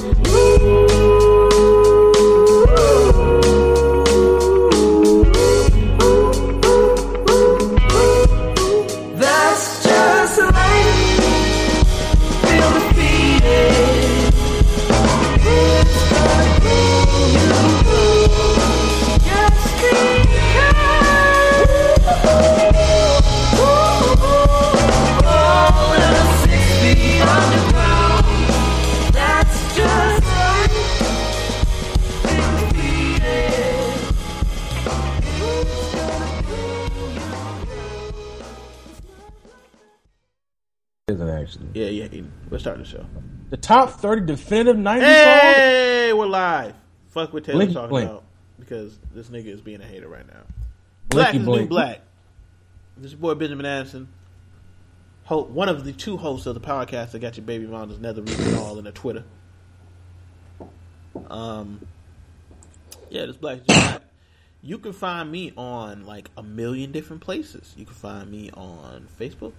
That's the top thirty definitive '90s songs. Hey, we're live. Fuck what Taylor's Blinky talking blink. about because this nigga is being a hater right now. Blinky Black is the new black. This is your boy Benjamin Anderson. One of the two hosts of the podcast that got your baby mama's nether region all in the Twitter. Um, yeah, this black is the new black. You can find me on like a million different places. You can find me on Facebook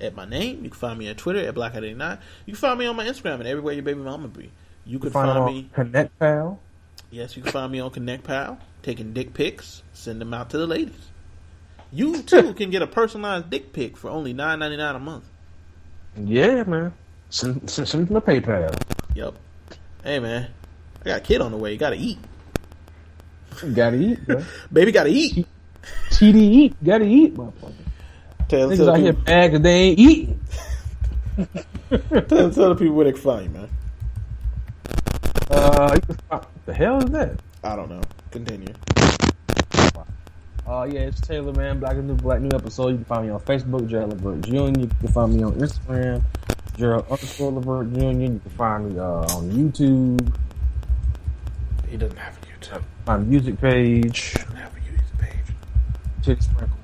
at my name. You can find me on Twitter at Blaqout89. You can find me on my Instagram and everywhere your baby mama be. You can Find find, me. Connect Pal. Yes, you can find me on Connect Pal, taking dick pics, send them out to the ladies. You too can get a personalized dick pic for only nine ninety nine a month. Yeah, man. Send, send, send them to PayPal. Yep. Hey man, I got a kid on the way. You gotta eat, You gotta eat, bro. baby. Gotta eat. TD eat. Gotta eat, motherfucker. Tell, Niggas tell, out the here people, bad 'cause they ain't eating. tell, tell the people where they can find you, man. Uh, find, what the hell is that? I don't know. Continue. Uh, yeah, it's Taylor, man. Black and New Black New episode. You can find me on Facebook, Gerald Levert Jr. You can find me on Instagram, Gerald underscore Levert Jr. You can find me uh, on YouTube, He doesn't have a YouTube. my music page, He doesn't have a YouTube page. Titty Sprinkles,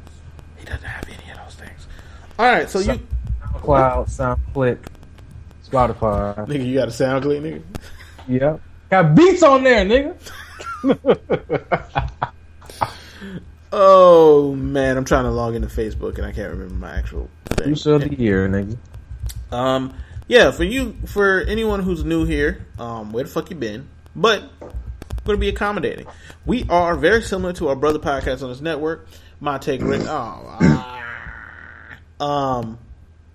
He doesn't have any of those things. All right, so you SoundCloud, SoundClick, Spotify. nigga, you got a sound click, nigga. Yep. Got beats on there, nigga. Oh man, I'm trying to log into Facebook and I can't remember my actual thing. Producer of the year, nigga. Um, yeah, for you, for anyone who's new here, um, where the fuck you been? But we're gonna be accommodating. We are very similar to our brother podcast on this network. My take, Rick. Oh, ah. um,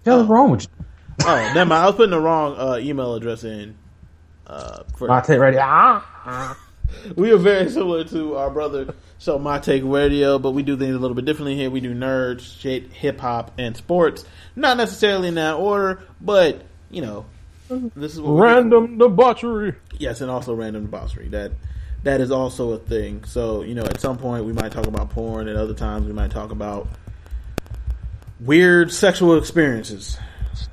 Hell's wrong with you? oh, never mind. I was putting the wrong uh, email address in. Uh, for, My take ready. Ah. we are very similar to our brother so my take radio but we do things a little bit differently here we do nerds shit hip hop and sports not necessarily in that order but you know this is what. Random debauchery. yes and also random debauchery that that is also a thing so you know at some point we might talk about porn and other times we might talk about weird sexual experiences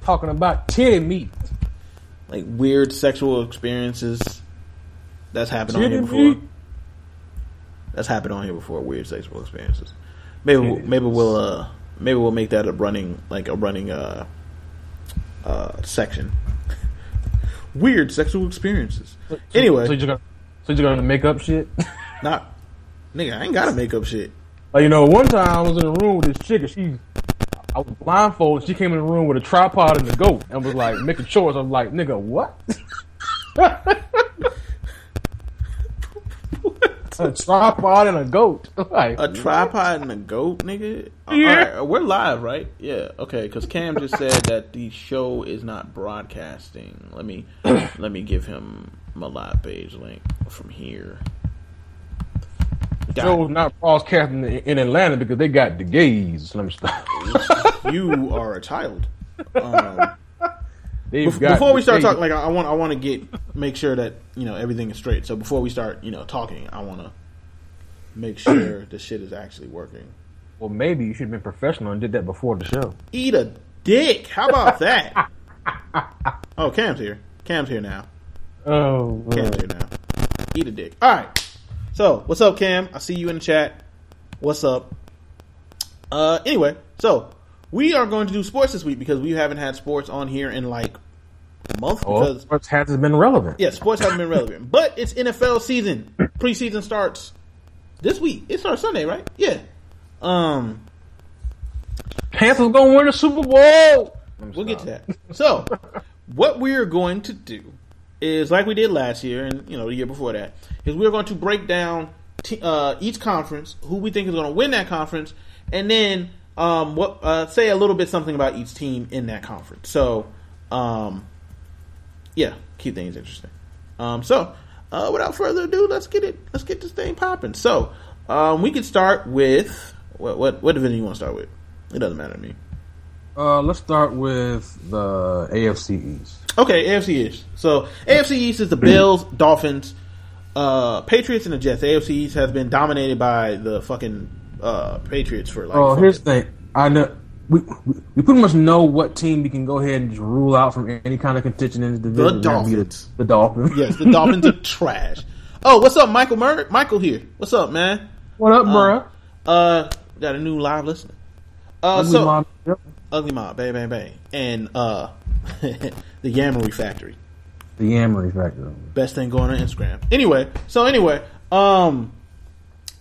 Talking about titty meat. like weird sexual experiences that's happened on Titty here before meat. That's happened on here before. Weird sexual experiences. Maybe we'll, maybe we'll uh maybe we'll make that a running like a running uh uh section. Weird sexual experiences. Anyway, so you're gonna, so you're gonna make up shit. not nigga. I ain't gotta make up shit. Like, you know, one time I was in a room with this chick and she, I was blindfolded. She came in the room with a tripod and a goat and was like making chores. I was like, nigga, what? a tripod and a goat. Like, A tripod and a goat, nigga. Yeah. Right, we're live, right? Yeah. Okay. Because Cam just said that the show is not broadcasting. Let me let me give him my live page link from here. Got show's not broadcasting in in Atlanta because they got the gays. Let me stop. you are a child. Um, bef- got before we start gays. talking, like I I want, I want to get make sure that you know everything is straight. So before we start, you know, talking, I want to make sure the shit is actually working. well, maybe you should have been professional and did that before the show. Eat a dick. How about that? oh, Cam's here. Cam's here now. Oh, Cam's here now. Eat a dick. All right. So, what's up, Cam? I see you in the chat. What's up? Uh, anyway, so we are going to do sports this week because we haven't had sports on here in like a month oh, because sports hasn't been relevant. yeah, sports haven't been relevant. But it's NFL season. Preseason starts this week. It starts Sunday, right? Yeah. Um, Panthers gonna win the Super Bowl. We'll get to that. So, what we're going to do is like we did last year and you know the year before that. Is we're going to break down t- uh, each conference, who we think is going to win that conference, and then um, what uh, say a little bit something about each team in that conference. So, um, yeah, keep things interesting. Um, so, uh, without further ado, let's get it. Let's get this thing popping. So, um, we can start with what what what division you want to start with? It doesn't matter to me. Uh, let's start with the AFC East. Okay, AFC East. So AFC East is the Bills, Dolphins, uh, Patriots, and the Jets. The AFC East has been dominated by the fucking uh, Patriots for like. Oh, here's the thing. I know we we pretty much know what team we can go ahead and just rule out from any kind of contention in the division. That'd Dolphins. The, the Dolphins. yes, the Dolphins are trash. Oh, what's up, Michael Murray? Michael here. What's up, man? What up, bro? Uh, got a new live listener. Uh, so ugly mob, bang, bang, bang, and uh, the Yamery Factory. the Yamery Factory. best thing going on Instagram. Anyway, so anyway, um,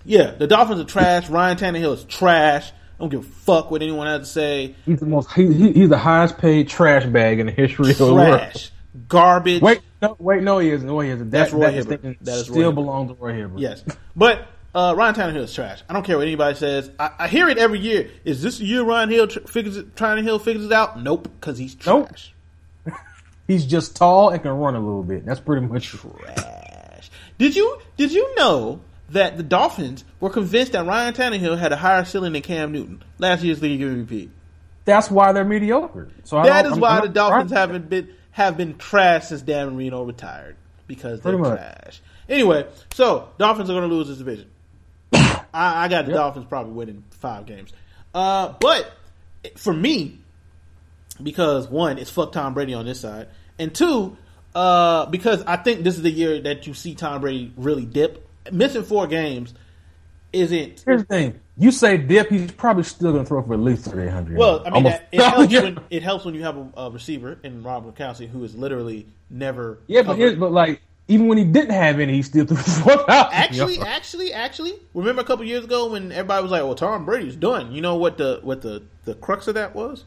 yeah, the Dolphins are trash. Ryan Tannehill is trash. I don't give a fuck what anyone has to say. He's the most. He, he, he's the highest paid trash bag in the history of the world. Trash, garbage. Wait, no, wait, no, he isn't. No, he isn't. That, That's Roy that Hibbert. That is still Hibbert. belongs to Roy Hibbert. yes, but uh, Ryan Tannehill is trash. I don't care what anybody says. I, I hear it every year. Is this the year Ryan Hill tr- figures it, Tannehill figures it out? Nope, because he's trash. Nope. he's just tall and can run a little bit. That's pretty much. Trash. Did you did you know that the Dolphins were convinced that Ryan Tannehill had a higher ceiling than Cam Newton last year's league MVP? That's why they're mediocre. So That I'm- why I'm the Dolphins haven't been have been trash since Dan Marino retired because they're trash. Anyway, so Dolphins are going to lose this division. I, I got the Yep. Dolphins probably winning five games. Uh, but for me, because one, it's fuck Tom Brady on this side, and two, uh, because I think this is the year that you see Tom Brady really dip. Missing four games isn't Here's the thing. You say dip, he's probably still going to throw for at least 300. Well, I mean, that, it helps when it helps when you have a, a receiver in Rob Gronkowski who is literally never. yeah, but, covered. here's, but like, even when he didn't have any, he still threw for 4,000. actually, actually, actually, remember a couple years ago when everybody was like, "Well, Tom Brady's done." You know what the what the the crux of that was?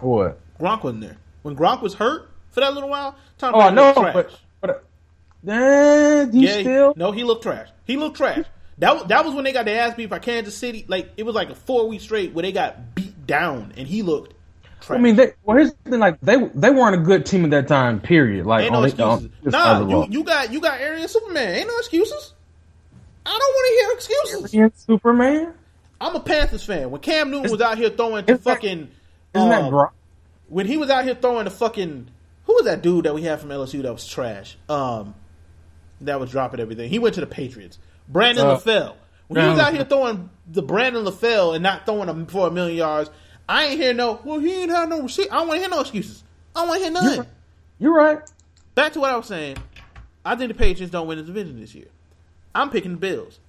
What? Gronk wasn't there when Gronk was hurt for that little while. Tom Oh, Brady know, looked trash. but, but uh, he yeah, he- no, he looked trash. He looked trash. That was, that was when they got their ass beat by Kansas City. Like it was like a four week straight where they got beat down, and he looked. I mean, they, well, here's the thing. Like, they they weren't a good team at that time. Period. Like, Ain't no excuses. on this side of the Nah, you, you got you got Aryan Superman. Ain't no excuses. I don't want to hear excuses. Aryan Superman. I'm a Panthers fan. When Cam Newton was out here throwing the fucking, Isn't that um, when he was out here throwing the fucking, who was that dude that we had from LSU that was trash? Um, that was dropping everything. He went to the Patriots. Brandon Uh, LaFell. When he was out here throwing the Brandon LaFell and not throwing him for a million yards, I ain't hear no. Well, he ain't had no receipt. I don't want to hear no excuses. I don't want to hear none. You're right. Back to what I was saying. I think the Patriots don't win the division this year. I'm picking the Bills.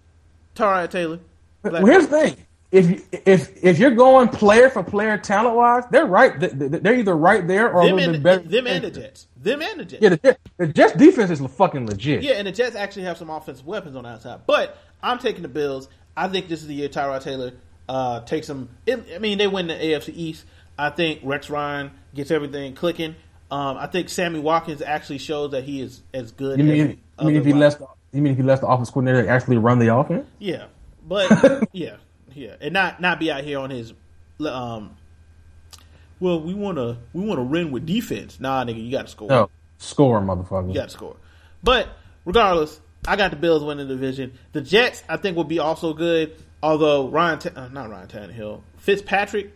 Tyrod Taylor. Black- Well, here's the thing. If you, if if you're going player for player talent wise, they're right. they- they- They're either right there or a them little and, bit better. them and the Jets. Them and the Jets. Yeah, the, Jets- the Jets defense is fucking legit. Yeah, and the Jets actually have some offensive weapons on the outside. But I'm taking the Bills. I think this is the year Tyrod Taylor uh, takes them. It, I mean, they win the AFC East. I think Rex Ryan gets everything clicking. Um, I think Sammy Watkins actually shows that he is as good. You as mean, you mean if he left? You mean if he left the offense coordinator to actually run the offense? Yeah, but yeah, yeah, and not not be out here on his. Um, well, we want to we want to win with defense. Nah, nigga, you got to score. No, score, motherfucker. You got to score. But regardless, I got the Bills winning the division. The Jets, I think, will be also good. Although Ryan, Ta- uh, not Ryan Tannehill, Fitzpatrick,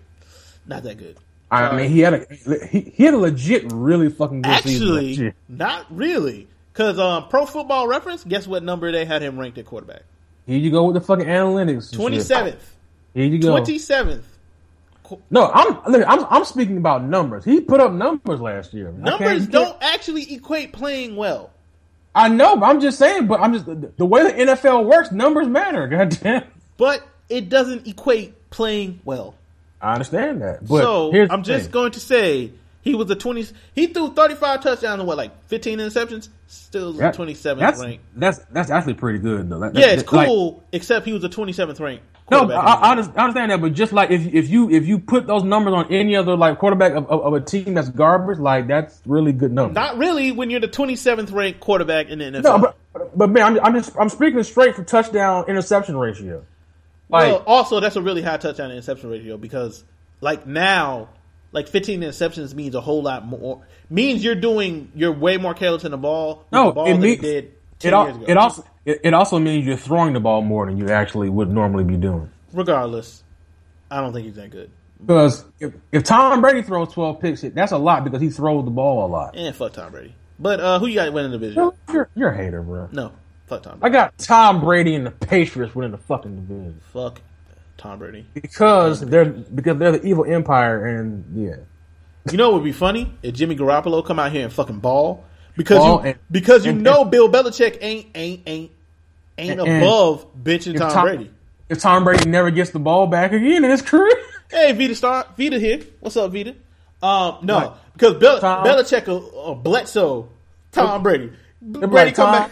not that good. I mean, he had a he, he had a legit, really fucking good season. Actually, year. not really. Because um, Pro Football Reference, guess what number they had him ranked at quarterback? Here you go with the fucking analytics. Twenty seventh. Here you go. Twenty seventh. No, I'm I'm I'm speaking about numbers. He put up numbers last year. Numbers don't actually equate playing well. I know, but I'm just saying. But I'm just the, the way the NFL works. Numbers matter. Goddamn. But it doesn't equate playing well. I understand that. But so I'm just thing. going to say he was the 20. He threw 35 touchdowns and what, like 15 interceptions? Still That- 27th that's, ranked. That's that's actually pretty good though. That- Yeah, that- it's like, cool. except he was a 27th rank. No, quarterback. I, I, understand, I understand that, but just like if if you if you put those numbers on any other like quarterback of, of, of a team that's garbage, like that's really good numbers. Not really when you're the 27th ranked quarterback in the NFL. no, but but man, I'm, I'm just I'm speaking straight for touchdown interception ratio. Like well, also that's a really high touchdown to interception ratio because like now, like 15 interceptions means a whole lot more. Means you're doing you're way more careless in the ball. no, the ball it than means you did 10 it, al- ago. it also it, it also means you're throwing the ball more than you actually would normally be doing. Regardless, I don't think he's that good. Because if, if Tom Brady throws 12 picks, that's a lot because he throws the ball a lot. And fuck Tom Brady. But uh, who you got winning the division? You're, you're a hater, bro. No, fuck Tom I got Tom Brady and the Patriots winning the fucking division Fuck Tom Brady. because they're because they're the evil empire, and yeah, You know what would be funny if Jimmy Garoppolo come out here and fucking ball because Ball you and- because you and- know Bill Belichick ain't ain't ain't ain't And- above benching if Tom, Brady. if Tom Brady never gets the ball back again in his career, Hey, Vita Star, Vita here. What's up, Vita? Um, no, Right. because Bel- Tom- Belichick or, or Bledsoe, Tom Brady. Brady right, come Tom- back.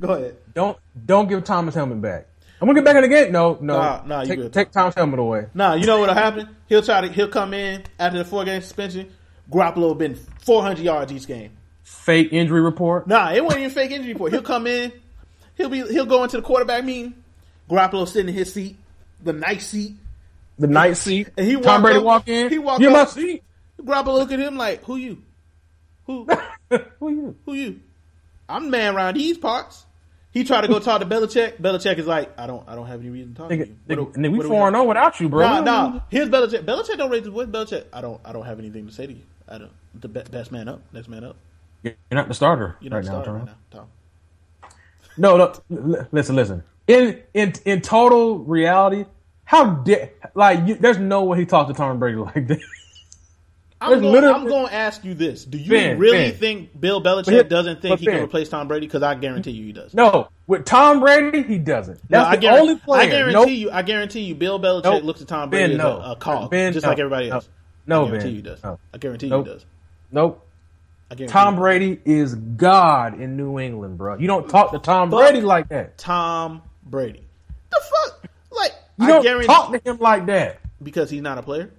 Go ahead. don't don't give Tom his helmet back. I'm gonna get back in the game. No, no, Nah, nah, you take, good. take Tom's helmet away. Nah, you know what'll happen? He'll try to he'll come in after the four game suspension. Garoppolo been 400 yards each game. Fake injury report. Nah, it wasn't even fake injury report. He'll come in, he'll be he'll go into the quarterback meeting. Garoppolo sitting in his seat, the nice seat, The night seat. and he Tom walk Brady up- walk in. He walk You're my seat. Garoppolo look at him like, "Who you? Who Who you? who you? I'm the man around these parts." He tried to go talk to Belichick. Belichick is like, "I don't I don't have any reason to talk to you." nigga, What nigga, we four and zero without you, bro. Nah, nah. Here's Belichick. Belichick don't raise his voice. Belichick, I don't I don't have anything to say to you. I don't. The be- best man up. Next man up. You're not the starter You're not right now, starting Tom. right now, Tom. No, no. Listen, listen. In in in total reality, how did like you, there's no way he talked to Tom Brady like that. I'm going, literally- I'm going to ask you this: Do you Ben, really Ben. think Bill Belichick here- doesn't think but he can replace Tom Brady? Because I guarantee you, he does. No, with Tom Brady, he doesn't. No, That's I the guarantee, only player. I guarantee Nope. you. I guarantee you. Bill Belichick Nope. looks at Tom Ben, Brady as a, a cog, Ben, just no. like everybody else. No, I guarantee Ben. you he does. No. I guarantee Nope. you he does. Nope. I guarantee Tom you. Brady is God in New England, bro. You don't talk to Tom Fuck. Brady like that. Tom Brady. The fuck? Like You I don't guarantee talk to him like that. because he's not a player.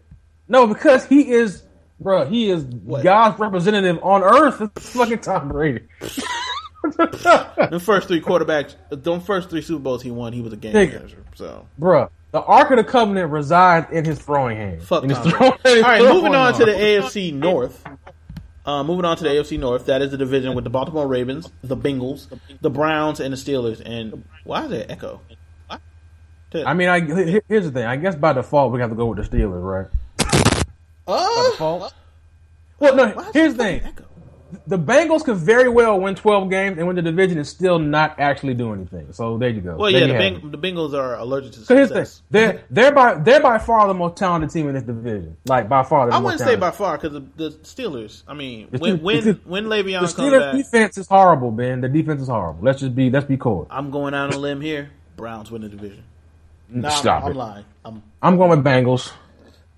No, because he is, bro. He is God's representative on earth. It's fucking Tom Brady. The first three quarterbacks, the first three Super Bowls he won, he was a game Nigga. manager. So Bruh, the Ark of the Covenant resides in his throwing hand. Fuck Tom throwing- All right, moving on to the. AFC North. Uh, moving on to the AFC North, that is the division with the Baltimore Ravens, the Bengals, the Browns, and the Steelers. And why is there echo? I mean, I, here's the thing. I guess by default we have to go with the Steelers, right? Oh, Default. Well, no. Here's the thing. echo? The Bengals could very well win 12 games and win the division and still not actually do anything. So there you go. Well, There yeah, the, Beng- the Bengals are allergic to So here's the thing. They're they're by they're by far the most talented team in this division. Like by far, the I wouldn't say by far because the, the Steelers. I mean, The when Steelers- when the- when The Le'Veon comes Steelers back, defense is horrible, Ben. The defense is horrible. Let's just be let's be cold. I'm going out on a limb here. Browns win the division. Nah, I'm- Stop I'm, lying. I'm I'm going with Bengals.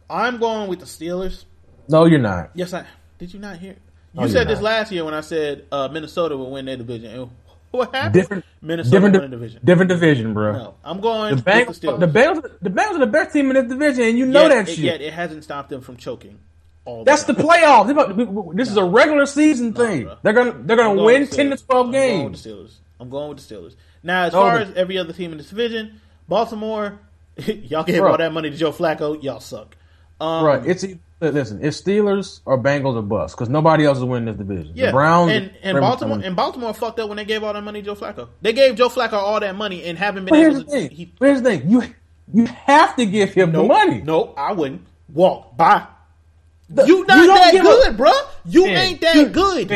I'm going with the Steelers. No, you're not. Yes, I did. You not hear? You you're said this not. last year when I said uh, Minnesota would win their division. And what happened? Different Minnesota different won the division. different division, bro. No, I'm going The with Bengals, the Steelers. the Bengals, the Bengals are the best team in this division, and you know yet, that it, shit. Yet it hasn't stopped them from choking. All That's the time. playoffs. This is a regular season thing. bro. They're gonna they're gonna win the ten to twelve I'm going with games. the Steelers. I'm going with the Steelers. Now, as Oh, far as every other team in this division, Baltimore, y'all gave Bro. all that money to Joe Flacco. Y'all suck. Um, Right? It's listen. It's Steelers or Bengals or bust because nobody else is winning this division. Yeah, the Browns and, and Baltimore and Baltimore fucked up when they gave all that money to Joe Flacco. They gave Joe Flacco all that money and haven't been But here's able the to. thing. He, here's the thing. You you have to give him the no, money. no, I wouldn't walk by. The- You not don't that good, a- bro. You ain't that you- good.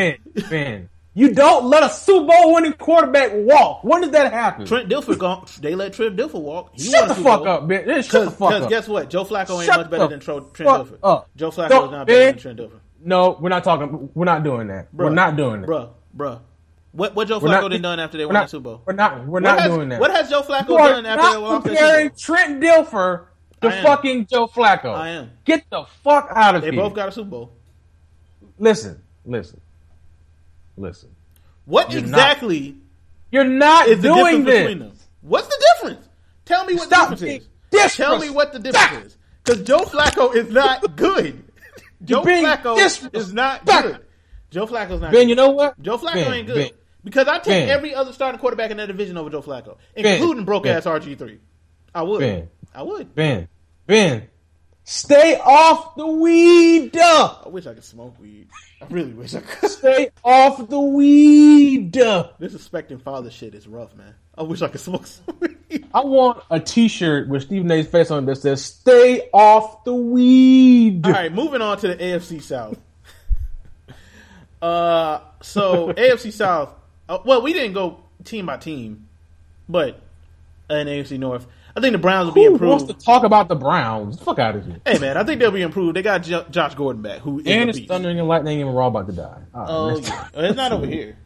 Man, you don't let a Super Bowl winning quarterback walk. When does that happen? Trent Dilfer gone. They let Trent Dilfer walk. He Shut the fuck Bowl. up. Just Shut the fuck Because up. guess what? Joe Flacco ain't Shut much better than Trent Dilfer. up. Joe Flacco Don't- is not better man. than Trent Dilfer. No, we're not talking. We're not doing that. Bruh, we're not doing that. Bruh, bruh. What what Joe Flacco not- done done after they won not, the Super Bowl? We're not. We're What not has, doing that. What has Joe Flacco done after they lost their Super comparing Bowl? Trent Dilfer to fucking Joe Flacco. I am. Get the fuck out of They here. They both got a Super Bowl. listen, listen, listen. What You're not exactly You're not is the doing difference this. between them? What's the difference? Tell me what Stop the difference being, is. Tell me what the difference is. Because Joe Flacco is not good. Joe Flacco disrespectful. is not good. Joe Flacco's not Ben, good. you know what? Joe Flacco Ben, ain't good. Ben, because I take Ben. every other starting quarterback in that division over Joe Flacco, Ben. including broke Ben. ass RG3. I would. Ben. I would. Ben, Ben, stay off the weed. I wish I could smoke weed. I really wish I could. Stay off the weed. this respecting father shit is rough, man. I wish I could smoke some weed. I want a T-shirt with Stephen A's face on it that says "Stay off the weed." All right, moving on to the AFC South. Uh, so AFC South. Uh, well, we didn't go team by team, but in AFC North, I think the Browns will be Who improved. wants to talk about the Browns? Fuck out of here. hey man, I think they'll be improved. They got Jo- Josh Gordon back, who is And it's thundering and lightning, and we're all about to die. Oh, next yeah. it's not over here,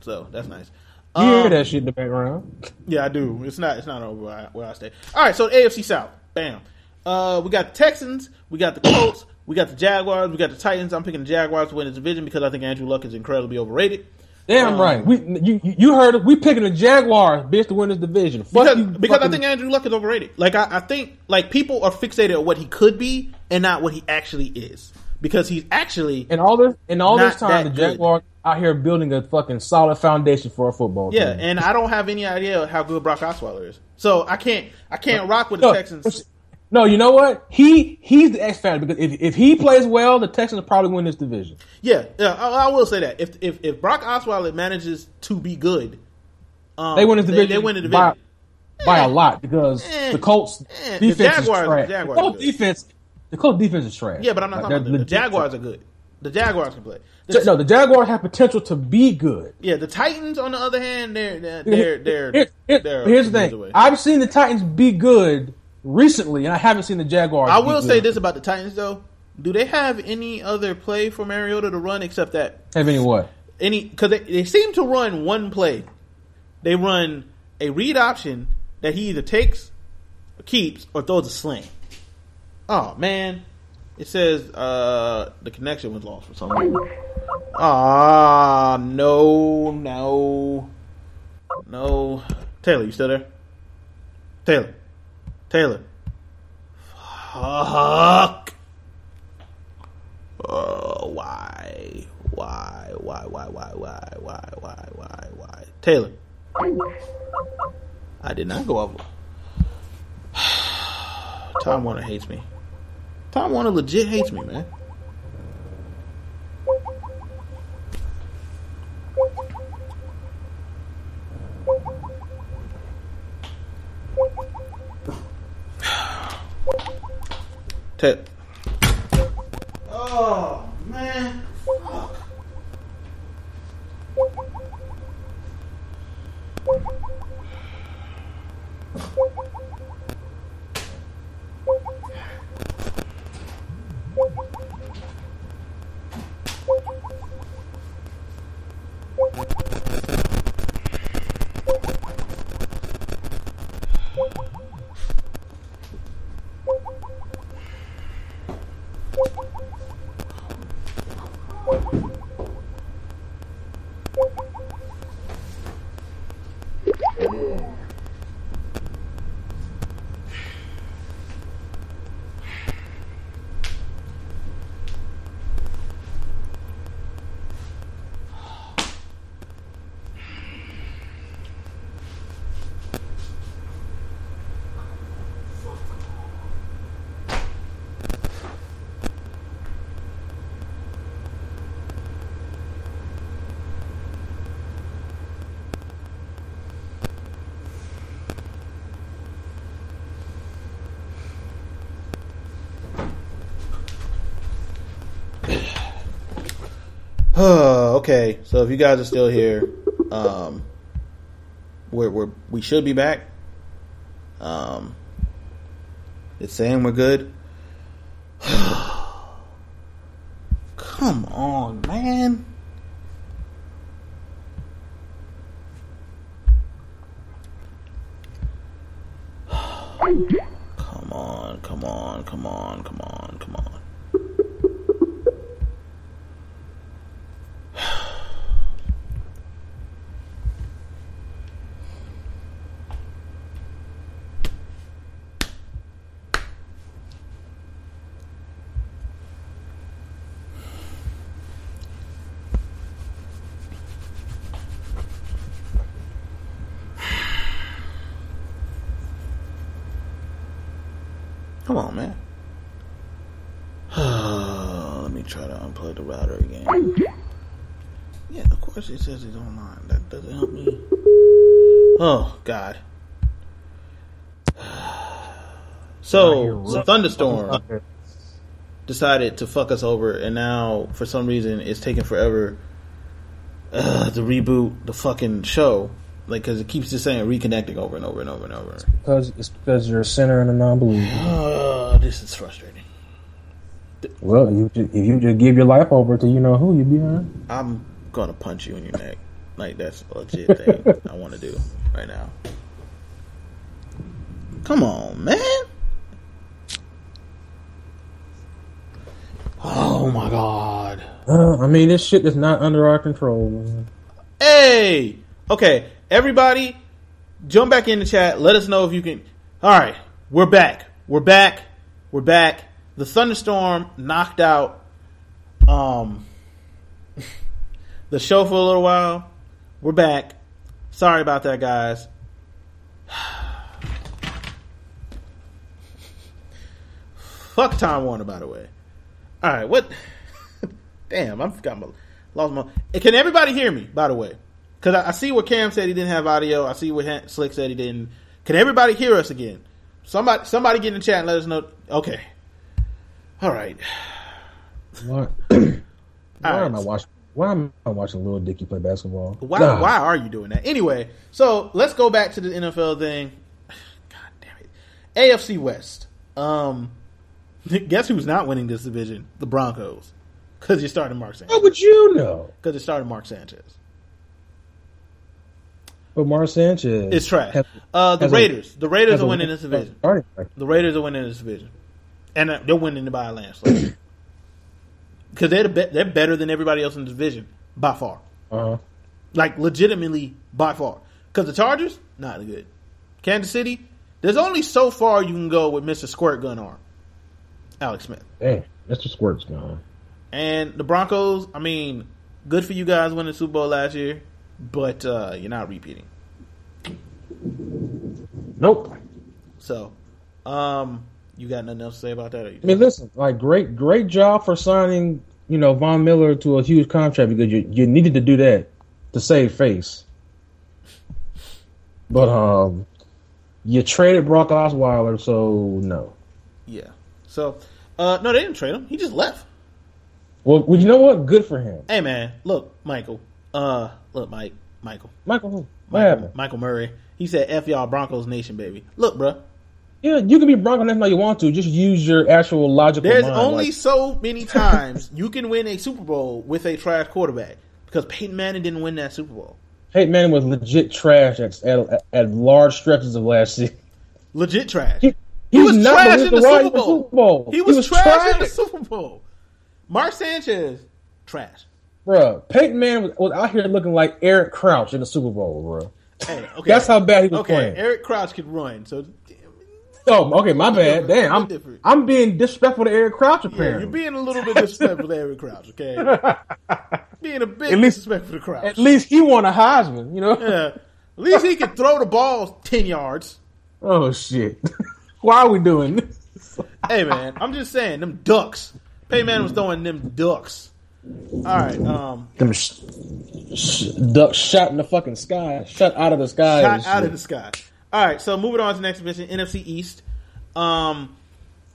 so that's nice. You hear Um, that shit in the background? Yeah, I do. It's not. It's not over where I, where I stay. All right, so the AFC South. Bam. Uh, we got the Texans. We got the Colts. We got the Jaguars. We got the Titans. I'm picking the Jaguars to win this division because I think Andrew Luck is incredibly overrated. Damn um, right. We you you- heard it. We picking the Jaguars, bitch, to win this division. Fuck Because, you, because I think Andrew Luck is overrated. Like I, I think like people are fixated on what he could be and not what he actually is. Because he's actually and all this and all this time, the. Jaguars out here building a fucking solid foundation for a football yeah, team. and I don't have any idea how good Brock Osweiler is. So I can't I can't rock with the No, Texans. No, you know what? He he's the X factor because if if he plays well, the Texans will probably win this division. Yeah, yeah, I, I will say that if if if Brock Osweiler manages to be good, um, They win this division. They, win the by, division. by a lot because Eh. the Colts Eh. The defense Jaguars- is trash. the Jaguars the Colts defense, the Colts defense is trash. Yeah, but I'm not Like, talking about the, the Jaguars are good. The Jaguars can play. The- No, the Jaguars have potential to be good. yeah, the Titans on the other hand, they're they're they're, they're, here- they're here's the thing. away. I've seen the Titans be good recently, and I haven't seen the Jaguars. I will say this about the Titans though: Do they have any other play for Mariota to run except that Have any what? any? Because they, they seem to run one play. They run a read option that he either takes, or keeps, or throws a sling. Oh man, it says uh the connection was lost for some reason. Ah no no no Taylor, you still there? Taylor, Taylor. Fuck. Oh, why? Why? Why? Why? Why? Why? Why? Why? Why? Why? Taylor. I did not go up. Time Warner hates me. Time Warner legit hates me, man. Ta- oh man. Fuck. Okay, so if you guys are still here, um, we're, we're we should be back. Um, it's saying we're good. Come on, man. Come on, come on, come on, come on, come on. Come on, man. Let me try to unplug the router again. Yeah, of course it says it's online. That doesn't help me. Oh God. So the thunderstorm decided to fuck us over, and now for some reason it's taking forever uh, to reboot the fucking show. Like, because it keeps just saying reconnecting over and over and over and over. Because it's because you're a sinner and a non-believer. Uh, this is frustrating. Well, you if you just give your life over to you know who, you'd be alright. I'm gonna punch you in your neck. Like that's a legit thing I want to do right now. Come on, man. Oh my god. Uh, I mean, this shit is not under our control. Man. Hey, okay, everybody, jump back in the chat. Let us know if you can. All right, we're back. We're back. We're back. The thunderstorm knocked out um the show for a little while. We're back. Sorry about that, guys. Fuck Time Warner, by the way. All right, what? Damn, I forgot my lost my. Eh, Can everybody hear me? By the way, because I, I see what Cam said he didn't have audio. I see what Han- Slick said he didn't. Can everybody hear us again? Somebody, somebody get in the chat and let us know. Okay. All right. Why? why All am I right. watching? Why am I watching Little Dicky play basketball? Why? God. Why are you doing that? Anyway, so let's go back to the NFL thing. God damn it, AFC West. Um, guess who's not winning this division? The Broncos, because you started Mark How Sanchez. would you know? Because it started Mark Sanchez. But Mark Sanchez, It's trash. has- Uh, the has a- Raiders. The Raiders are winning this division. The Raiders are winning this division, and uh, they're winning by a landslide. Because they're the be- they're better than everybody else in the division by far. Uh-huh. like legitimately by far. Because the Chargers, not good. Kansas City, there's only so far you can go with Mr. Squirt Gun Arm, Alex Smith. Hey, Mr. Squirt's gone. And the Broncos, I mean, good for you guys winning the Super Bowl last year, but uh, you're not repeating. Nope. So, um, you got nothing else to say about that? Or you I mean, listen, like great, great job for signing, you know, Von Miller to a huge contract because you you needed to do that to save face. But um, you traded Brock Osweiler, so no. yeah. So, uh, no, they didn't trade him. He just left. Well, well, you know what? Good for him, Hey, man, look, Michael. Uh, look, Mike, Michael. Michael. who? Michael. Michael Murray. He said, "F y'all Broncos Nation, baby." Look, bruh. Yeah, you can be Bronco Nation all you want to. Just use your actual logical. There's mind, only like- so many times you can win a Super Bowl with a trash quarterback because Peyton Manning didn't win that Super Bowl. Peyton Manning was legit trash at, at, at large stretches of last season. Legit trash. He, He was not trash in the Super Bowl. Super Bowl. He was, trash, in the Super Bowl. Mark Sanchez, trash. Bruh, Peyton Manning was, was out here looking like Eric Crouch in the Super Bowl, bro. Hey, okay. That's how bad he was Okay, playing. Eric Crouch could run, so Oh, okay, my bad. Damn, I'm, Different. I'm being disrespectful to Eric Crouch, yeah, apparently. you're being a little bit disrespectful to Eric Crouch. Okay, being a bit At least- disrespectful to Crouch. At least he won a Heisman, you know? yeah, at least he could throw the ball ten yards. Oh, shit. Why are we doing this? Hey man, I'm just saying them ducks. Payman was throwing them ducks. All right, um, Them sh- sh- ducks shot in the fucking sky. Shot out of the sky. shot out shit. of the sky. All right, so moving on to the next division, NFC East. Um,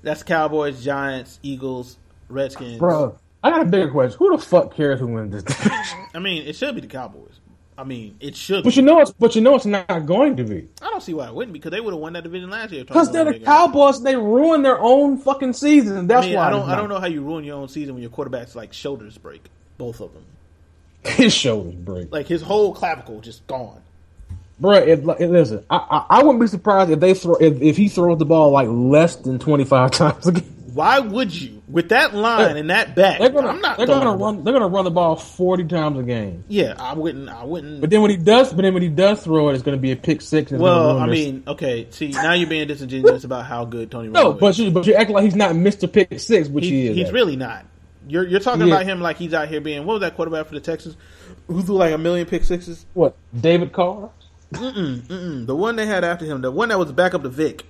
that's Cowboys, Giants, Eagles, Redskins. Bro, I got a bigger question. Who the fuck cares who wins this division? I mean, it should be the Cowboys. I mean, it should. But Be. you know it's but you know it's not going to be. I don't see why it wouldn't because they would have won that division last year. Because they're the Cowboys, they ruin their own fucking season. That's I mean, why I don't. I don't know how you ruin your own season when your quarterback's like shoulders break, both of them. His shoulders break. Like his whole clavicle just gone. Bruh, it, it, listen, I, I I wouldn't be surprised if they throw if, if he throws the ball like less than twenty five times a game. Why would you with that line and that back? They're gonna I'm not. they're gonna the ball. run they're gonna run the ball forty times a game. Yeah, I wouldn't. I wouldn't. But then when he does, but then when he does throw it, it's gonna be a pick six. and well, I mean, okay. See, now you're being disingenuous about how good Tony Romo no, is. but you but you act like he's not Mister Pick Six, which he, He- is. he's really not. You're you're talking Yeah. about him like he's out here being what was that quarterback for the Texans who threw like a million pick sixes? what David Carr. Mm-mm, mm-mm. The one they had after him, the one that was back up to Vic.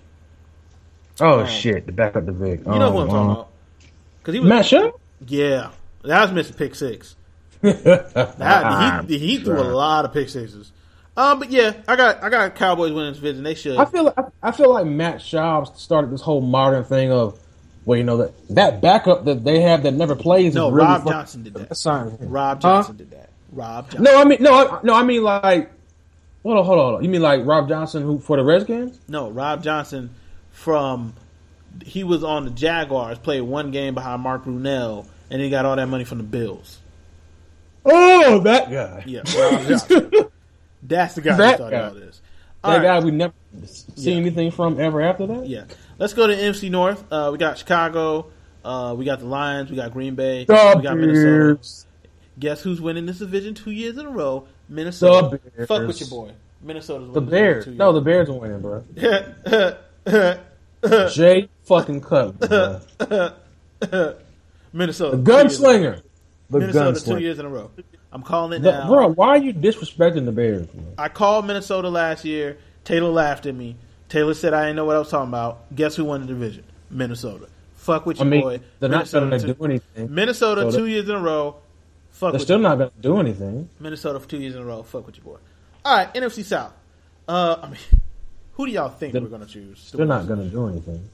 Oh Um, shit, the backup to Vic. You know who I'm talking about? Because he was Matt? Yeah, that was missing pick six. Ah, That, he he threw a lot of pick sixes. Um, but yeah, I got I got Cowboys winning this division. They should. I feel like I feel like Matt Schaub started this whole modern thing of well, you know that that backup that they have that never plays. no, is really Rob Johnson did that. Fine. Rob Huh? Johnson did that. Rob Johnson. No, I mean no, I, no, I mean like hold on, hold on, hold on. You mean like Rob Johnson who for the Redskins? No, Rob Johnson from he was on the Jaguars, played one game behind Mark Brunell, and he got all that money from the Bills. Oh, that guy. Yeah, Rob Johnson. That's the guy That who started guy. all this. All That right. guy we never seen Yeah. anything from ever after that. Yeah. Let's go to NFC North. Uh, we got Chicago. Uh, we got the Lions. We got Green Bay. The we got Minnesota. Bears. Guess who's winning this division two years in a row? Minnesota. Fuck with your boy. Minnesota's The Bears. No, the Bears are winning, bro. Jay fucking Cutler. Minnesota. the two years in a row. gunslinger. The Minnesota two years in a row. I'm calling it The- now. bro, why are you disrespecting the Bears? Bro? I called Minnesota last year. Taylor laughed at me. Taylor said I didn't know what I was talking about. Guess who won the division? Minnesota. Fuck with I your mean, boy. they're not going to do anything. Minnesota So two years in a row. Fuck They're still not going to do anything. Minnesota for two years in a row. Fuck with your boy. All right, NFC South. Uh, I mean, who do y'all think They're- we're gonna choose? They're not going to do anything.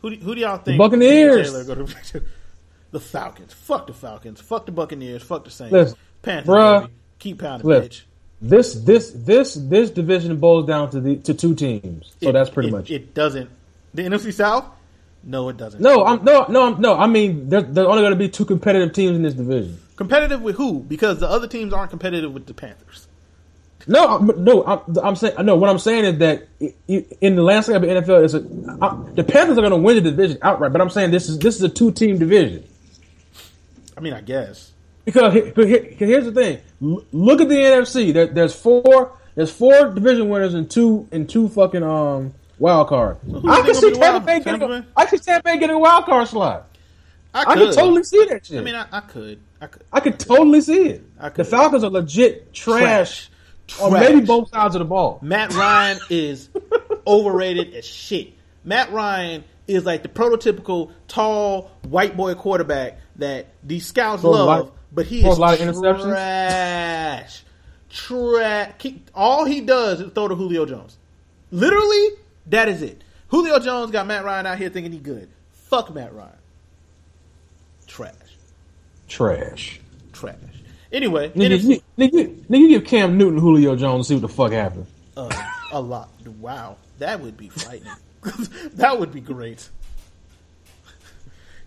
Who do, who do y'all think? Buccaneers. Taylor gonna the Falcons. Fuck the Falcons. Fuck the Buccaneers. Fuck the Saints. Listen, Panthers. bruh. baby. Keep pounding, Listen. bitch. This this this this division boils down to the to two teams. So It- that's pretty it- much. It doesn't. The NFC South. No, it doesn't. no, I'm no no I'm, no. I mean, there's, there's only going to be two competitive teams in this division. competitive with who? Because the other teams aren't competitive with the Panthers. No, no, I'm, I'm saying no. What I'm saying is that in the landscape of the NFL, it's a, I, the Panthers are going to win the division outright. But I'm saying this is this is a two team division I mean, I guess. because he- but here- here's the thing: look at the NFC. There, there's four there's four division winners and two and two fucking um wild card. who's I can see the Tampa wild- Bay getting. Bay? I can see Tampa Bay getting a wild card slot. I I could can totally see that shit. I mean, I, I could. I could. I could totally see it. I The. Falcons are legit trash, or Trash. maybe both sides of the ball. Matt Ryan is overrated as shit. Matt Ryan is like the prototypical tall white boy quarterback that these scouts a love, but he is a lot of interceptions? trash. Trash. All he does is throw to Julio Jones. Literally, that is it. Julio Jones got Matt Ryan out here thinking he good. Fuck Matt Ryan. Trash. Trash. Trash. Anyway, Nigga, you, nigga, nigga, you give Cam Newton Julio Jones see what the fuck happens. Uh, a lot. Wow, that would be frightening. that would be great.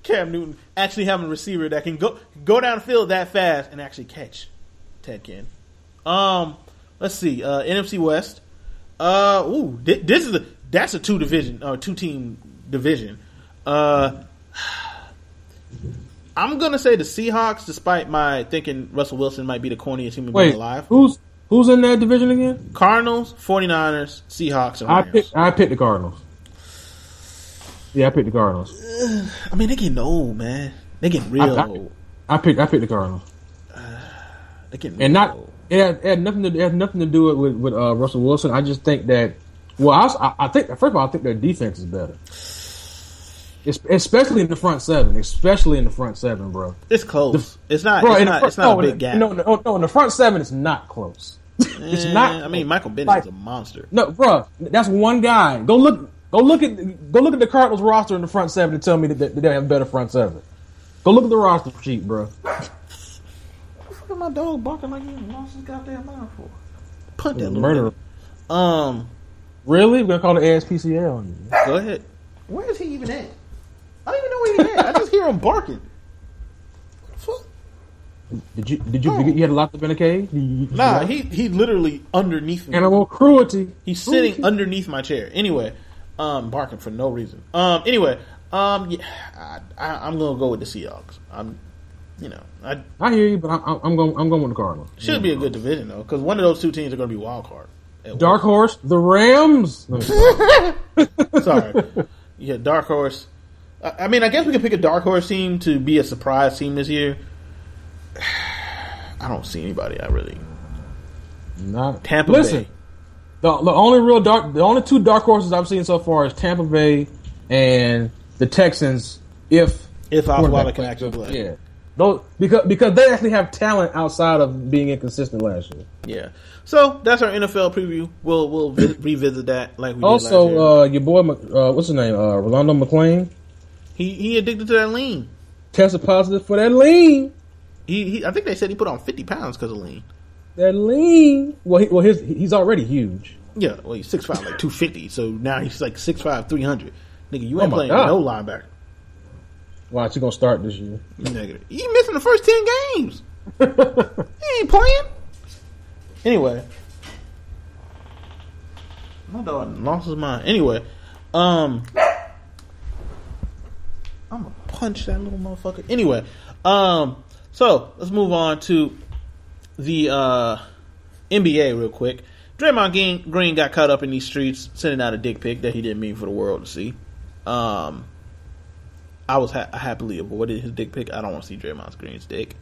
Cam Newton actually having a receiver that can go go down field that fast and actually catch Ted Ken. Um, let's see. Uh, NFC West. Uh, ooh, thi- this is a that's a two division or two team division. Uh, I'm gonna say the Seahawks, despite my thinking Russell Wilson might be the corniest human being alive. who's who's in that division again? Cardinals, 49ers, Seahawks, and I picked I picked the Cardinals. Yeah, I picked the Cardinals. I mean, they getting old, man. They getting real I- I- old. I picked I picked the Cardinals, They getting and not old. it had, it had nothing to it had nothing to do with with uh, Russell Wilson. I just think that well, I, I, I think first of all, I think their defense is better, it's, especially in the front seven, especially in the front seven, bro. It's close. it's not. Bro, it's not. front- it's not no, a big in gap. the- No, no, no, in the front seven, it's not close. it's Eh, not. I mean, Michael Bennett Like- is a monster. No, bro, that's one guy. Go look, go look at, go look at the Cardinals roster in the front seven and tell me that they, that they have a better front seven. Go look at the roster sheet, bro. Look at my dog barking like you lost his goddamn mind for. Punt that little Murderer. Um, Really? We're gonna call it ASPCA on you. go ahead. Where is he even at? I don't even know where he's at. I just hear him barking. What the fuck. Did you did you Oh. you had locked up in a cage? Nah, he he literally underneath me. animal cruelty. He's sitting underneath my chair. Anyway, um, barking for no reason. Um, anyway, um, yeah, I, I, I'm gonna go with the Seahawks. I'm, you know, I I hear you, but I'm, I'm going I'm going with the Cardinals. should be a good division though, because one of those two teams are gonna be wild card. Dark horse, the Rams. Sorry, yeah, dark horse. I, I mean, I guess we could pick a dark horse team to be a surprise team this year. I don't see anybody. I really not Tampa Listen, Bay. the the only real dark, the only two dark horses I've seen so far is Tampa Bay and the Texans if If Osweiler can actually play. Yeah. Those, because because they actually have talent outside of being inconsistent last year. Yeah. So that's our NFL preview. We'll we'll vi- revisit that like we did last year. Also, uh, your boy, uh, what's his name? Uh, Rolando McClain he he addicted to that lean. tested positive for that lean. He, he I think they said he put on fifty pounds because of lean. That lean. Well, he, well, his, he's already huge. Yeah, well he's six five like two fifty. So now he's like six five three hundred. Nigga, you ain't Oh playing God. no linebacker. Watch, you gonna start this year. Negative. He missing the first ten games. he ain't playing. Anyway. My dog lost his mind. Anyway, um I'm gonna punch that little motherfucker. Anyway, um so let's move on to the uh NBA real quick. Draymond Green, got caught up in these streets sending out a dick pic that he didn't mean for the world to see. Um I was ha- happily avoided his dick pic. I don't want to see Draymond Green's dick.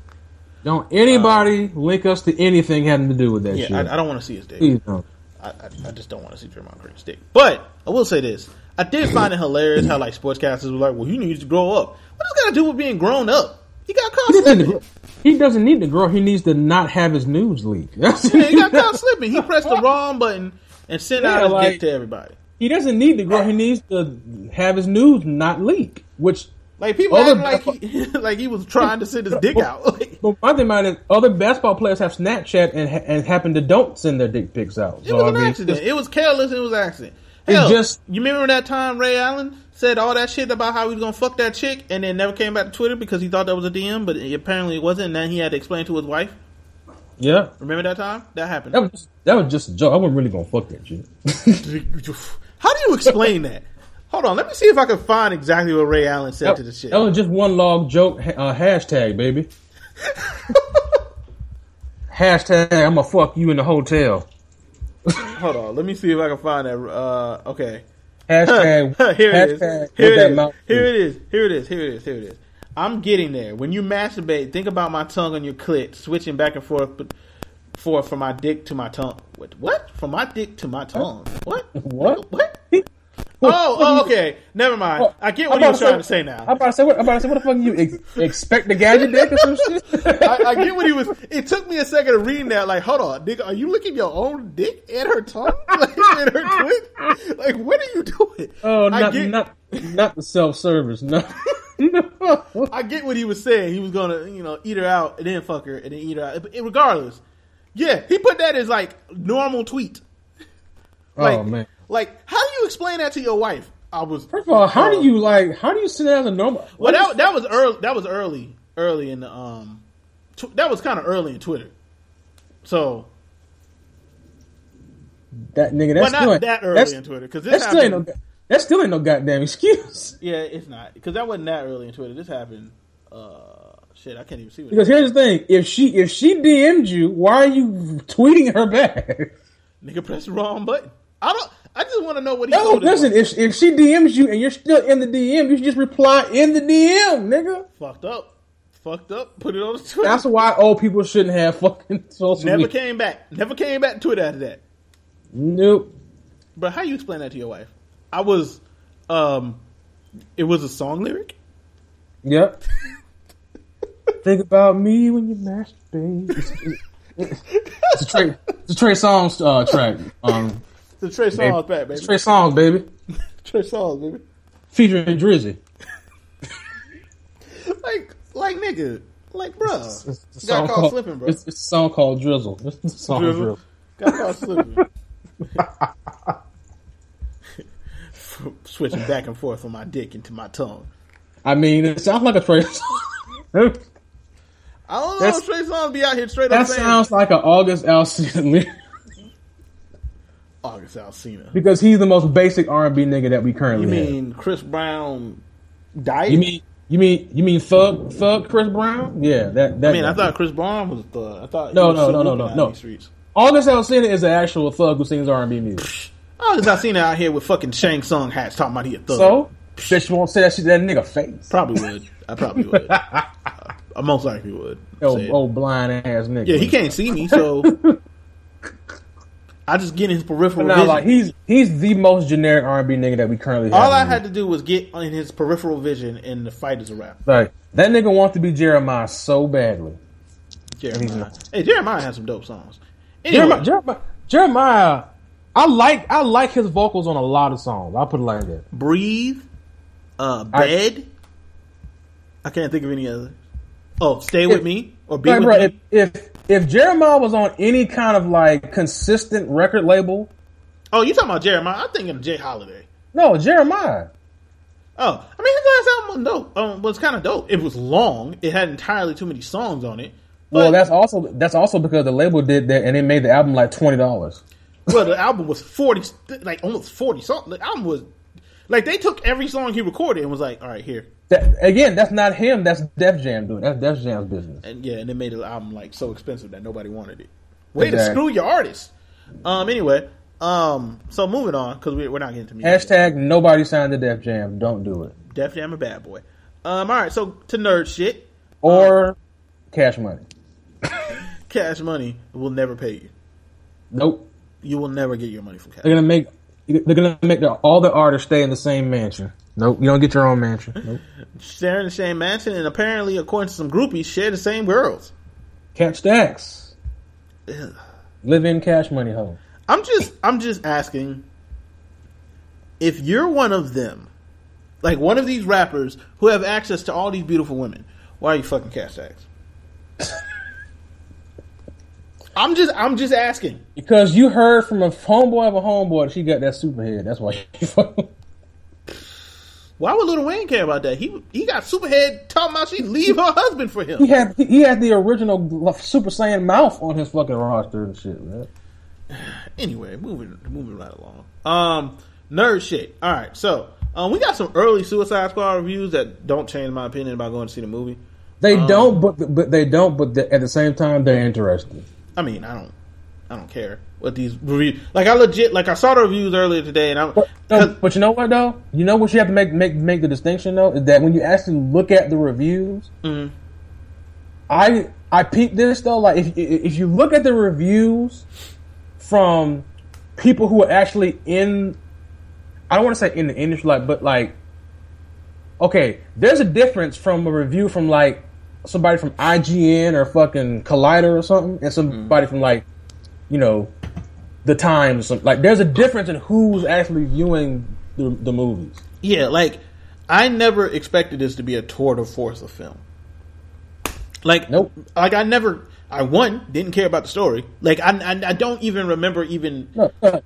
Don't anybody link us to anything having to do with that Yeah, shit. I, I don't want to see his dick. Please don't. I, I, I just don't want to see Draymond Green's dick. But I will say this: I did find it hilarious how like sportscasters were like, "Well, he needs to grow up." What does that got to do with being grown up? He got caught He doesn't, slipping. he doesn't need to grow. He needs to not have his news leak. Yeah, he got caught slipping. He pressed the wrong button and sent Yeah, out his like- dick to everybody. he doesn't need to grow. He needs to have his news not leak. Which, Like people Other acting like he like he was trying to send his dick out. But my thing about it, other basketball players have Snapchat and and happen to don't send their dick pics out. it So, was I an mean, accident. It was careless. It was an accident. Hell, just- you remember that time Ray Allen said all that shit about how he was gonna fuck that chick and then never came back to Twitter because he thought that was a DM, but it, apparently it wasn't. And then he had to explain to his wife. Yeah, Remember that time that happened? that was just, that was just a joke. I wasn't really gonna fuck that shit. How do you explain that? Hold on, let me see if I can find exactly what Ray Allen said that, to the shit. that was just one log joke. Uh, hashtag baby. hashtag I'm gonna fuck you in the hotel. Hold on, let me see if I can find that. Uh, okay, Hashtag here it is. hashtag Here it is. Here it is. Here it is. Here it is. Here it is. I'm getting there. When you masturbate, think about my tongue on your clit, switching back and forth, but forth from my dick to my tongue. What? What? From my dick to my tongue. What? What? What? Oh, oh, oh okay. Never mind. Oh, I get what he about was to trying to say now. I'm about to say what? I'm about to say what the fuck you ex- expect the gadget dick or some shit? I, I get what he was. It took me a second to read that. Like, hold on, nigga, are you licking your own dick at her tongue, like in her clit? Like, what are you doing? Oh, not get, not not the self service. No. I get what he was saying. He was gonna, you know, eat her out and then fuck her and then eat her out. But regardless, yeah, he put that as like normal tweet. Oh, like, oh man. Like how do you explain that to your wife? I was First of all, how uh, do you like? How do you sit as a normal? Well, that that was early. That was early, early in the um. Tw- that was kind of early in Twitter. So, that nigga. well, That's not still that early that's- in Twitter because That this still ain't no. That still ain't no goddamn excuse. Yeah, it's not because that wasn't that early in Twitter. This happened. Uh, shit, I can't even see what. Because here's the thing: if she if she DM'd you, why are you tweeting her back? Nigga pressed the wrong button. I don't. I just want to know what he. No, listen. If if she DMs you and you're still in the DM, you should just reply in the DM, nigga. fucked up, fucked up. Put it on the Twitter. That's why old people shouldn't have fucking social media. Never media. came back. Never came back to Twitter after that. Nope. But how you explain that to your wife? I was, um, it was a song lyric. Yep. Think about me when you masturbate. It's, it's a Trey, it's a Trey Songz uh, track. Um, The Trey Songz back, baby. Trey Songz, baby, Trey Songz, baby. featuring Drizzy. Like, like nigga, like bruh. It's, it's a Got caught called slipping, bro. It's, it's a song called Drizzle. It's a song Drizzle. Drizzle. Got caught slipping. Switching back and forth from my dick into my tongue. I mean, it sounds like a Trey song. that I don't know That's- if Trey Songz be out here straight up That sounds like an August Alsina lyric August Alsina. because he's the most basic R and B nigga that we currently You have. mean Chris Brown died? You mean you mean you mean Thug Thug Chris Brown? Yeah, that that. I mean, I thought Chris Brown was a thug. I thought No, no, no, no, no, no. Streets. August Alsina is an actual thug who sings R and B music. August Alsina out here with fucking Shang Tsung hats talking about he a thug. So, bitch won't say that shit to that nigga face. probably would. I probably would. I most likely would. Old, say old blind ass nigga. Yeah, he can't see me, so I just get in his peripheral now, vision. like he's he's the most generic R and B nigga that we currently have. All I had to do was get in his peripheral vision and the fight is a rap. Like that nigga wants to be Jeremiah so badly. Jeremiah. Hey, Jeremiah has some dope songs. Anyway, Jeremiah, Jeremiah, Jeremiah, I like I like his vocals on a lot of songs. I'll put it like that. Breathe, uh, I- Bed. I can't think of any other. Oh, Stay With Me or Be With bro, Me. if, if if Jeremiah was on any kind of like consistent record label, Oh, you talking about Jeremiah? I'm thinking of J. Holiday. no Jeremiah. Oh, I mean, his last album was dope. Um, was kind of dope. It was long. It had entirely too many songs on it. But, Well, that's also that's also because the label did that and they made the album like twenty dollars. well, the album was forty, like almost forty songs. The album was like they took every song he recorded and was like, "All right, here." That, again, that's not him. That's Def Jam doing. That's Def Jam's business. and yeah, and they made the album like so expensive that nobody wanted it. Way to screw your artist. Um. Anyway. Um. So moving on because we, we're not getting to music. Hashtag nobody signed to Def Jam. Don't do it. Def Jam a bad boy. Um. All right. So to nerd shit, Or Cash Money. Cash Money will never pay you. Nope. You will never get your money from Cash. They're gonna make they're gonna make the, all the artists stay in the same mansion. Nope. You don't get your own mansion. Nope. Sharing the same mansion, and apparently, according to some groupies, share the same girls. Catch stacks. Ugh. Live in Cash Money home. I'm just, I'm just asking if you're one of them, like one of these rappers who have access to all these beautiful women. Why are you fucking Cash Stacks? I'm just, I'm just asking. Because you heard from a homeboy of a homeboy that she got that super head. That's why Why would Little Wayne care about that? He he got Superhead talking about she leave her husband for him. he had he had the original Super Saiyan mouth on his fucking roster and shit, man. Anyway, moving moving right along. Um, nerd shit. All right, so um, we got some early Suicide Squad reviews that don't change my opinion about going to see the movie. They Um, don't, but but they don't, but at the same time they're interesting. I mean, I don't, I don't care what these reviews. Like, I legit, like, I saw the reviews earlier today, and I'm, But, no, but you know what though? You know what you have to make make make the distinction though is that when you actually look at the reviews, Mhm. I I peeped this though. Like if if you look at the reviews from people who are actually in, I don't want to say in the industry, like, but like, okay, there's a difference from a review from like somebody from IGN or fucking Collider or something, and somebody from like, you know, the Times. Or. Like, there's a difference in who's actually viewing the, the movies. yeah, like, I never expected this to be a tour de force of film. Like, Nope. Like, I never, I one didn't care about the story. Like, I, I, I don't even remember even. No, uh,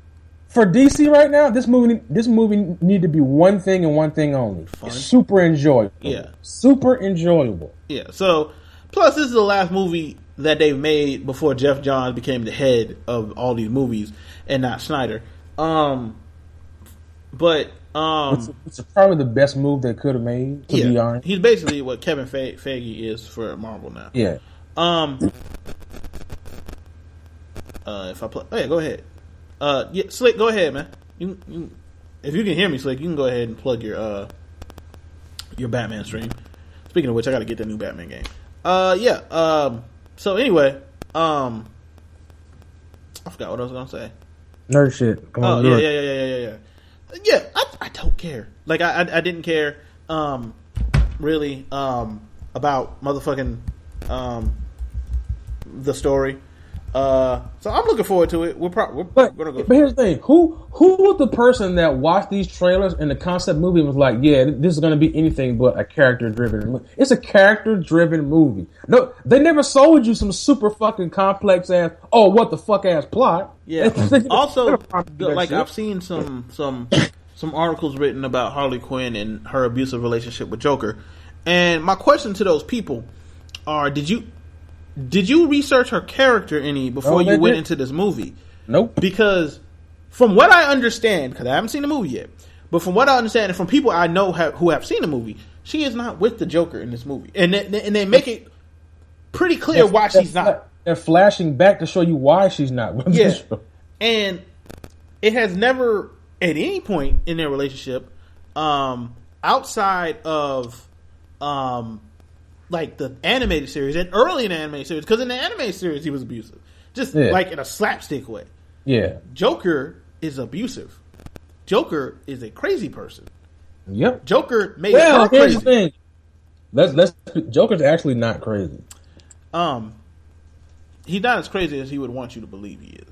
for DC right now, this movie this movie need to be one thing and one thing only: super enjoyable. Yeah. super enjoyable. Yeah. So, plus, this is the last movie that they've made before Geoff Johns became the head of all these movies and not Snyder. Um, but um, It's, it's probably the best move they could have made. To be yeah, honest, he's basically what Kevin Fe- Feige is for Marvel now. yeah. Um, uh, if I play, oh yeah, go ahead. Uh, yeah, Slick, go ahead, man. You, you, if you can hear me, Slick, you can go ahead and plug your uh your Batman stream. Speaking of which, I got to get the new Batman game. Uh, yeah. Um, so anyway, um, I forgot what I was gonna say. Nerd shit. Come Oh on, yeah, yeah, yeah, yeah, yeah, yeah. Yeah, I, I don't care. Like I, I, I didn't care. Um, really. Um, about motherfucking um the story. Uh, so I'm looking forward to it. We're probably But, gonna go. but here's the thing: who who was the person that watched these trailers and the concept movie and was like, "Yeah, this is going to be anything but a character driven." It's a character driven movie. No, they never sold you some super fucking complex ass. Oh, what the fuck ass plot? Yeah. Also, they don't do the- like. I've seen some some some articles written about Harley Quinn and her abusive relationship with Joker, and my question to those people are: Did you did you research her character any before you went didn't. into this movie? Nope. because from what I understand, because I haven't seen the movie yet, but from what I understand, and from people I know have, who have seen the movie, she is not with the Joker in this movie, and they, and they make it pretty clear why They're she's not. They're flashing back to show you why she's not. with Yeah, and it has never at any point in their relationship, um, outside of, um, like the animated series and early in the animated series, because in the animated series he was abusive, just Yeah. like in a slapstick way. Yeah. Joker is abusive. Joker is a crazy person. Yep. Joker made Well, her here's the thing. Let's let's Joker's actually not crazy. Um, he's not as crazy as he would want you to believe he is.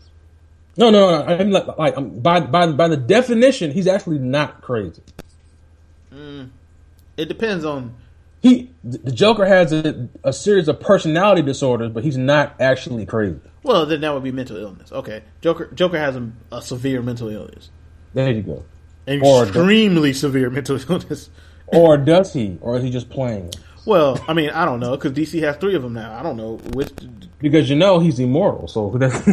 No, no, no. I mean, like, like um, by by by the definition, he's actually not crazy. It depends on. He the Joker has a, a series of personality disorders, but he's not actually crazy. Well, then that would be mental illness. Okay, Joker. Joker has a, a severe mental illness, There you go. Or- extremely severe mental illness. Or does he? Or is he just playing? Well, I mean, I don't know because DC has three of them now. I don't know which. Because you know he's immortal, so that's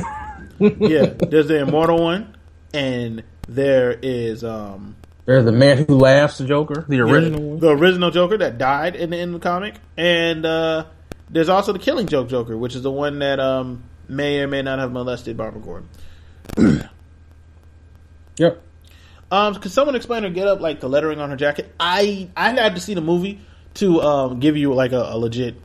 Yeah, there's the immortal one, and there is um there's the man who laughs, the Joker, the original the, one. the original Joker that died in the end of the comic, and uh there's also the Killing Joke Joker, which is the one that um may or may not have molested Barbara Gordon. Yep. Um, could someone explain or get up like the lettering on her jacket? I I had to see the movie to um give you like a, a legit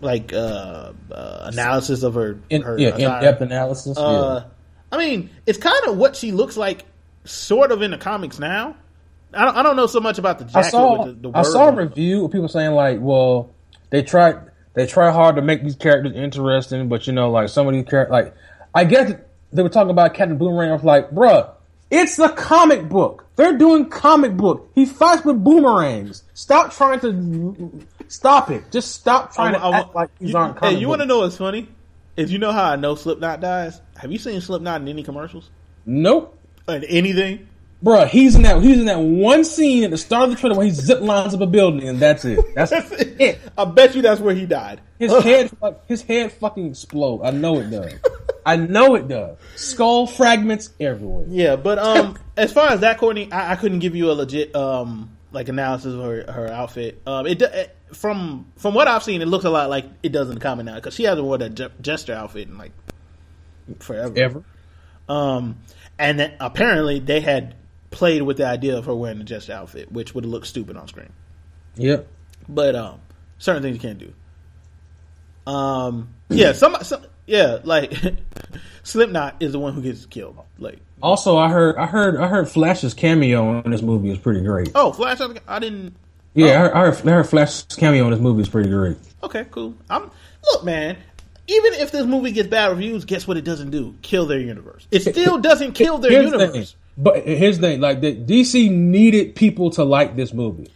like uh, uh analysis of her in, her yeah, in depth analysis. Uh, I mean, it's kind of what she looks like, sort of in the comics now. I don't, I don't know so much about the yeah. I saw the, the I saw a review of people saying like, well, they try they try hard to make these characters interesting, but you know, like some of these characters, like I guess they were talking about Captain Boomerang. I was like, bruh, it's a comic book. They're doing comic book. He fights with boomerangs. Stop trying to stop it. Just stop trying I- to I- act like these you, aren't comic. Hey, you want to know what's funny? Is you know how I know Slipknot dies? Have you seen Slipknot in any commercials? Nope. In anything? Bruh, he's in that he's in that one scene at the start of the trailer where he zip lines up a building and that's it. That's it. I bet you that's where he died. His head his head fucking explode. I know it does. I know it does. Skull fragments everywhere. Yeah, but um, as far as that, Courtney, I, I couldn't give you a legit um like analysis of her her outfit. Um, it, it from from what I've seen, it looks a lot like it does in the comic now because she hasn't worn that je- gesture outfit in like forever. Ever. Um, and then apparently they had played with the idea of her wearing the gesture outfit, which would looked stupid on screen. Yep. But um, certain things you can't do. Um, yeah, some, some yeah, like Slipknot is the one who gets killed. Like, Also, I heard I heard I heard Flash's cameo in this movie is pretty great. oh, Flash, I didn't. Yeah, I, heard, I, heard, I heard Flash's cameo in this movie is pretty great. Okay, cool. I'm look, man. Even if this movie gets bad reviews, guess what? It doesn't do kill their universe. It still doesn't kill their Here's the universe. thing. But here's the thing: like the DC needed people to like this movie.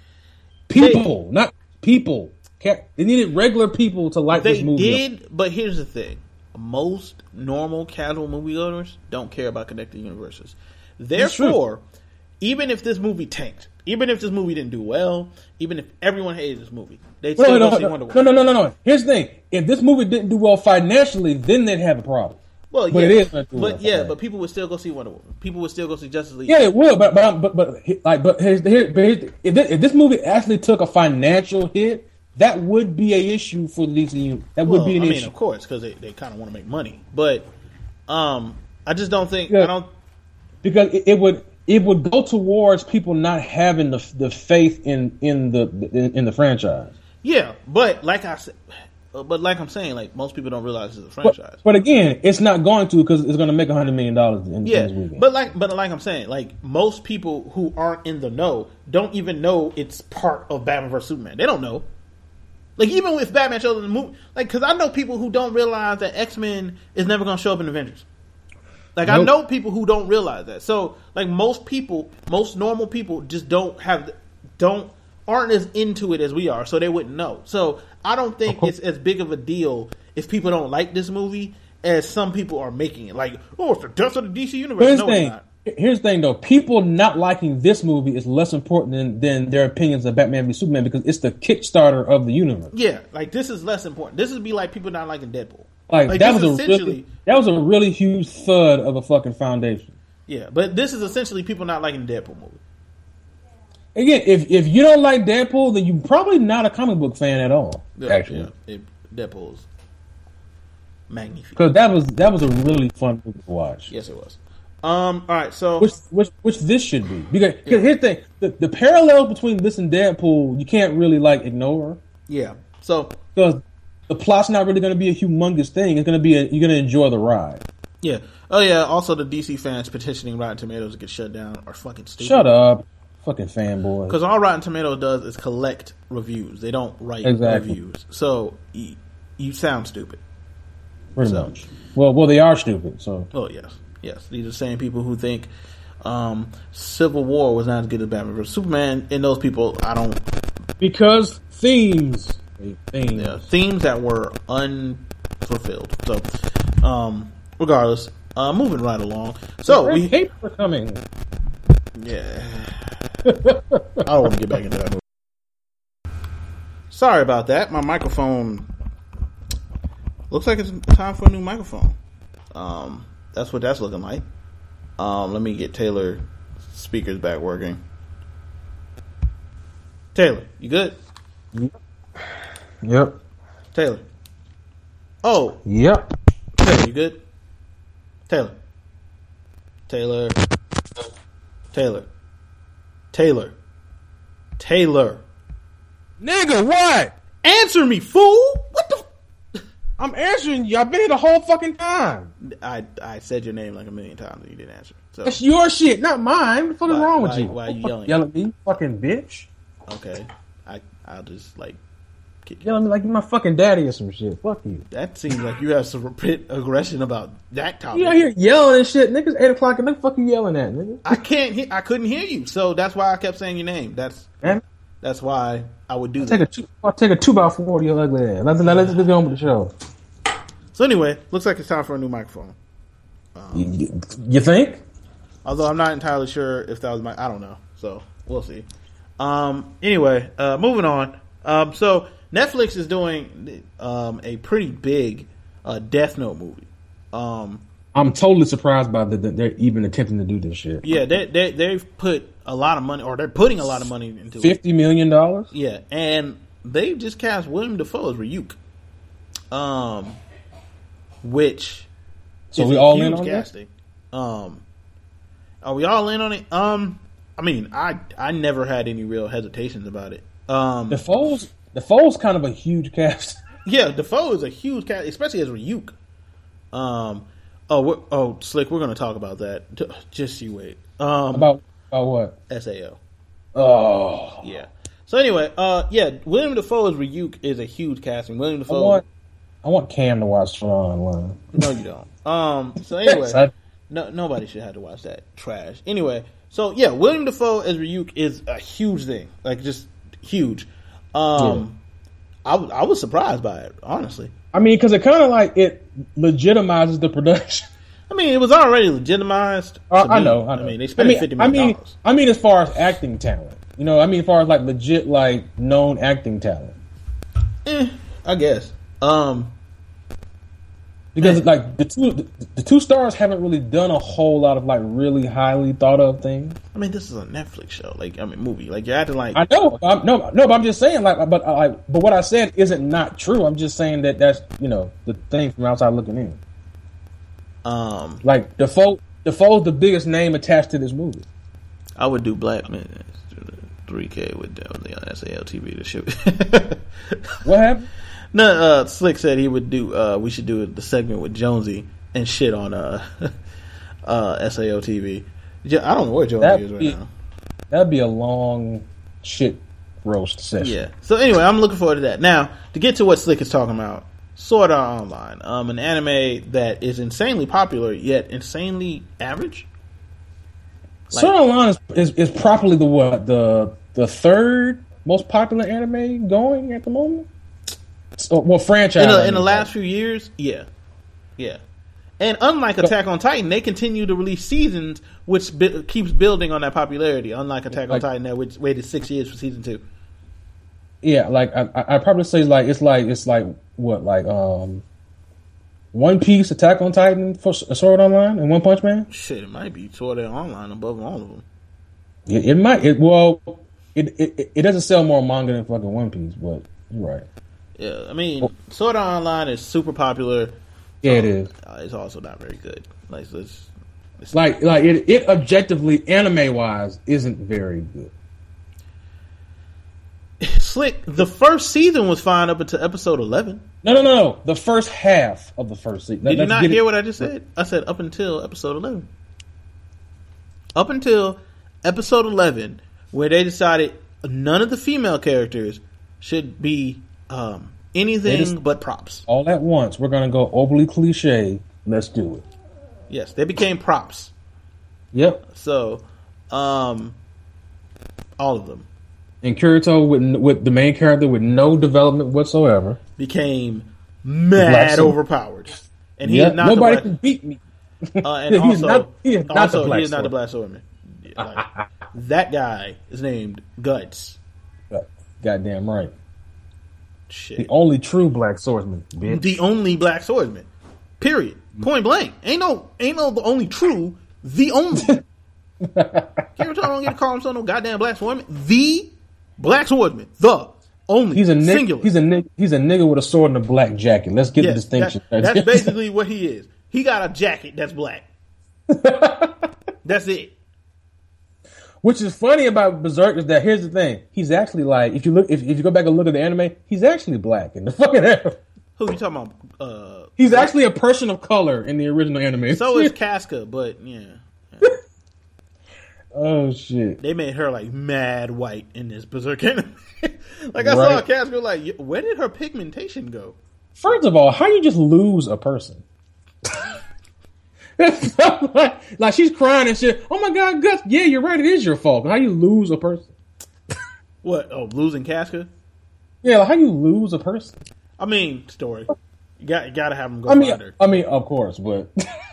People, not people. They needed regular people to like this movie. did, but here's the thing: most normal casual moviegoers don't care about connected universes. Therefore, even if this movie tanked, even if this movie didn't do well, even if everyone hated this movie, they'd No, still no, go see no, Wonder no, Woman. no, no, no, no. no. Here's the thing: if this movie didn't do well financially, then they'd have a problem. Well, But yeah, it is gonna well but yeah, but people would still go see Wonder Woman. People would still go see Justice League. Yeah, it will, but but but, but like but here's, here, but here's, if, this, if this movie actually took a financial hit, that would be a issue for the DCU. That would be an I mean, issue of course, because they, they kind of want to make money. But um, I just don't think Yeah. I don't. because it, it would it would go towards people not having the the faith in in the in, in the franchise. Yeah, but like I said, but like I'm saying, like most people don't realize it's a franchise. but again, it's not going to because it's going to make a hundred million dollars in, yeah, this weekend. but like, but like I'm saying, like most people who aren't in the know don't even know it's part of Batman vs Superman. They don't know. Like even with Batman shows in the movie, like because I know people who don't realize that X Men is never going to show up in Avengers. Like I know people who don't realize that. So like most people, most normal people just don't have don't aren't as into it as we are, so they wouldn't know. So I don't think it's as big of a deal if people don't like this movie as some people are making it. Like, oh, it's the death of the DC universe. Here's no, the thing. Here's the thing, though. People not liking this movie is less important than, than their opinions of Batman v Superman because it's the Kickstarter of the universe. Yeah, like this is less important. This would be like people not liking Deadpool. Like, Like, that was a really, that was a really huge thud of a fucking foundation. Yeah, but this is essentially people not liking the Deadpool movie. Again, if if you don't like Deadpool, then you're probably not a comic book fan at all. Yeah, actually, yeah, it, Deadpool's magnificent. because that was that was a really fun movie to watch. Yes, it was. Um. All right. So Which which which this should be because, because here's the thing: the, the parallels between this and Deadpool you can't really like ignore yeah. So because the plot's not really going to be a humongous thing. It's going to be a, you're going to enjoy the ride. Yeah. Oh yeah. Also, the DC fans petitioning Rotten Tomatoes to get shut down are fucking stupid. Shut up, fucking fanboy. Because all Rotten Tomatoes does is collect reviews. They don't write Exactly. reviews. So you sound stupid. Pretty so- much. Well, well, they are stupid. So Oh yes, yes. These are the same people who think um, Civil War was not as good as Batman vs Superman. And those people, I don't. because themes, themes. Yeah, themes that were unfulfilled. So, um, regardless, uh, moving right along. So Red we, paper coming. yeah. I don't want to get back into that movie. Sorry about that. My microphone looks like it's time for a new microphone. Um, that's what that's looking like. Um, let me get Taylor speakers back working. Taylor, you good? Yep. Taylor. Oh, Yep. Taylor, you good? Taylor. Taylor. Taylor. Taylor. Taylor. Nigga, what? Answer me, fool! What the? I'm answering you. I've been here the whole fucking time. I I said your name like a million times and you didn't answer. So That's your shit, not mine. What the fuck is wrong with why- you? why are you Fuck yelling? At me, fucking bitch. okay, I I'll just like kick you. Me like you're my fucking daddy or some shit. Fuck you. That seems like you have some repent aggression about that topic. You out here yelling and shit. Niggas eight o'clock and the fuck you yelling at, nigga? I can't. Hear, I couldn't hear you, so that's why I kept saying your name. That's Man, that's why I would do take that. a two. I'll take a two by four to your ugly ass. Let's let's get on with the show. So anyway, looks like it's time for a new microphone. You, you think? Although I'm not entirely sure if that was my, I don't know. So we'll see. Um, anyway, uh, moving on. Um, so Netflix is doing um, a pretty big uh, Death Note movie. Um, I'm totally surprised by that that they're even attempting to do this shit. yeah, they, they they've put a lot of money, or they're putting a lot of money into it. Fifty million dollars. Yeah, and they've just cast William Dafoe as Ryuk. Um, which So we all in on that? casting. Um, are we all in on it? Um, I mean, I I never had any real hesitations about it. Um, Dafoe's Dafoe's kind of a huge cast. yeah, Dafoe is a huge cast, especially as Ryuk. Um, oh, oh, slick, we're gonna talk about that. Just you wait. Um, About about what? Sao. Oh, Yeah. So anyway, uh, yeah, William Dafoe as Ryuk is a huge casting. William I Dafoe. want I want Cam to watch Tron online. No, you don't. Um. So anyway, I- no, nobody should have to watch that trash. Anyway, so yeah, William Dafoe as Ryuk is a huge thing, like just huge. Um, I was I was surprised by it, honestly. I mean, because it kind of like it legitimizes the production. I mean, it was already legitimized. Uh, I know, I know. I mean, they spent I mean, fifty I mean, dollars. I mean, as far as acting talent, you know, I mean, as far as like legit, like known acting talent, Eh, I guess. Um, because like the two the, the two stars haven't really done a whole lot of like really highly thought of things. I mean, this is a Netflix show, like I mean, movie. Like you're acting like I know, I'm, no, no, but I'm just saying, like, but uh, like, but what I said isn't not true. I'm just saying that that's you know the thing from outside looking in. um, Like Dafoe, Dafoe's the biggest name attached to this movie. I would do Black Men. Three K with the, the SAO TV to shoot. What happened? No, uh, Slick said he would do. Uh, we should do the segment with Jonesy and shit on uh, uh, SAO TV. I don't know where Jonesy That'd is right be- now. That'd be a long shit roast session. Yeah. So anyway, I'm looking forward to that. Now to get to what Slick is talking about, Sword Art Online, um, an anime that is insanely popular yet insanely average. Like- Sword Art Online is, is is properly the what the the third most popular anime going at the moment. So, well, franchise In the, I in the last few years, yeah, yeah. And unlike Attack on Titan, they continue to release seasons, which bi- keeps building on that popularity. Unlike Attack on Like- Titan, that which waited six years for season two. yeah, like I I probably say like it's like it's like what like um One Piece, Attack on Titan, for Sword Online, and One Punch Man. Shit, it might be Sword Online above all of them. It, it might. It well, it, it it doesn't sell more manga than fucking One Piece, but you're right. Yeah, I mean, Sword Art Online is super popular. Yeah, it is. Uh, it's also not very good. Like, it's, it's Like like it it objectively anime wise isn't very good. Slick, the first season was fine up until episode 11. No, no, no, no. The first half of the first season. Did you Let's not get it- hear what I just said? I said up until episode 11. Up until episode 11, where they decided none of the female characters should be um, anything just- but props. all at once? We're gonna go overly cliche. Let's do it. Yes, they became props. Yep. So, um, all of them And Kirito with with the main character with no development whatsoever. became mad overpowered. And he Yep. not Nobody can beat me. uh, and He's also, not- he is not also the Black he is not the black swordman. Like, that guy is named Guts. Goddamn right. Shit. The only true black swordsman, bitch. the only black swordsman. Period. Point blank. Ain't no ain't no the only true, the only. Kirito don't get to call himself no goddamn black swordsman. The black swordsman. The only. He's a nigga. singular. He's a nigga. He's a nigga with a sword and a black jacket. Let's get Yes, the distinction. that- that's basically what he is. He got a jacket that's black. that's it. Which is funny about Berserk is that here's the thing. He's actually like if you look if, if you go back and look at the anime, he's actually black in the fucking anime. Who you talking about? Uh, He's actually a person of color in the original anime. so is Casca, but yeah, oh shit. they made her like mad white in this Berserk anime. like I saw Right. Casca, like where did her pigmentation go? First of all, how you just lose a person? Like, like she's crying and shit. Oh my god, Gus. Yeah, you're right. It is your fault. How you lose a person? What? Oh, losing Casca? Yeah, like how you lose a person? I mean, story. You got you got to have him go I mean, find her. I mean, of course, but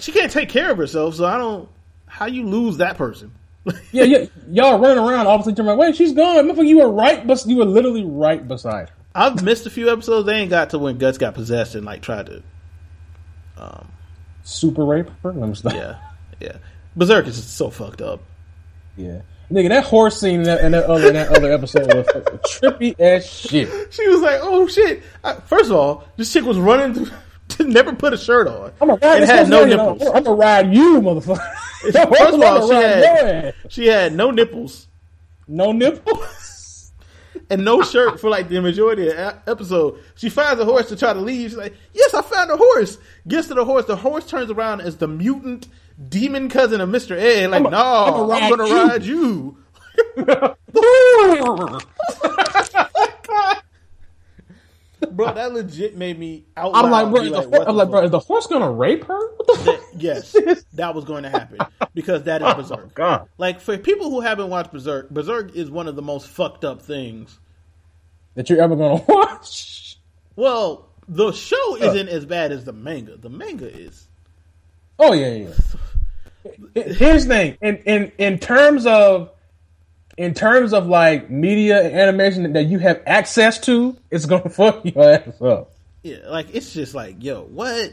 She can't take care of herself, so I don't. How you lose that person? yeah, yeah, y'all running around all of a sudden. You're like, wait, she's gone. Motherfucker, you were right, but you were literally right beside her. I've missed a few episodes. They ain't got to when Guts got possessed and like tried to. Um, Super rape Yeah, yeah. Berserk is so fucked up. yeah. Nigga, that horse scene in that, in that other in that other episode was trippy as shit. She was like, "Oh shit!" I, first of all, this chick was running through. never put a shirt on. I'm gonna ride and had no nipples. know. I'm gonna ride you, motherfucker. First of all, she had she had no nipples no nipples. And no shirt for like the majority of the episode. She finds a horse to try to leave. She's like, "Yes, I found a horse." Gets to the horse. The horse turns around as the mutant demon cousin of Mister Ed. Like, no, I'm ride gonna you." ride you. Bro, that legit made me out. I'm like, bro, the like, horse, I'm like, bro, is the horse gonna rape her? What the fuck? yes, that was going to happen because that is oh Berserk. Oh, God. Like for people who haven't watched Berserk, Berserk is one of the most fucked up things. That you're ever gonna watch? Well, the show isn't as bad as the manga. The manga is. Oh yeah, yeah. Here's the thing. In in in terms of in terms of like media and animation that you have access to, it's gonna fuck your ass up. Yeah, like it's just like, yo, what,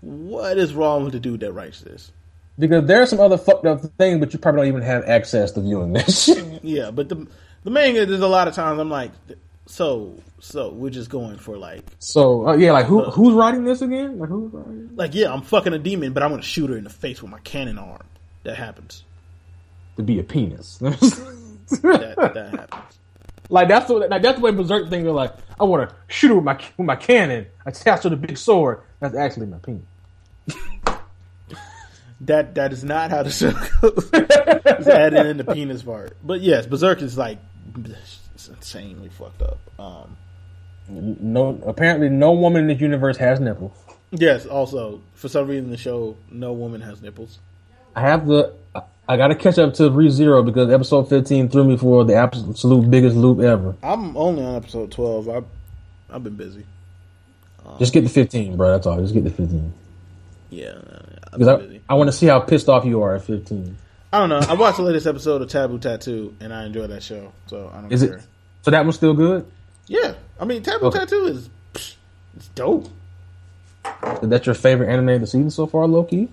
what is wrong with the dude that writes this? Because there are some other fucked up things, but you probably don't even have access to viewing this. Yeah, but the the manga, there's a lot of times I'm like, so so we're just going for like, So uh, yeah, like who who's writing this again? Like who's writing? like yeah, I'm fucking a demon, but I'm gonna shoot her in the face with my cannon arm. That happens. To be a penis. That that happens. like that's the like that's the way Berserk things are like. I want to shoot her with my with my cannon attached to the big sword. That's actually my penis. That that is not how the show goes. it's added in the penis part. But yes, Berserk is like it's insanely fucked up. Um, No, apparently no woman in this universe has nipples. yes, also for some reason the show no woman has nipples. I have the. I- I got to catch up to Re Zero because episode fifteen threw me for the absolute biggest loop ever. I'm only on episode twelve. I I've been busy. Um, Just get the fifteen, bro. That's all. Just get the fifteen Yeah, I've because busy. I, I want to see how pissed off you are at fifteen. I don't know. I watched the latest episode of Taboo Tattoo and I enjoyed that show. So I don't Is care. it? So that one's still good. Yeah, I mean Taboo Okay. Tattoo is it's dope. Is that your favorite anime of the season so far, Loki? key?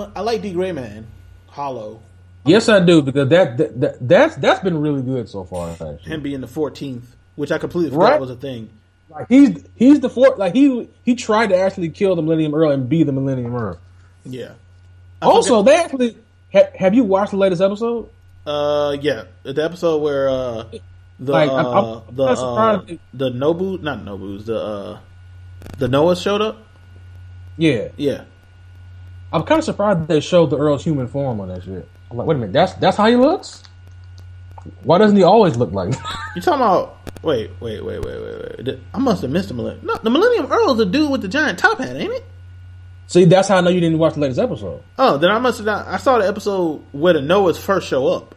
Um, I like D Gray Man, Hollow. Yes, I do because that, that, that that's that's been really good so far. Actually. Him being the 14th, which I completely forgot Right. was a thing. Like he's he's the fourth. Like he he tried to actually kill the Millennium Earl and be the Millennium Earl. Yeah. I Also, forgot- they actually have, have you watched the latest episode? Uh, yeah, the episode where uh the Like, I'm- uh, I'm the uh, the Nobu not Nobu's the uh the Noah showed up. Yeah, Yeah, I'm kind of surprised that they showed the Earl's human form on that shit. I'm like, wait a minute, that's that's how he looks. Why doesn't he always look like? that? you talking about? Wait, wait, wait, wait, wait, wait. I must have missed the Millennium. No, the Millennium Earl's the dude with the giant top hat, ain't it? See, that's how I know you didn't watch the latest episode. Oh, then I must have not. I saw the episode where the Noahs first show up,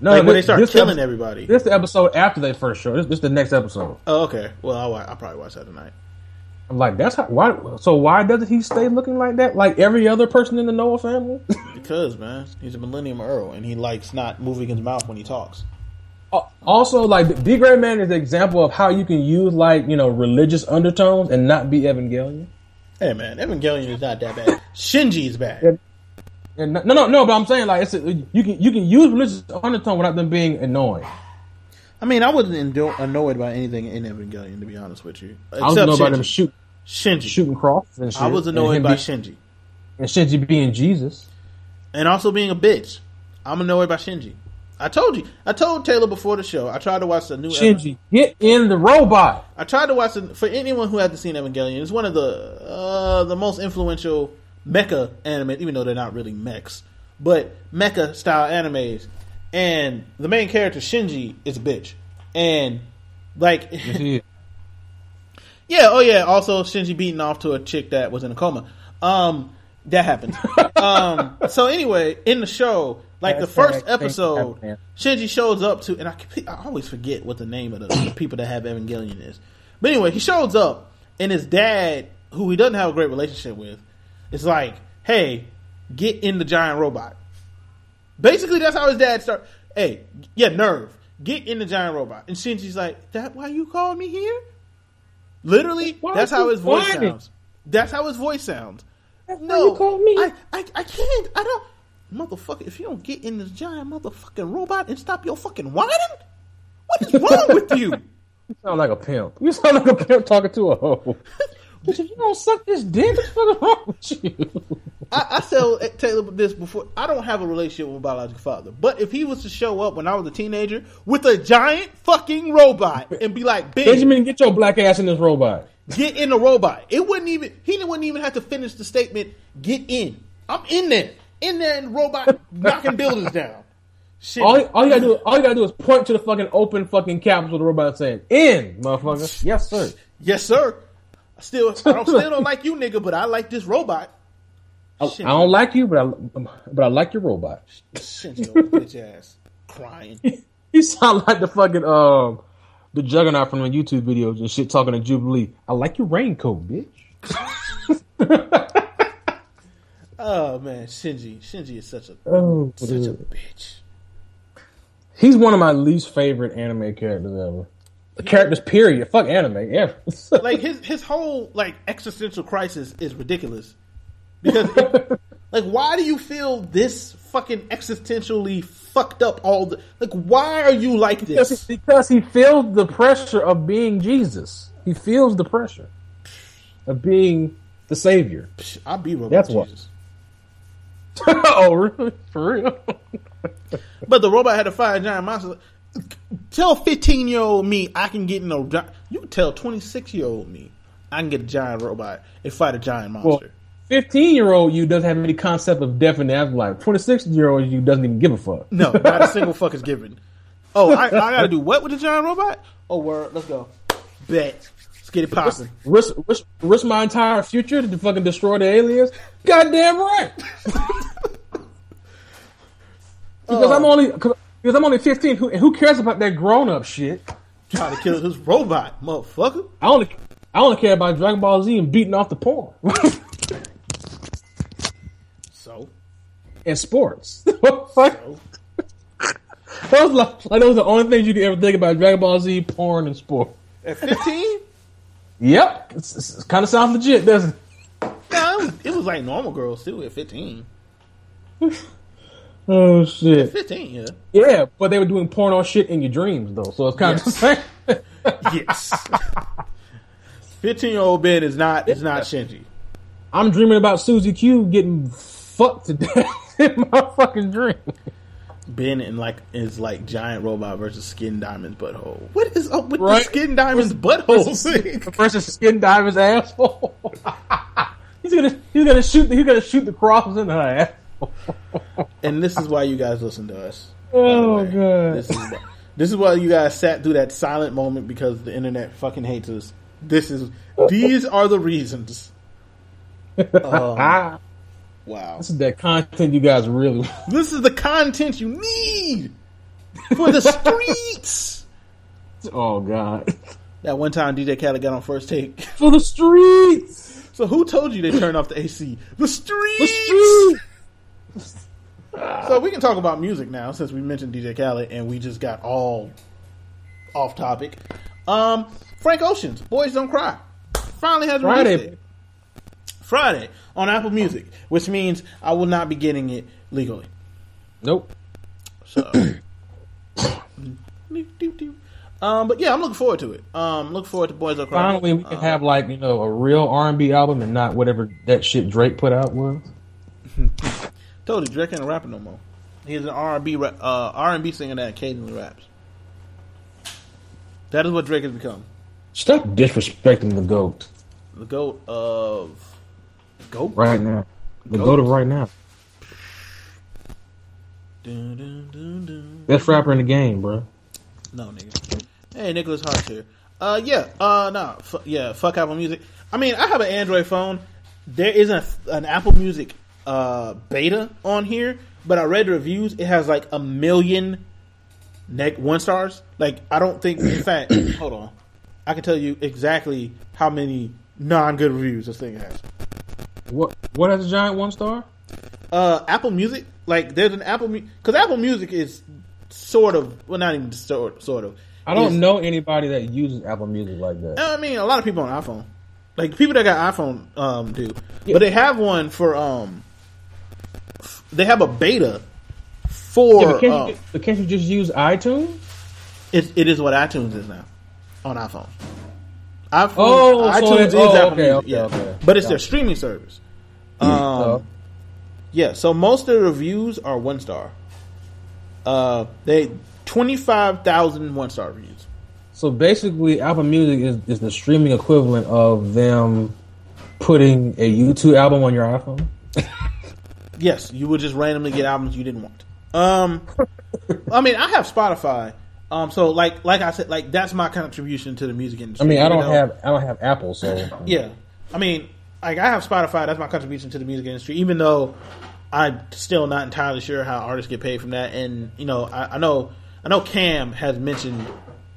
No, like when this- they start killing episode- everybody. This is the episode after they first show. This, this is the next episode. Oh, okay. Well, I'll, I'll probably watch that tonight. I'm like, that's how. Why? So why doesn't he stay looking like that, like every other person in the Noah family? Because man, he's a Millennium Earl, and he likes not moving his mouth when he talks. Uh, also, like D. Gray Man is an example of how you can use like you know religious undertones and not be Evangelion. Hey man, Evangelion is not that bad. Shinji is bad. Yeah. And no, no, no. But I'm saying like it's a, you can you can use religious undertone without them being annoying. I mean, I wasn't endo- annoyed by anything in Evangelion, to be honest with you. I was know about them shoot Shinji. shooting crosses and shit. I was annoyed by be- Shinji, and Shinji being Jesus. and also being a bitch. I'm annoyed by Shinji. I told you. I told Taylor before the show. I tried to watch the new. Shinji, get in the robot. I tried to watch it for anyone who hasn't seen Evangelion. It's one of the uh, the most influential mecha anime, even though they're not really mechs, but mecha style animes. And the main character Shinji is a bitch, and like, yeah, oh yeah. Also, Shinji beating off to a chick that was in a coma. Um, that happened. um, so anyway, in the show, like the first episode. Shinji shows up to, and I, I always forget what the name of the, the people that have Evangelion is. But anyway, he shows up, and his dad, who he doesn't have a great relationship with, is like, "Hey, get in the giant robot." Basically, that's how his dad start. Hey, yeah, nerve, get in the giant robot. And Shinji's like, "That why you called me here?" Literally, Why that's how his voice whining? sounds. That's how his voice sounds. why No, you called me? I, I, I can't. I don't. Motherfucker, if you don't get in this giant motherfucking robot and stop your fucking whining, what is wrong with you? You sound like a pimp. You sound like a pimp talking to a hoe. But if you don't suck this dick, what's fucking wrong with you? I, I tell eh, Taylor this before. I don't have a relationship with my biological father, but if he was to show up when I was a teenager with a giant fucking robot and be like, "Big, Benjamin, get your black ass in this robot. get in the robot," it wouldn't even. He wouldn't even have to finish the statement. Get in. I'm in there, in there, the robot, knocking buildings down. Shit. All, all you gotta do, all you gotta do is point to the fucking open fucking capsule the robot saying, "In, motherfucker." Yes, sir. Yes, sir. I still, I don't, still don't like you, nigga, but I like this robot. I, I don't like you, but I, but I like your robot. Shinji old bitch ass crying. He sound like the fucking um the juggernaut from the YouTube videos and shit talking to Jubilee. I like your raincoat, bitch. Oh man, Shinji. Shinji is such a Oh, such a bitch. He's one of my least favorite anime characters ever. The characters, period. Fuck anime. Yeah. Like his his whole like existential crisis is ridiculous. Because like why do you feel this fucking existentially fucked up all the like why are you like because, this? because he feels the pressure of being Jesus. He feels the pressure of being the savior. I'll be robot That's what- Jesus. oh, really? For real? But the robot had to fight a giant monster. Tell fifteen year old me I can get no. you tell twenty six year old me I can get a giant robot and fight a giant Well, monster. 15 year old you doesn't have any concept of death and the afterlife. 26 year old you doesn't even give a fuck. No, not a single fuck is given. Oh, I, I gotta do what with the giant robot? Oh, word. Let's go. Bet. Let's get it popping. Risk, risk, risk my entire future to fucking destroy the aliens? Goddamn right. because I'm oh. only cause, I'm only 15. Who, and who cares about that grown up shit? Trying to kill this robot, motherfucker. I only I only care about Dragon Ball Z and beating off the porn So, and sports. Fuck. so those like, like those are the only things you can ever think about: Dragon Ball Z, porn, and sport. at fifteen, Yep, it's, it kind of sounds legit, doesn't it? no, it was, it was like normal girls too. At fifteen, Oh shit. fifteen, yeah, Yeah, but they were doing porno shit in your dreams though, so it's kind of the same. yes. Fifteen year old Ben is not is not Shinji. I'm dreaming about Susie Q getting fucked to death in my fucking dream. Ben and like is like giant robot versus Skin Diamond's butthole. What is up with Right. the Skin Diamond's butthole thing? versus Skin Diamond's asshole. he's gonna he's gonna shoot the, he's gonna shoot the crosses in her ass. And this is why you guys listen to us. Oh god. This is why, this is why you guys sat through that silent moment because the internet fucking hates us. This is these are the reasons. Um, ah, wow. this is that content you guys really. This is the content you need for the streets. Oh god. That one time DJ Khaled got on first take. For the streets. So who told you they turned off the AC? The streets. The streets. So we can talk about music now since we mentioned DJ Khaled and we just got all off topic. Um, Frank Ocean's Boys Don't Cry finally has released Friday. Friday on Apple Music, which means I will not be getting it legally. Nope. So, um, but yeah, I'm looking forward to it. Um, look forward to Boys Don't Cry. Finally, we can have like you know a real R and B album and not whatever that shit Drake put out was. Told you, Drake ain't a rapper no more. He's an R and B uh, R and B singer that occasionally raps. That is what Drake has become. Stop disrespecting the goat The goat of goat. right now. The goat of right now. Dun, dun, dun. Best rapper in the game, bro. No, nigga. Hey, Nicholas Hart here. Uh, yeah. Uh, no. F- yeah. Fuck Apple Music. I mean, I have an Android phone. There isn't an Apple Music uh beta on here, but I read the reviews. It has like a million neck one stars. Like, I don't think. In fact, hold on. I can tell you exactly how many non good reviews this thing has. What what has a giant one star? Uh, Apple Music, like there's an Apple because Apple Music is sort of well, not even sort sort of. I don't know anybody that uses Apple Music like that. I mean, a lot of people on iPhone, like people that got iPhone, um, do, but they have one for um, f- they have a beta Yeah, for. but, can't uh, you, but can't you just use iTunes? it, it is what iTunes is now on iPhone. iPhone, Oh, so iTunes it- is oh, Apple okay, Music, okay, yeah, okay. but it's their streaming service. Um, yeah, so most of the reviews are one star. Uh, they 25,000 one star reviews. so basically, Apple Music is, is the streaming equivalent of them putting a YouTube album on your iPhone. Yes, you would just randomly get albums you didn't want. Um, I mean, I have Spotify. Um, so like, like I said, like that's my contribution to the music industry. I mean, I don't though- have I don't have Apple, so Yeah, I mean, like I have Spotify. That's my contribution to the music industry. Even though I'm still not entirely sure how artists get paid from that. And you know, I, I know, I know Cam has mentioned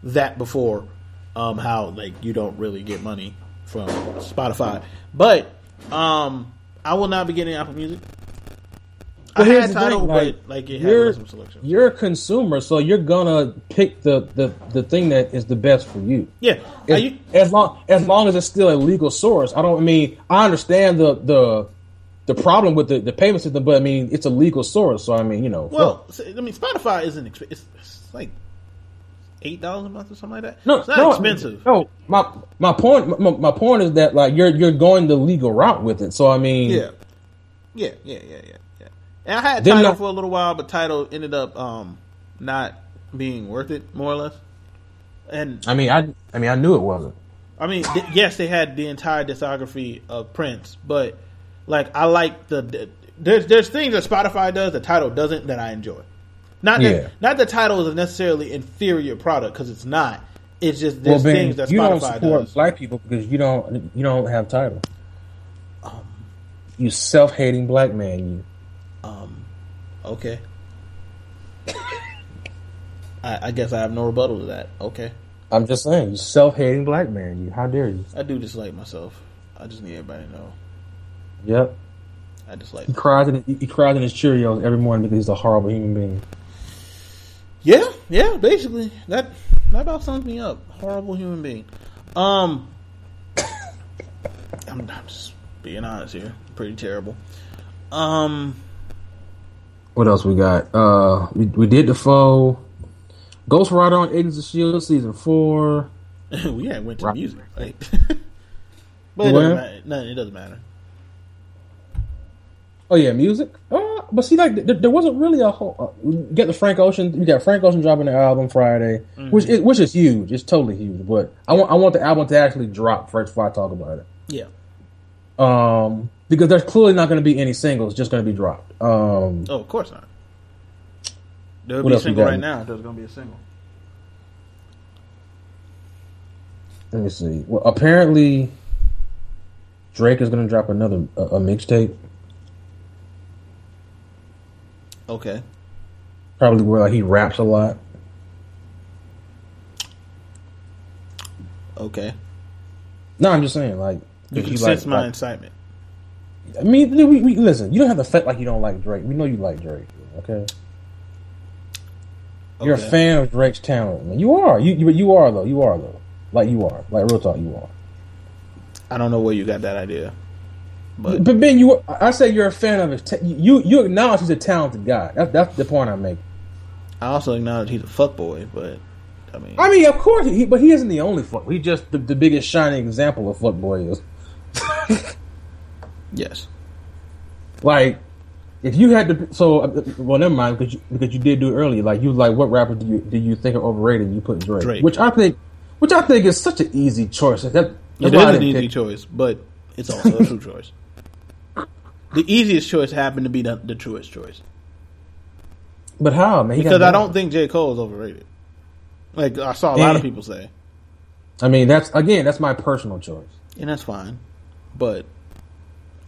that before. Um, how like you don't really get money from Spotify, but um, I will not be getting Apple Music. I But here's had the Tidal, thing, like, but like it had you're some selection. you're a consumer, so you're gonna pick the, the, the thing that is the best for you. Yeah, As, you- as long as long as it's still a legal source. I don't I mean I understand the the the problem with the, the payment system, but I mean it's a legal source, so I mean you know. well, I mean, Spotify isn't exp- it's, it's like eight dollars a month or something like that. no, it's not no, expensive. No, my my point my, my point is that like you're you're going the legal route with it. So I mean, yeah, yeah, yeah, yeah, yeah. And I had Tidal for a little while, but Tidal ended up um not being worth it, more or less. And I mean I I mean I knew it wasn't. I mean, th- yes, they had the entire discography of Prince, but like I like the, the there's there's things that Spotify does that Tidal doesn't that I enjoy. Not Yeah. that not that Tidal is a necessarily inferior product because it's not. It's just Well, there's Ben, things that you don't Spotify support does. black people because you don't you don't have Tidal. Um, you self hating black man. You. Okay. I, I guess I have no rebuttal to that. Okay. I'm just saying, you self hating black man. You. How dare you? I do dislike myself. I just need everybody to know. Yep. I dislike. He cries in he cries in his Cheerios every morning because he's a horrible human being. Yeah, yeah. Basically, that that about sums me up. Horrible human being. Um, I'm, I'm just being honest here. Pretty terrible. Um, What else we got? Uh, we we did Dafoe. Ghost Rider on Agents of Shield season four. we had went to Right. music, like, but it doesn't matter. No, it doesn't matter. Oh yeah, music. Uh, but see, like there, there wasn't really a whole. Uh, get the Frank Ocean. You got Frank Ocean dropping the album Friday, which is, which is huge. It's totally huge. But I want I want the album to actually drop first before I talk about it. Yeah. Um, because there's clearly not going to be any singles, just going to be dropped. Um, Oh, of course not. There'll be a single right now. There's gonna be a single. let me see. Well, apparently, Drake is going to drop another a, a mixtape. Okay. Probably where like he raps a lot. Okay. No, I'm just saying, like You can sense like- my like- excitement. I mean, we, we listen. You don't have to fake like you don't like Drake. We know you like Drake. Okay, you're a fan of Drake's talent. Man. You are. You, you you are though. You are though. Like you are. Like real talk. You are. I don't know where you got that idea, but But Ben, you. I say you're a fan of his. Ta- you you acknowledge he's a talented guy. That's that's the point I'm making. I also acknowledge he's a fuckboy. But I mean, I mean, of course, he, but he isn't the only fuck. He's just the, the biggest shining example of fuckboy is. yes. Like, if you had to, so uh, well, never mind because you, because you did do it earlier. Like, you was like, what rapper do you do you think are overrated? You put Drake, Drake. which I think, which I think is such an easy choice. That, that's It why I is an easy pick- choice, but it's also a true choice. The easiest choice happened to be the, the truest choice But how, man? He because I don't think J Cole is overrated. Like I saw a lot of Eh. people say, I mean, that's again, that's my personal choice. and that's fine, but He's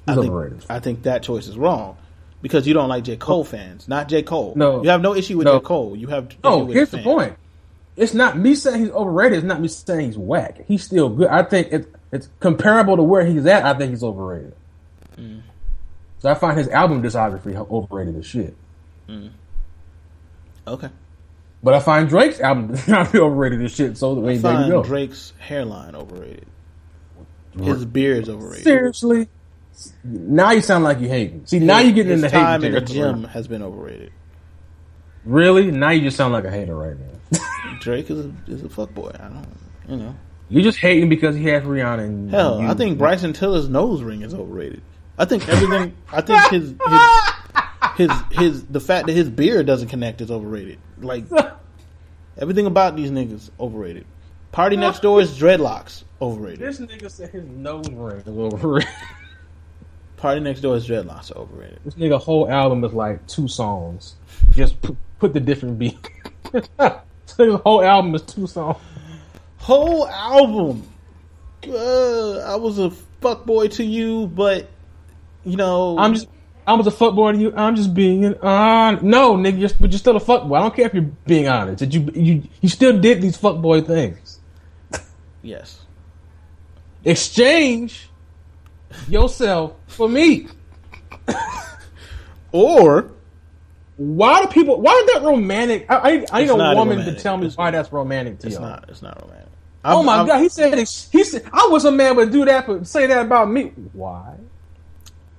I think. I think that choice is wrong because you don't like J Cole fans, not J Cole. No. you have no issue with No. J Cole. You have No, here's the the point. It's not me saying he's overrated. It's not me saying he's whack. He's still good. I think it's it's comparable to where he's at. I think he's overrated. Mm. So I find his album discography overrated as shit. Okay, But I find Drake's album discography overrated as shit. So I mean, there you go. Drake's hairline overrated. His beard's overrated. Seriously. Now you sound like you hate hating. See, now His- you getting in the time hating in the gym has been overrated. Really? Now you just sound like a hater right now. Drake is a, is a fuckboy. I don't, you know. You're just hating because he has Rihanna. And Hell, you- I think Bryson Tiller's nose ring is overrated. I think everything. I think his his his his the fact that his beard doesn't connect is overrated. Like everything about these niggas overrated. Party next door is dreadlocks overrated. This nigga said his nose ring is overrated. Party next door is dreadlocks overrated. This nigga whole album is like two songs. Just put, put the different beat. so his whole album is two songs. Whole album. Uh, I was a fuckboy to you, but you know I'm just. I was a fuckboy to you. I'm just being on. No, nigga, you're, but you're still a fuckboy. I don't care if you're being honest. That you you you still did these fuckboy things. yes. Exchange yourself for me. Or Why do people? Why is that romantic? I I, I need a woman to tell me It's why that's romantic to it's you. not. It's not romantic. Oh I'm- my I'm- god, he said he said I wish a man would do that, but say that about me. Why?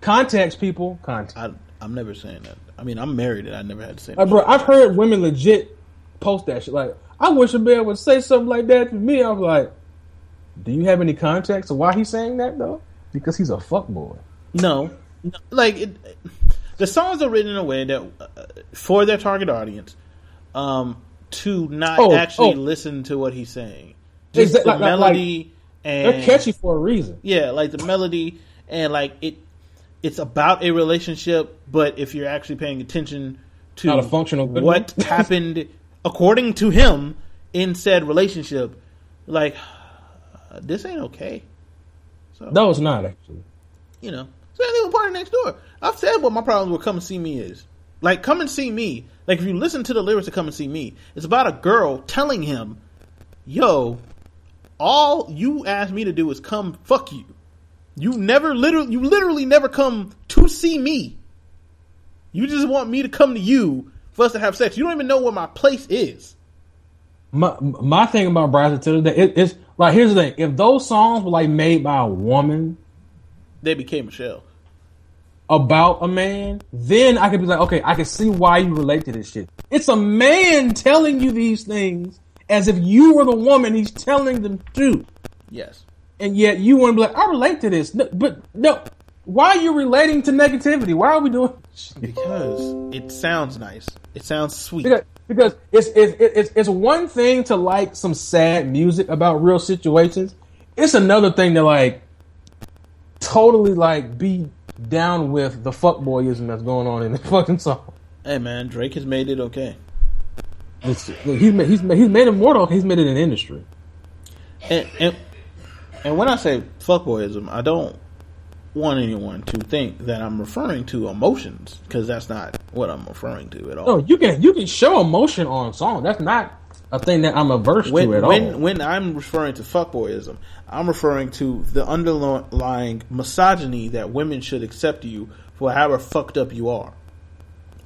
Context, people. Context. I, I'm never saying that. I mean, I'm married and I never had to say that. Like, bro, I've heard women legit post that shit. Like, I wish a man would say something like that to me. I was like, do you have any context of why he's saying that though? Because he's a fuckboy. No, no. like it, the songs are written in a way that uh, for their target audience, um, to not Oh, actually oh. listen to what he's saying. Just the like- like- melody and They're catchy for a reason. Yeah, like the melody and like it. It's about a relationship, but if you're actually paying attention to Not a functional what happened according to him in said relationship, like this ain't okay. So No, it's not actually. you know, same thing with Party Next Door. I've said what my problems with Come and See Me is. Like, Come and See Me, like if you listen to the lyrics of Come and See Me, it's about a girl telling him, yo, all you asked me to do is come fuck you. You never literally, you literally never come to see me. You just want me to come to you for us to have sex. You don't even know where my place is. My my thing about Bryson Tiller that it, it's like here's the thing: if those songs were like made by a woman They became Michelle. about a man, then I could be like, okay, I can see why you relate to this shit. It's a man telling you these things as if you were the woman he's telling them to. Yes. and yet you want to be like, I relate to this, no, but no, why are you relating to negativity? Why are we doing? Because it sounds nice. It sounds sweet. Because, because it's, it's it's it's one thing to like some sad music about real situations. It's another thing to like totally like be down with the fuckboyism that's going on in the fucking song. Hey man, Drake has made it okay. It's, he's made, he's made, he's made it mortal. He's made it an industry. And and and when I say fuckboyism, I don't want anyone to think that I'm referring to emotions because that's not what I'm referring to at all. No, you can you can show emotion on song. That's not a thing that I'm averse when to at when all. when I'm referring to fuckboyism, I'm referring to the underlying misogyny that women should accept you for however fucked up you are,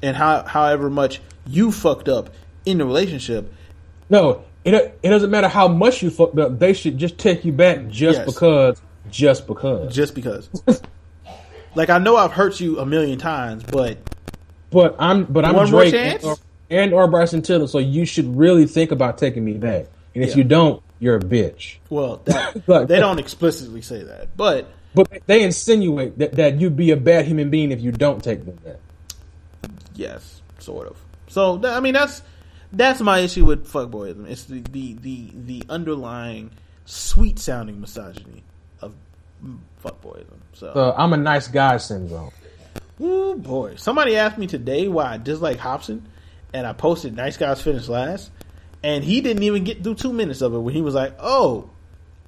and how however much you fucked up in the relationship. No, it it doesn't matter how much you fucked up. They should just take you back just Yes. because, just because. Just because, like I know I've hurt you a million times, but But I'm but I'm One more Drake chance? and or, and or Bryson Tiller, so you should really think about taking me back. And if Yeah. you don't, you're a bitch. well, that, they don't explicitly say that, but But they insinuate that, that you'd be a bad human being if you don't take them back. Yes, sort of. So I mean, that's that's my issue with fuckboyism. It's the the the, the underlying sweet sounding misogyny fuckboyism. So, The I'm a nice guy syndrome. ooh boy, somebody asked me today why I dislike Hopsin, and I posted "Nice guys finish last," and he didn't even get through two minutes of it when he was like, "Oh,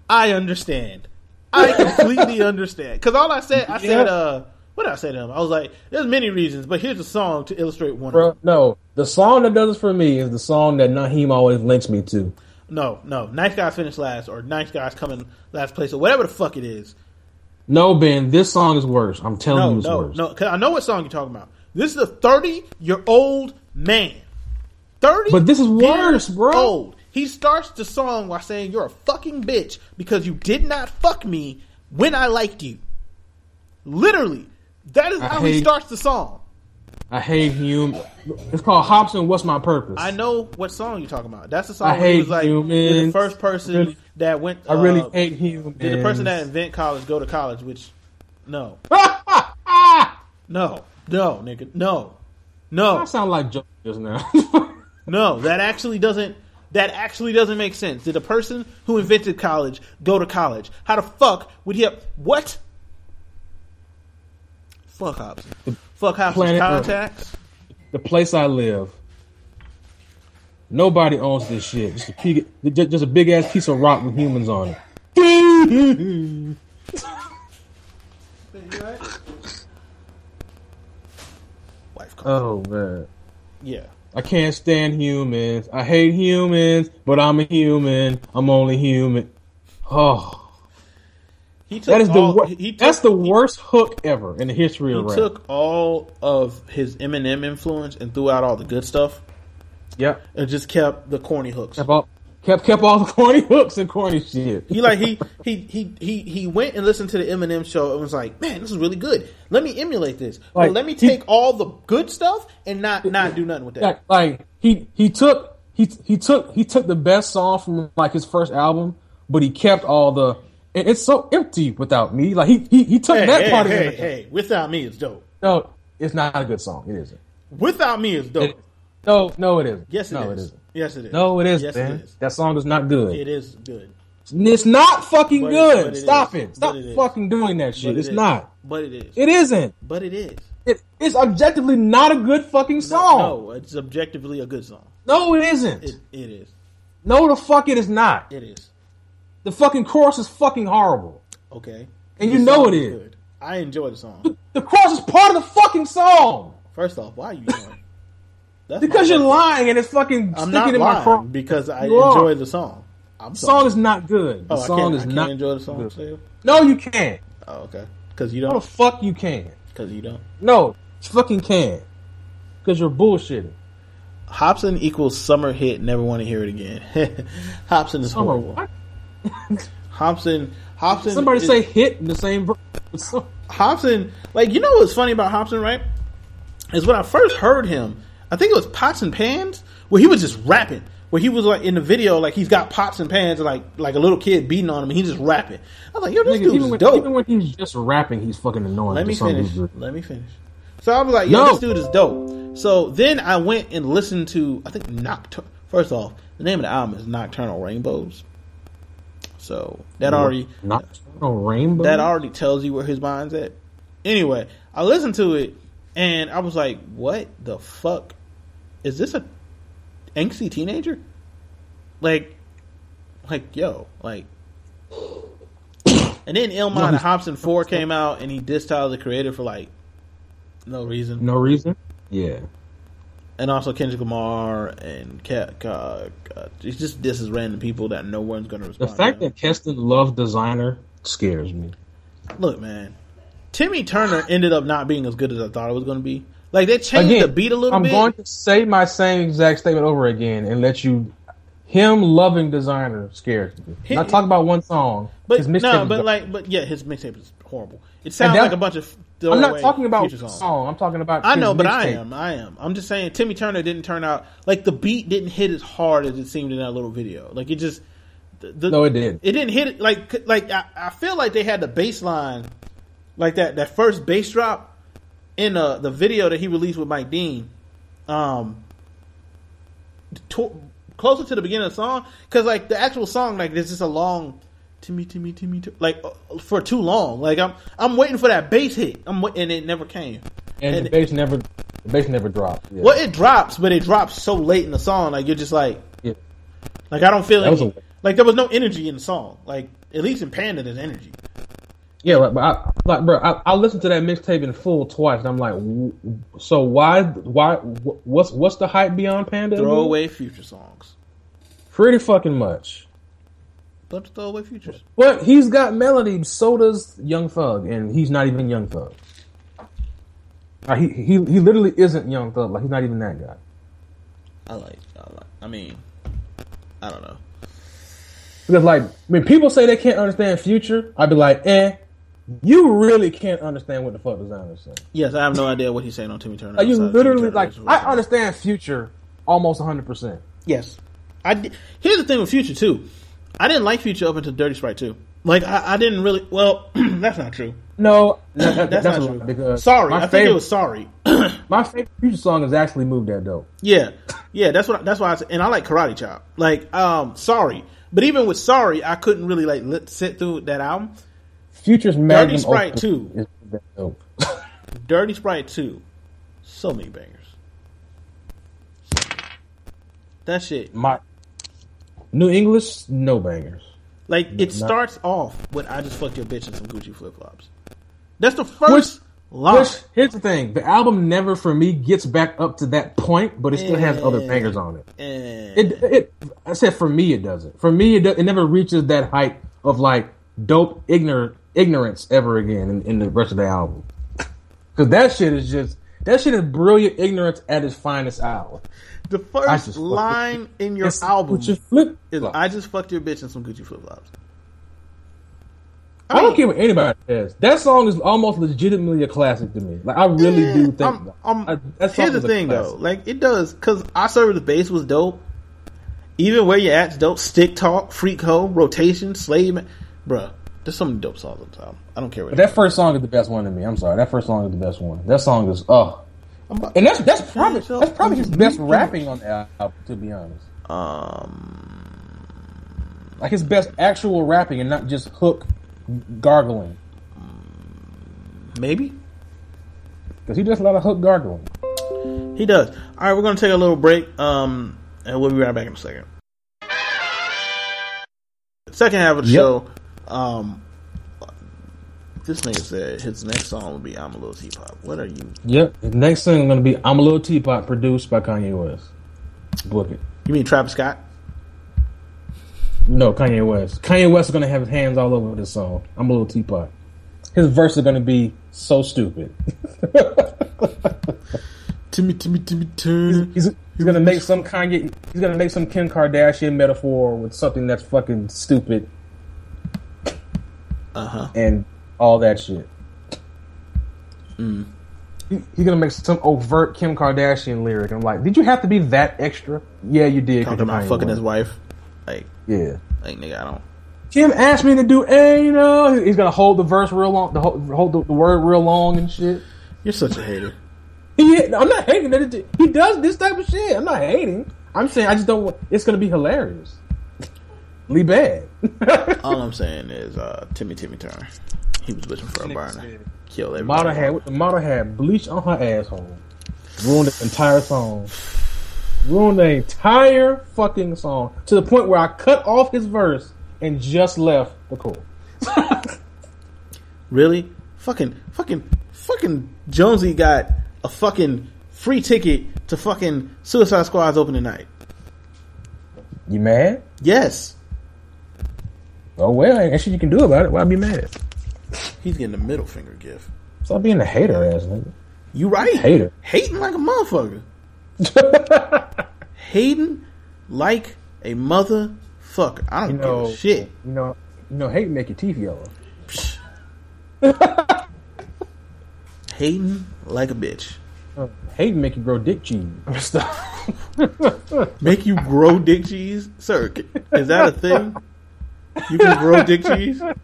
I understand. I completely understand." Because all I said, I said, uh. What did I say to him? I was like, "There's many reasons, but here's a song to illustrate one." Bro, no, the song that does it for me is the song that Naheem always links me to. No, no. Nice guys finish last, or nice guys come in last place, or whatever the fuck it is. No, Ben, this song is worse. I'm telling No, you, it's worse. no, worse. no. Cause I know what song you're talking about. This is a 30 year old man. 30. But this is worse, bro. Old. He starts the song by saying you're a fucking bitch because you did not fuck me when I liked you. Literally, that is I how he starts the song. I hate him. It's called Hopsin. What's my purpose? I know what song you're talking about. That's the song I where he hate was like, the first person that went. I really uh, hate humans. Did the person that invent college go to college? Which, no, no, no, nigga, no, no, I sound like Joe just now. no. That actually doesn't. That actually doesn't make sense. Did the person who invented college go to college? How the fuck would he have what? Fuck Hopsin. Fuck Hopsin's Planet Earth. contacts. the place I live, nobody owns this shit. Just a, pig- just just a big ass piece of rock with humans on it. Wife. Oh man, Yeah. I can't stand humans. I hate humans, but I'm a human. I'm only human. Oh, He took that is the wor- he took, that's the he- worst hook ever in the history He of rap. took all of his Eminem influence and threw out all the good stuff, yep, and just kept the corny hooks. kept all, kept kept all the corny hooks and corny shit. He like he he he he he went and listened to the Eminem show and was like, "Man, this is really good. Let me emulate this. Like, let me he- take all the good stuff and not not do nothing with that." like, like he he took he he took he took the best song from like his first album, but he kept all the. It's so empty without me. Like he he, he took Hey, that hey, part of hey, it. hey! Without me, it's dope. No, it's not a good song. It isn't. Without me, it's dope. It- no, no, it isn't. yes, it no, is. it isn't. Yes, it is. No, it isn't. Yes, man. it is. That song is not good. It is good. It's not fucking But good. but it Stop is. it. Stop fucking doing that shit. it It's is. not. But it is. It isn't. But it is. It, it's objectively not a good fucking song. No, it's objectively a good song. No, it isn't. It it is. no, the fuck it is not. It is. The fucking chorus is fucking horrible. Okay. And The you know it is. good. I enjoy the song. The chorus is part of the fucking song. First off, why are you lying? That's Because you're lying and it's fucking I'm sticking in my craw. because I You are. enjoy the song. I'm The song is not good. Oh, the Oh, I song can't, is not enjoy the song. good. No, you can't. Oh, okay. Because you No, the don't. fuck you can. Because you don't. No, you fucking can. Because you're bullshitting. Hopsin equals summer hit. Never want to hear it again. Hopsin is Summer, horrible. Hopsin. Hopsin. Somebody is- say hit in the same verse. Hopsin. Like you know what's funny about Hopsin, right? Is when I first heard him. I think it was Pots and Pans where he was just rapping. where he was like in the video, like he's got pots and pans, and like like a little kid beating on him, and he's just rapping. I was like, yo, this Nigga, dude is when, dope. even when he's just rapping, he's fucking annoying. Let me finish. Let me finish. So I was like, yo, No. this dude is dope. So then I went and listened to, I think Nocturne. First off, the name of the album is Nocturnal Rainbows. So that already Nocturnal Rainbow. that already tells you where his mind's at. Anyway, I listened to it and I was like, what the fuck? Is this a angsty teenager? Like, like, yo, like. And then Illmind he's- Hopsin 4 came out and he dissed Tyler the creator for like no reason. no reason. Yeah. And also Kendrick Lamar and Cat, uh, uh, it's just disses random people that no one's going to respond. The fact to. that Keston loves Desiigner scares me. Look, man, Timmy Turner ended up not being as good as I thought it was going to be. Like they changed the beat a little I'm bit. going to say my same exact statement over again and let you. Him loving Desiigner scares me. He- Not talk about one song. but his no, but like, but yeah, his mixtape is horrible. It sounds like a bunch of. I'm not talking about song. I'm talking about. I know, but I am. I am. I'm just saying Timmy Turner didn't turn out like the beat didn't hit as hard as it seemed in that little video. Like it just the, the, No, it did. It didn't hit it like like I, I feel like they had the bass line like that that first bass drop in uh, the video that he released with Mike Dean. Um to, closer to the beginning of the song cuz like the actual song like there's just a long Timmy Timmy Timmy Tim- like uh, for too long. Like I'm I'm waiting for that bass hit. I'm and it never came. And, and- the bass never, the bass never dropped. Yeah. Well, it drops, but it drops so late in the song, like you're just like, Yeah. like I don't feel any, a- like there was no energy in the song. Like at least in Panda, there's energy. Yeah, like, but I, like, bro, I, I listened to that mixtape in full twice, and I'm like, w- so why, why, wh- what's, what's the hype beyond Panda? Throw away future songs. Pretty fucking much. Of throw away futures. But he's got melody. So does Young Thug, and he's not even Young Thug. Like, he he he literally isn't Young Thug. Like he's not even that guy. I like. I like. I mean, I don't know. Because like when people say they can't understand Future, I'd be like, eh, you really can't understand what the fuck Desiigner's saying. Yes, I have no idea what he's saying on Timmy Turner. Like you literally like I understand Future almost 100. percent Yes, I. di- Here's the thing with Future too. I didn't like Future up until Dirty Sprite too. Like I, I didn't really. Well, that's not true. No, that, that- That's, that's, not true. because sorry, my I think favorite, it was sorry. my favorite Future song is actually "Move That Dope." Yeah, yeah, that's what that's why I said, and I like Karate Chop. Like, um, sorry, but even with sorry, I couldn't really like sit through that album. Future's Magnum Dirty Sprite Opus too. is Move That Dope. Dirty Sprite two, so many bangers. That shit, my New English, no bangers. like, it not- starts off with "I just fucked your bitch in some Gucci flip flops." That's the first line. Which here's the thing: the album never, for me, gets back up to that point, but it still has other bangers on it. It, it, I said for me, it doesn't. For me, it, it never reaches that height of like dope ignorant ignorance ever again in, in the rest of the album. Because that shit is just that shit is brilliant ignorance at its finest hour. the first line in your album flip is "I just fucked your bitch in some Gucci flip flops." I don't care what anybody says. That song is almost legitimately a classic to me. Like I really do think. Um, I'm, I'm, um, I- here's the thing though, like it does because I serve the bass was dope. Even where you at's dope. Stick talk, freak hoe, rotation, slave, man. Bruh. There's some dope songs on the album. I don't care what. But that first song is the best one to me. I'm sorry, that first song is the best one. That song is oh, and that's that's probably that's probably his best rapping on the album. To be honest, um, like his best actual rapping and not just hook gargling. maybe Because he does a lot of hook gargling. he does. All right, we're gonna take a little break. Um, and we'll be right back in a second. Second half of the Yep. show. Um, this nigga said his next song will be "I'm a Little Teapot." What are you? Yep. Next thing is gonna be "I'm a Little Teapot," produced by Kanye West. Book it. You mean Travis Scott? No, Kanye West. Kanye West is gonna have his hands all over this song. I'm a little teapot. His verse is gonna be so stupid. Timmy, Timmy, Timmy Turner. He's he's gonna make some Kanye. He's gonna make some Kim Kardashian metaphor with something that's fucking stupid Uh huh. and all that shit. he, he's gonna make some overt Kim Kardashian lyric. I'm like, did you have to be that extra? Yeah, you did. Talking about fucking West. his wife. Like, Yeah. like nigga, I don't. Kim asked me to do a, you know, he's gonna hold the verse real long, the hold the, the word real long and shit. You're such a hater. He, I'm not hating that it, he does this type of shit. I'm not hating. I'm saying I just don't. want It's gonna be hilarious. Lee bad. All I'm saying is, uh, Timmy Timmy Turner. He was wishing for a burner. Kill The everybody. model had the model had bleach on her asshole. Ruined the entire song. Ruined the entire fucking song to the point where I cut off his verse and just left the chorus. Really? Fucking, fucking, fucking Jonesy got a fucking free ticket to fucking Suicide Squad's opening night. You mad? Yes. Oh well, ain't shit you can do about it. Why be mad? He's getting a middle finger gift. Stop being a hater ass nigga. You right. Hater. Hating like a motherfucker. Hating like a motherfucker. I don't You know, give a shit. You know, you know, hate make your teeth yellow. Hating like a bitch. Uh, Hating make you grow dick cheese. Stop. Make you grow dick cheese? Sir, is that a thing? You can grow dick cheese?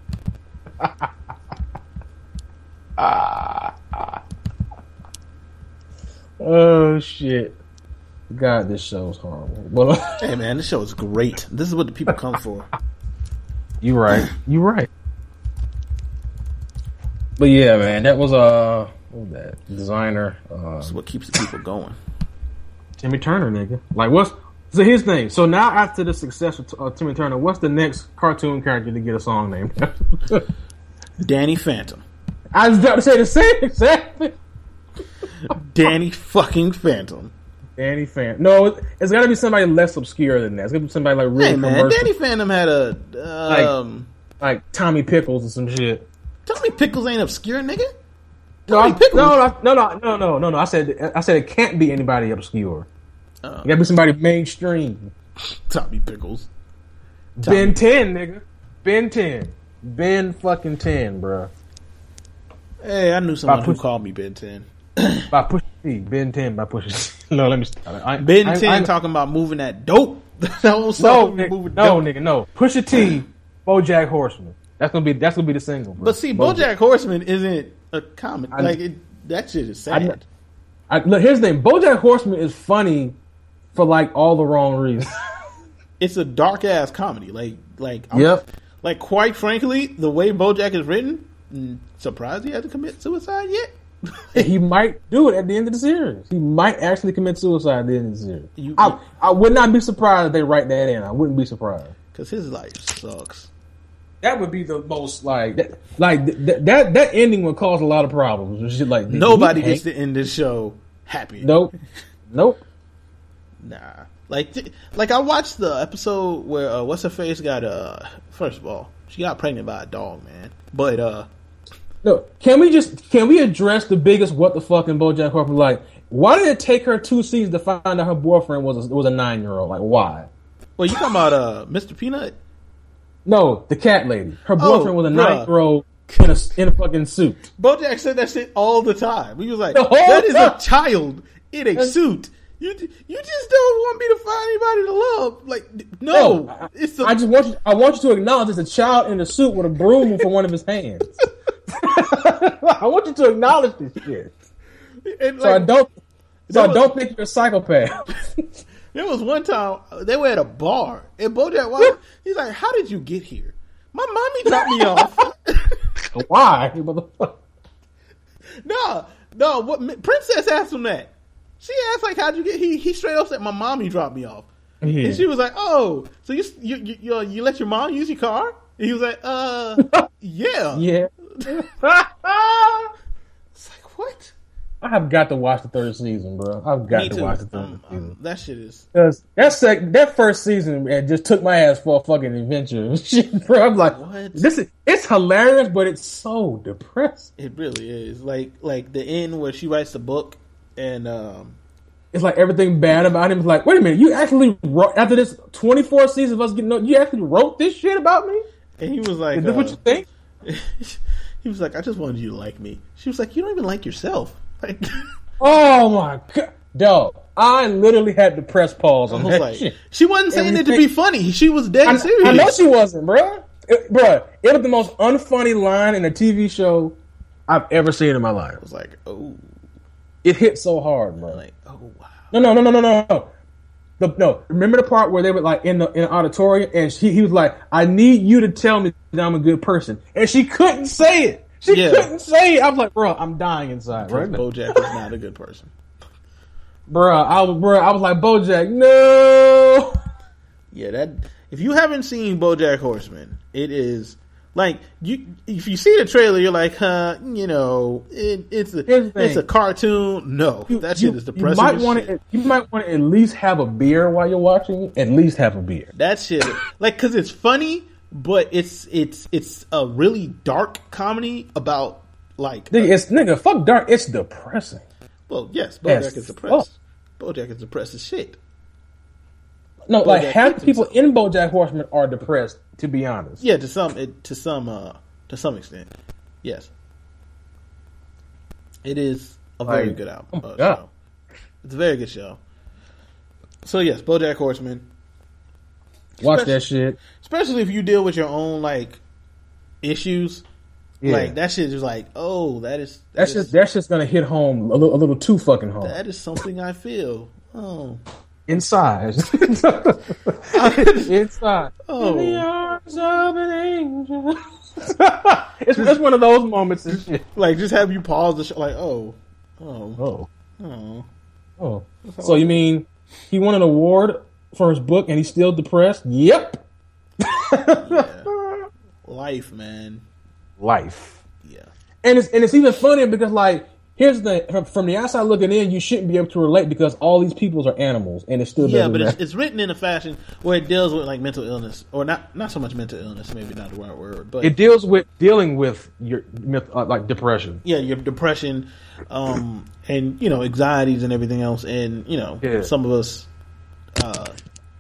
oh shit. God, this show's horrible. Well, Hey man, this show is great. This is what the people come for. you right. You right. But yeah, man, that was uh, what was that Desiigner uh, This is what keeps the people going. Timmy Turner, nigga. Like, what's so his thing? So now after the success of uh, Timmy Turner, what's the next cartoon character to get a song named? Danny Phantom. I was about to say the same exactly. Danny fucking Phantom. Danny Phantom. No, it- it's got to be somebody less obscure than that. It's got to be somebody like really Hey man, Danny Phantom had a um like Tommy Pickles or some shit. Tommy Pickles ain't obscure, nigga. No, Tommy I- Pickles. no, no, no, no, no, no, no, no. I said, I said it can't be anybody obscure. Uh. Oh. It got to be somebody mainstream. Tommy Pickles. Tommy- Ben Ten, nigga. Ben Ten. Ben fucking Ten, bro. Hey, I knew someone who called me Ben Ten. By Pusha T. Ben Ten by Pusha T. No, let me stop. I, Ben I, Ten I, talking about moving that dope. that whole No, song, nigga, moving no, dope. nigga, no. Pusha T. BoJack Horseman. That's gonna be that's gonna be the single. Bro. But see, BoJack Horseman isn't a comic. Like it, that shit is sad. I, look, here's the thing. BoJack Horseman is funny for like all the wrong reasons. it's a dark ass comedy. Like, like, I'm- Yep. Like, quite frankly, the way BoJack is written, mm, surprised he had to commit suicide yet. he might do it at the end of the series. He might actually commit suicide at the end of the series. You- I, I would not be surprised if they write that in. I wouldn't be surprised. Because his life sucks. That would be the most like that, like th- th- that that ending would cause a lot of problems and shit like did Nobody gets to end this show happy. Nope. Nope. Nah. Like, th- like I watched the episode where uh, what's her face got uh first of all she got pregnant by a dog, man. But uh, No. Can we just can we address the biggest what the fuck in BoJack Horseman? Like, why did it take her two seasons to find out her boyfriend was a, was a nine year old? Like, why? well, you talking about uh Mr. Peanut? No, the cat lady. Her Oh, boyfriend was a nine year old in a in a fucking suit. BoJack said that shit all the time. He was like, "That is a child in a suit." You you just don't want me to find anybody to love. Like no, No, I- it's the I just want you. I want you to acknowledge it's a child in a suit with a broom for one of his hands. I want you to acknowledge this shit, and, so I don't. So I don't think you're a psychopath. There was one time they were at a bar and BoJack was he's like, "How did you get here?" My mommy dropped me off. Why, motherfucker? no, no. What Princess asked him that. She asked like, "How'd you get?" He he straight up said, "My mommy dropped me off." Yeah. And she was like, "Oh, so you you you, you, you let your mom use your car?" And he was like, "Uh, yeah." Yeah. It's like what? I have got to watch the third season, bro. I've got Me to too. watch the third Um, season. um, that shit is. That sec- that first season it just took my ass for a fucking adventure. Shit, bro. I'm like, What? this is it's hilarious, but it's so depressing. It really is. Like like the end where she writes the book and um It's like everything bad about him. It's like, wait a minute, you actually wrote after this 24 seasons of us getting, you actually wrote this shit about me? and he was like, Is this what uh, you think? he was like, I just wanted you to like me. She was like, you don't even like yourself. Like, Oh my god, dog! I literally had to press pause I on was that like, shit. she wasn't saying it to be funny. She was dead I, serious. I know she wasn't, bro. It, bruh, it was the most unfunny line in a TV show I've ever seen in my life. I was like, oh, It hit so hard, bro. like, oh wow. No, no, no, no, no, no, no. The, no, remember the part where they were like in the in the auditorium, and she, he was like, "I need you to tell me that I'm a good person," and she couldn't say it. She Yeah. couldn't say it. I was like, "Bro, I'm dying inside right. BoJack is not a good person. Bro, I was, bro, I was like, "BoJack, no." Yeah, that if you haven't seen BoJack Horseman, it is like you. If you see the trailer, you're like, huh, you know, it, it's a Here's it's a cartoon. No, that shit you, is you depressing. might want to. You might want to at least have a beer while you're watching. At least have a beer. That shit, like, cause it's funny, but it's it's it's a really dark comedy about like. Nigga, it's nigga, fuck dark. It's depressing. well, yes, Yes, BoJack is depressed. BoJack is depressed as shit. No, like half the people in BoJack Horseman are depressed. To be honest, Yeah, to some it, to some uh to some extent, yes. It is a very Like, good album. oh uh, God. show. It's a very good show. So yes, BoJack Horseman, watch that shit. especially if you deal with your own like issues. Yeah. Like that shit is like, oh, that is that That's is- just that's just gonna hit home a little, a little too fucking home. that is something I feel. Oh, Inside, inside. Oh. In the arms of an angel. it's, it's one of those moments and shit. like just have you pause the show, like, oh, oh, Oh, oh. oh. So you mean he won an award for his book and he's still depressed? Yep. Life, man. Life. Yeah. And it's and it's even funnier because like here's the from- from the outside looking in, you shouldn't be able to relate because all these peoples are animals and it still Yeah, but it's, it's written in a fashion where it deals with like mental illness, or not not so much mental illness, maybe not the right word, but it deals with dealing with your uh, like depression. yeah, your depression, um, and you know anxieties and everything else, and you know Yeah. some of us. Uh,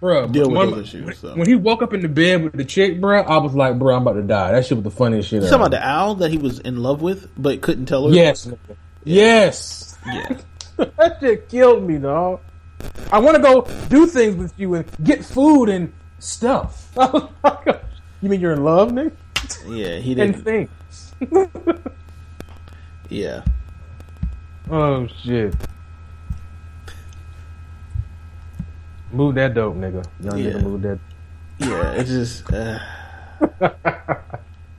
Bro, Deal with when, those issues, When, so. when he woke up in the bed with the chick, bro, I was like, bro, I'm about to die. That shit was the funniest shit. you ever. talking about the owl that he was in love with but couldn't tell her? Yes, nigga. Yes. yeah. that shit killed me, dog. I want to go do things with you and get food and stuff. Like, you mean you're in love, nigga? Yeah, he didn't. And things. Yeah, Oh shit. Move that dope, nigga. Young Yeah. nigga, move that. yeah. It's just, uh,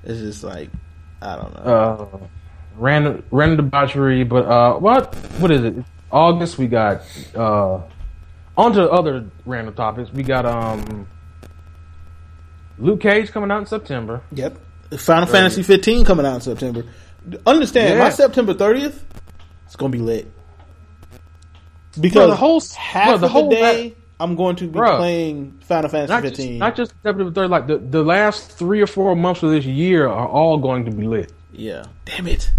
it's just like I don't know. uh, random random debauchery. But uh, what what is it? August we got uh, on to other random topics. We got um, Luke Cage coming out in September. Yep. Final Fantasy 15 coming out in September. Understand, Yeah. my September 30th, it's gonna be lit. Because Bro, the whole- half bro, the of whole the day, I'm going to be Bro. playing Final Fantasy Not just, 15. not just September third. Like the, the last three or four months of this year are all going to be lit. yeah. Damn it.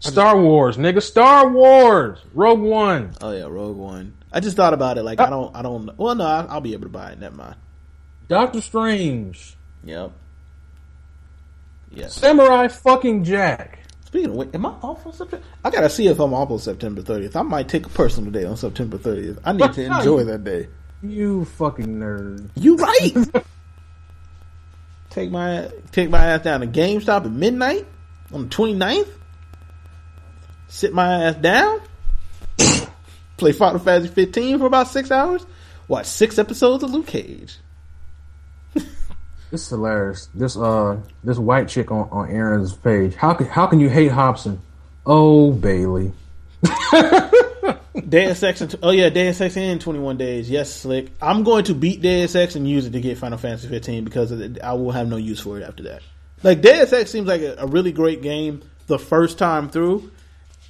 Star Wars, nigga. Star Wars. Rogue One. Oh yeah, Rogue One. I just thought about it. Like I uh, don't, I don't. Well, no, I, I'll be able to buy it. Never mind. Doctor Strange. Yep. Yes. Samurai fucking Jack. Speaking of which, am I off on September? I gotta see if I'm off on September 30th. I might take a personal day on September 30th. I need to enjoy that day. You fucking nerd. You right. take my take my ass down to GameStop at midnight on the 29th. Sit my ass down. play Final Fantasy 15 for about six hours. Watch six episodes of Luke Cage. This is hilarious. This uh, this white chick on, on Aaron's page. How can how can you hate Hopsin? Oh Bailey. Deus Ex. And, oh yeah, Deus Ex in 21 days. Yes, slick. I'm going to beat Deus Ex and use it to get Final Fantasy 15 because it- I will have no use for it after that. Like Deus Ex seems like a, a really great game the first time through,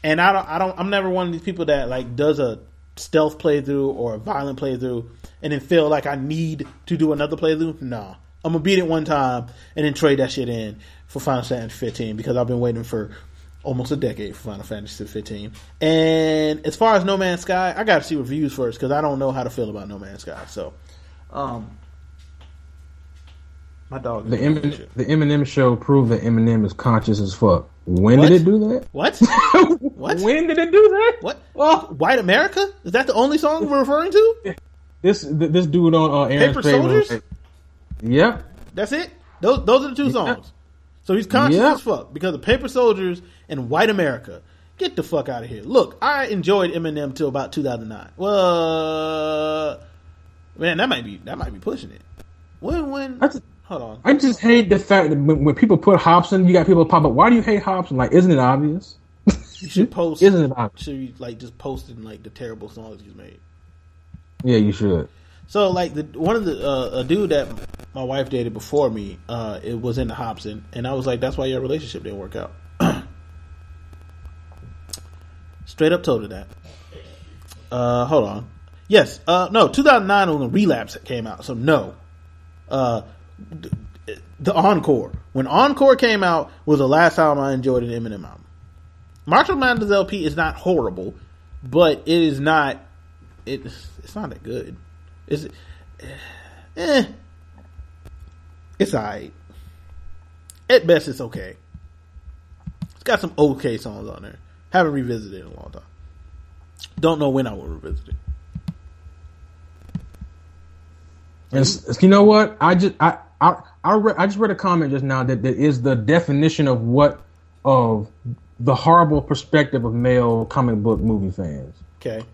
and I don't, I don't, I'm never one of these people that like does a stealth playthrough or a violent playthrough and then feel like I need to do another playthrough. Nah, I'm gonna beat it one time and then trade that shit in for Final Fantasy 15 because I've been waiting for almost a decade for Final Fantasy 15. And as far as No Man's Sky, I got to see reviews first because I don't know how to feel about No Man's Sky. So, um, my dog. The Eminem, the Eminem show proved that Eminem is conscious as fuck. When What? did it do that? What? What? When did it do that? What? Well, White America? Is that the only song we're referring to? this this dude on uh, Aaron's Paper Favorite- Soldiers? Yep. That's it. Those those are the two songs. So he's conscious Yeah. as fuck because of Paper Soldiers and White America. Get the fuck out of here. Look, I enjoyed Eminem till about 2009. Well, man, that might be that might be pushing it. When when I just, hold on. I just hate the fact that when, when people put Hopsin, you got people pop up. Why do you hate Hopsin? Like, isn't it obvious? You should post. Isn't it obvious? Should you like just post in like the terrible songs he's made? Yeah, you should. So like the one of the uh, a dude that my wife dated before me, uh, it was in the Hopsin, and I was like, that's why your relationship didn't work out. Straight up told her that. Uh, hold on. Yes. Uh, no. 2009 when the Relapse came out. So no. Uh, the Encore. When Encore came out was the last time I enjoyed an Eminem album. Marshall Mathers LP is not horrible, but it is not. It, it's not that good. It's eh. It's alright. At best, it's okay. It's got some okay songs on there. Haven't revisited in a long time. Don't know when I will revisit it. And you know what? I just I I I, re- I just read a comment just now that, that is the definition of what of the horrible perspective of male comic book movie fans. Okay.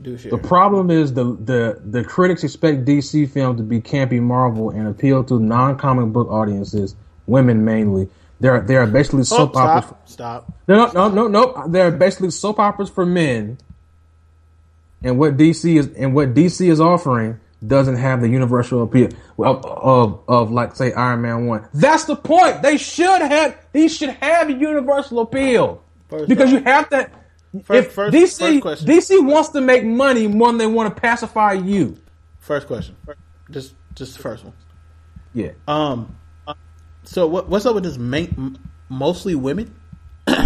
The problem is the the the critics expect DC films to be campy Marvel and appeal to non comic book audiences, women mainly. They're they're basically oh, soap operas. stop! Stop! No, no, no, no, no. They're basically soap operas for men. And what DC is and what DC is offering doesn't have the universal appeal of, of of like say Iron Man one. That's the point. They should have these should have universal appeal First because off- you have to. First- if first- DC first. DC wants to make money more than they want to pacify you. First question. Just, just the first one. Yeah. Um, so what, what's up with this? Ma- m- mostly women,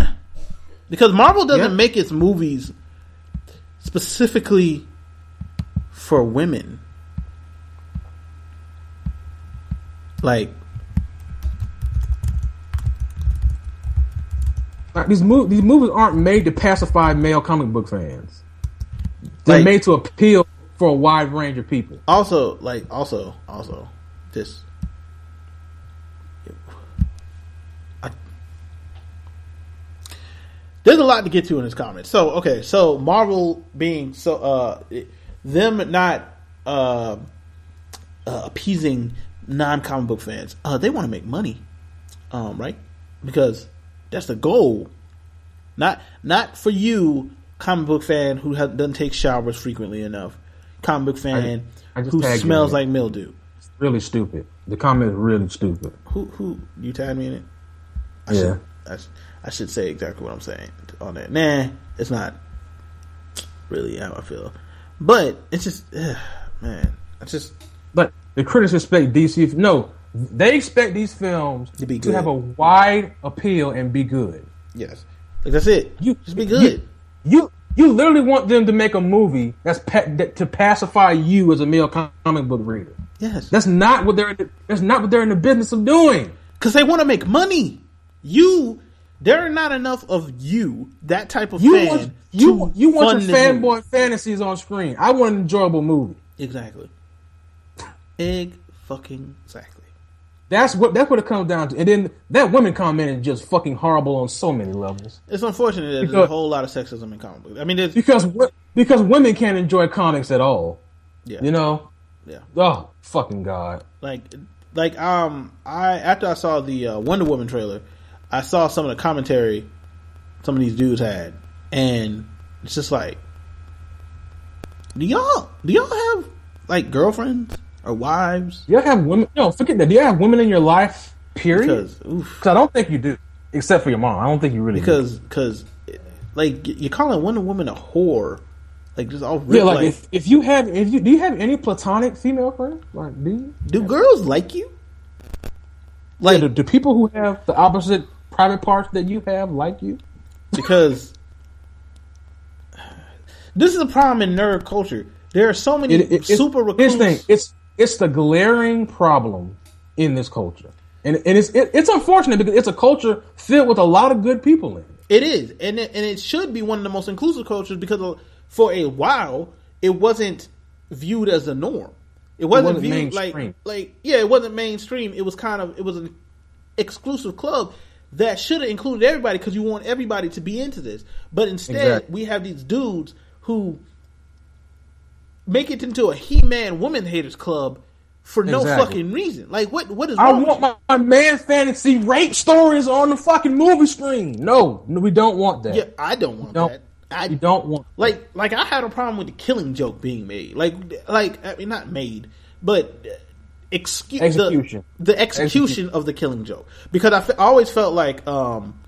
because Marvel doesn't Yeah. make its movies specifically for women. Like, Like, these mov- these movies aren't made to pacify male comic book fans. They're Like- made to appeal for a wide range of people. also, like, also, also, this. I, there's a lot to get to in this comment. So, okay, so Marvel being so, uh, them not, uh, uh appeasing non comic book fans, uh, they want to make money, um, right? Because that's the goal. Not, not for you, comic book fan who doesn't take showers frequently enough. Comic book fan I just who smells like mildew. Really stupid. The comment is really stupid. Who, who, you tagged me in it? I Yeah. Should, I, I should say exactly what I'm saying on that. Nah, it's not really how I feel. But it's just, ugh, man, it's just, But the critics expect DC. No, they expect these films To be to have a wide appeal and be good. yes. Like, that's it. You just be good. You you literally want them to make a movie that's pa- that, to pacify you as a male comic book reader. yes. That's not what they're. That's not what they're in the business of doing. Because they want to make money. You, there are not enough of you, that type of You fan. want you you want your fanboy fantasies on screen. I want an enjoyable movie. Exactly. Egg fucking exactly. That's what that's what it comes down to. And then that women comment is just fucking horrible on so many levels. It's unfortunate that there's a whole lot of sexism in comic books. I mean, Because because women can't enjoy comics at all. yeah, You know? yeah. Oh fucking god. like like um I after I saw the uh, Wonder Woman trailer, I saw some of the commentary some of these dudes had, and it's just like, do y'all do y'all have like girlfriends or wives? Do you have women? No, forget that. Do you have women in your life? Period. Because I don't think you do, except for your mom. I don't think you really. do. because because like you're calling one Woman a whore, like just all yeah, like, like, if, if you have if you do you have any platonic female friends? Like do you? do girls like you? Like Like do, do people who have the opposite private parts that you have like you? because this is a problem in nerd culture. There are so many It, it, super recluse. It's it's the glaring problem in this culture. and and it's it, it's unfortunate because it's a culture filled with a lot of good people in it. It is, and it, and it should be one of the most inclusive cultures because uh, for a while it wasn't viewed as a norm. It wasn't, wasn't viewed mainstream. like like yeah, it wasn't mainstream. It was kind of it was an exclusive club that should have included everybody because you want everybody to be into this. But instead, Exactly. we have these dudes who make it into a he-man woman haters club for no Exactly. fucking reason. Like what what is I want my, my man fantasy rape stories on the fucking movie screen. No, no, we don't want that. Yeah, I don't want don't, that. I you don't want. like like I had a problem with the killing joke being made. Like like I mean not made, but excuse Execution. The, the execution, Execution. of the killing joke because I, fe- I always felt like um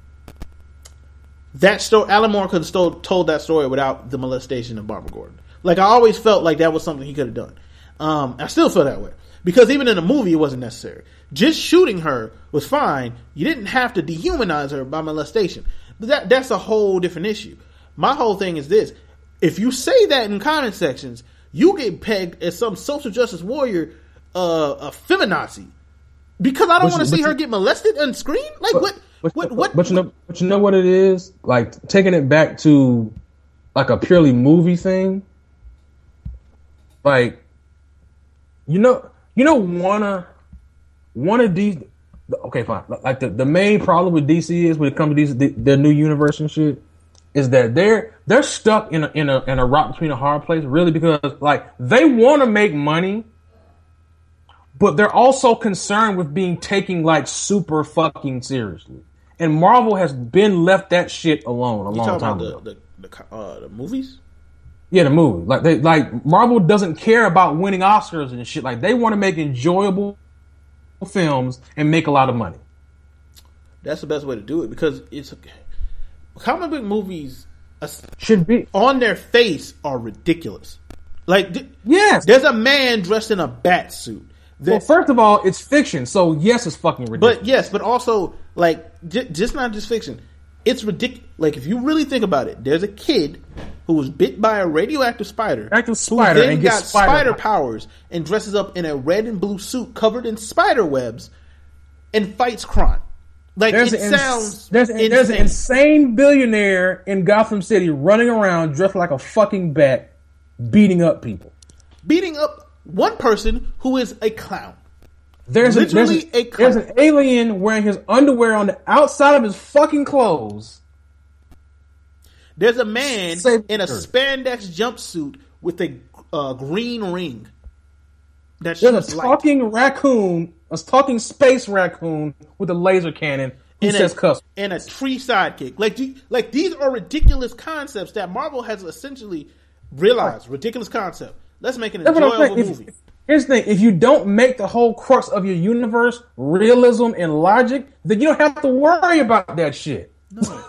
that story Alan Moore could have told that story without the molestation of Barbara Gordon. Like I always felt like that was something he could have done. Um, I still feel that way because even in the movie it wasn't necessary. Just shooting her was fine. You didn't have to dehumanize her by molestation. But that that's a whole different issue. My whole thing is this: if you say that in comment sections, you get pegged as some social justice warrior, uh, a feminazi. Because I don't want to see her you- get molested on screen. Like what? But, what? What? But you know, but you know what it is like taking it back to like a purely movie thing. Like, you know, you know, one of one of these. Okay, fine. Like the, the main problem with DC is when it comes to these the, their new universe and shit is that they're they're stuck in a in a in a rock between a hard place. Really, because like they want to make money, but they're also concerned with being taken like super fucking seriously. And Marvel has been left that shit alone a you long time about ago. the the the, uh, the movies? Yeah, the movie. Like they like Marvel doesn't care about winning Oscars and shit. Like they want to make enjoyable films and make a lot of money. That's the best way to do it because it's comic book movies Should be. on their face are ridiculous. Like th- Yes. there's a man dressed in a bat suit. Well, first of all, it's fiction, so yes, it's fucking ridiculous. but yes, but also like j- just not just fiction. It's ridiculous. Like if you really think about it, there's a kid who was bit by a radioactive spider, Radioactive who then and got spider spider powers. and dresses up in a red and blue suit covered in spider webs and fights crime. Like there's it an, sounds there's, an- there's an insane. insane billionaire in Gotham City running around dressed like a fucking bat, beating up people. beating up one person who is a clown. There's, a, there's, Literally a a, there's an alien wearing his underwear on the outside of his fucking clothes. There's a man Save in a her. spandex jumpsuit with a uh, green ring. That There's a light. talking raccoon, a talking space raccoon with a laser cannon and says a, cuss. and a tree sidekick. Like, do- like these are ridiculous concepts that Marvel has essentially realized. Ridiculous concept. Let's make an That's enjoyable movie. If, here's the thing: if you don't make the whole crux of your universe realism and logic, then you don't have to worry about that shit. No,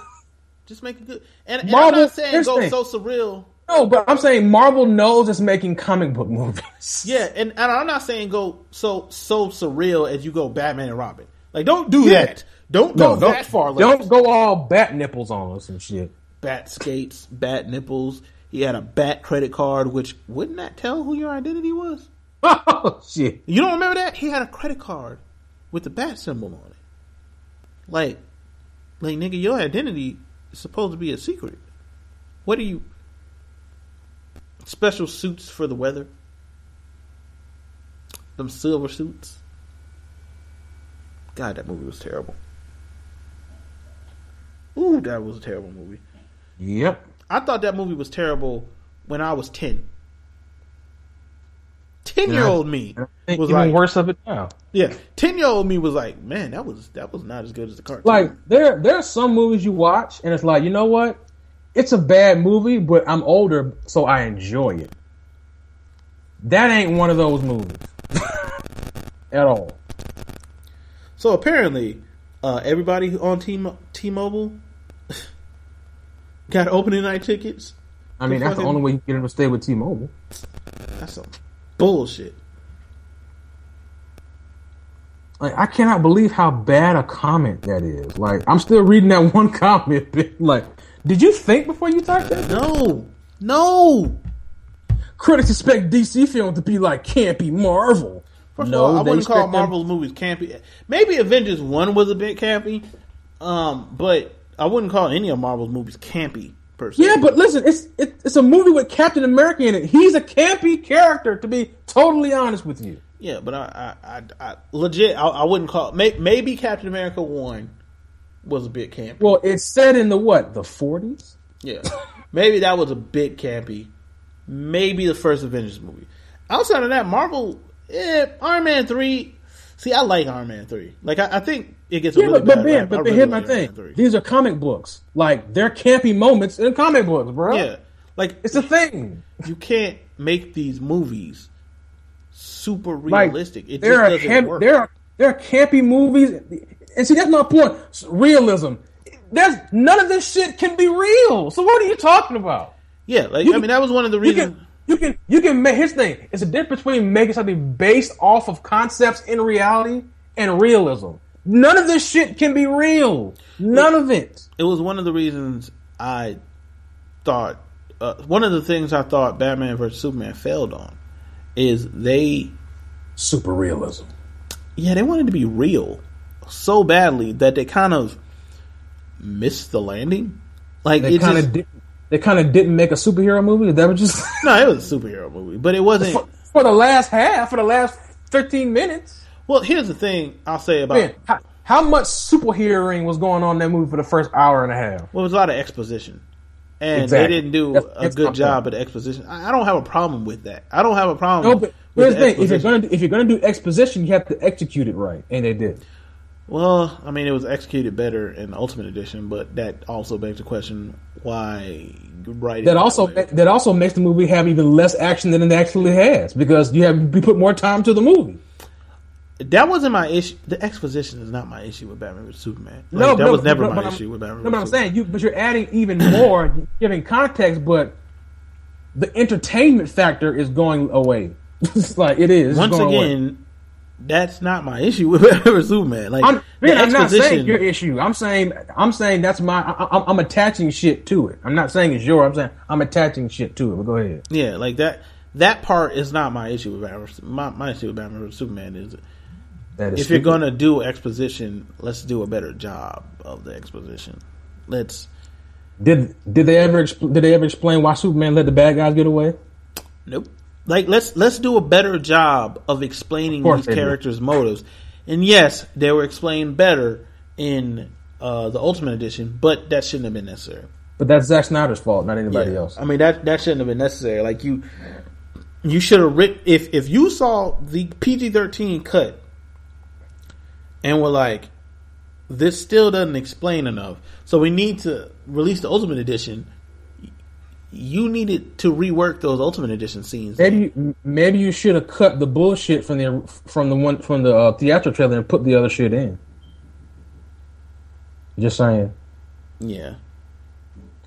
just make it good. And, and I'm Marvel- not saying go thing. so surreal. No, but I'm saying Marvel knows it's making comic book movies. Yeah, and, and I'm not saying go so so surreal as you go Batman and Robin. Like, don't do Yeah. that. Don't No, go don't, that far. left. don't go all bat nipples on us and shit. bat skates, bat nipples. He had a bat credit card, which wouldn't that tell who your identity was? Oh shit! You don't remember that? He had a credit card with the bat symbol on it. Like, like nigga, your identity is supposed to be a secret. What are you? Special suits for the weather. Them silver suits. God, that movie was terrible. Ooh, that was a terrible movie. Yep. I thought that movie was terrible when I was 10. 10 year old me was even like, worse of it now. yeah, 10 year old me was like, man, that was that was not as good as the cartoon. Like there, there are some movies you watch and it's like, you know what? It's a bad movie, but I'm older, so I enjoy it. That ain't one of those movies at all. so apparently, uh, everybody on T T-Mobile got opening night tickets. I mean, that's the only way you get to stay with T-Mobile. That's some bullshit. Like, I cannot believe how bad a comment that is. Like, I'm still reading that one comment. Like, did you think before you typed that? No, no. Critics expect DC film to be like campy Marvel. First No, of all, I wouldn't call expect them- movies campy. Maybe Avengers one was a bit campy, um, but I wouldn't call any of Marvel's movies campy per se. Yeah, but listen, it's it, it's a movie with Captain America in it. He's a campy character, to be totally honest with you. yeah, but I, I, I, I legit, I, I wouldn't call. May, maybe Captain America one was a bit campy. Well, it's set in the what the forties. Yeah, maybe that was a bit campy. Maybe the first Avengers movie. Outside of that, Marvel, eh, Iron Man three. See, I like Iron Man three. Like, I, I think it gets a Yeah, really but, but but, really here's my thing: 3. these are comic books. Like they're campy moments in comic books, bro. Yeah, like it's a thing. you can't make these movies super Like realistic. it just there are doesn't camp, work. there are there are campy movies, and see that's my point. Realism. There's none of this shit can be real. So what are you talking about? yeah, like You I mean, that was one of the reasons. you can you can make his thing. It's a difference between making something based off of concepts in reality and realism. None of this shit can be real. None of it. It was one of the reasons I thought. Uh, one of the things I thought Batman vs Superman failed on is they Super realism. yeah, they wanted to be real so badly that they kind of missed the landing. Like They it kind of did. They kind of didn't make a superhero movie. Is that what just no, it was a superhero movie, but it wasn't. for, for the last half, for the last thirteen minutes? Well, here's the thing I'll say about Man, how, how much superheroing was going on in that movie for the first hour and a half? well, it was a lot of exposition, and Exactly. they didn't do That's- a that's good job at exposition. I, I don't have a problem with that. I don't have a problem. No, but with here's the thing: if you're exposition. gonna do, if you're gonna do exposition, you have to execute it right, and they did. Well, I mean, it was executed better in the Ultimate Edition, but that also begs the question: Why write it That also way? that also makes the movie have even less action than it actually has because you have you put more time to the movie. That wasn't my issue. The exposition is not my issue with Batman vs Superman. Like, no, that no, was never no, my but I'm- issue with Batman. No, but I'm. Superman. saying you, but you're adding even more, giving context, but the entertainment factor is going away. it's like it is. Once going away. again, that's not my issue with Batman vs Superman. Like I'm, man, I'm not saying your issue. I'm saying I'm saying that's my. I, I'm, I'm attaching shit to it. I'm not saying it's your. I'm saying I'm attaching shit to it. But go ahead. Yeah, like that. That part is not my issue with Batman. My, my issue with Batman vs Superman is That is if you're going to do exposition, let's do a better job of the exposition. Let's Did did they ever did they ever explain why Superman let the bad guys get away? Nope. Like let's let's do a better job of explaining Of these characters' motives. And yes, they were explained better in uh, the Ultimate Edition, but that shouldn't have been necessary. But that's Zack Snyder's fault, not anybody Yeah. else. I mean that that shouldn't have been necessary. Like you, you should have written if if you saw the PG thirteen cut and were like, this still doesn't explain enough, so we need to release the Ultimate Edition. You needed to rework those Ultimate Edition scenes. Maybe you- maybe you should have cut the bullshit from the from the one from the uh, theatrical trailer and put the other shit in. Just saying. Yeah.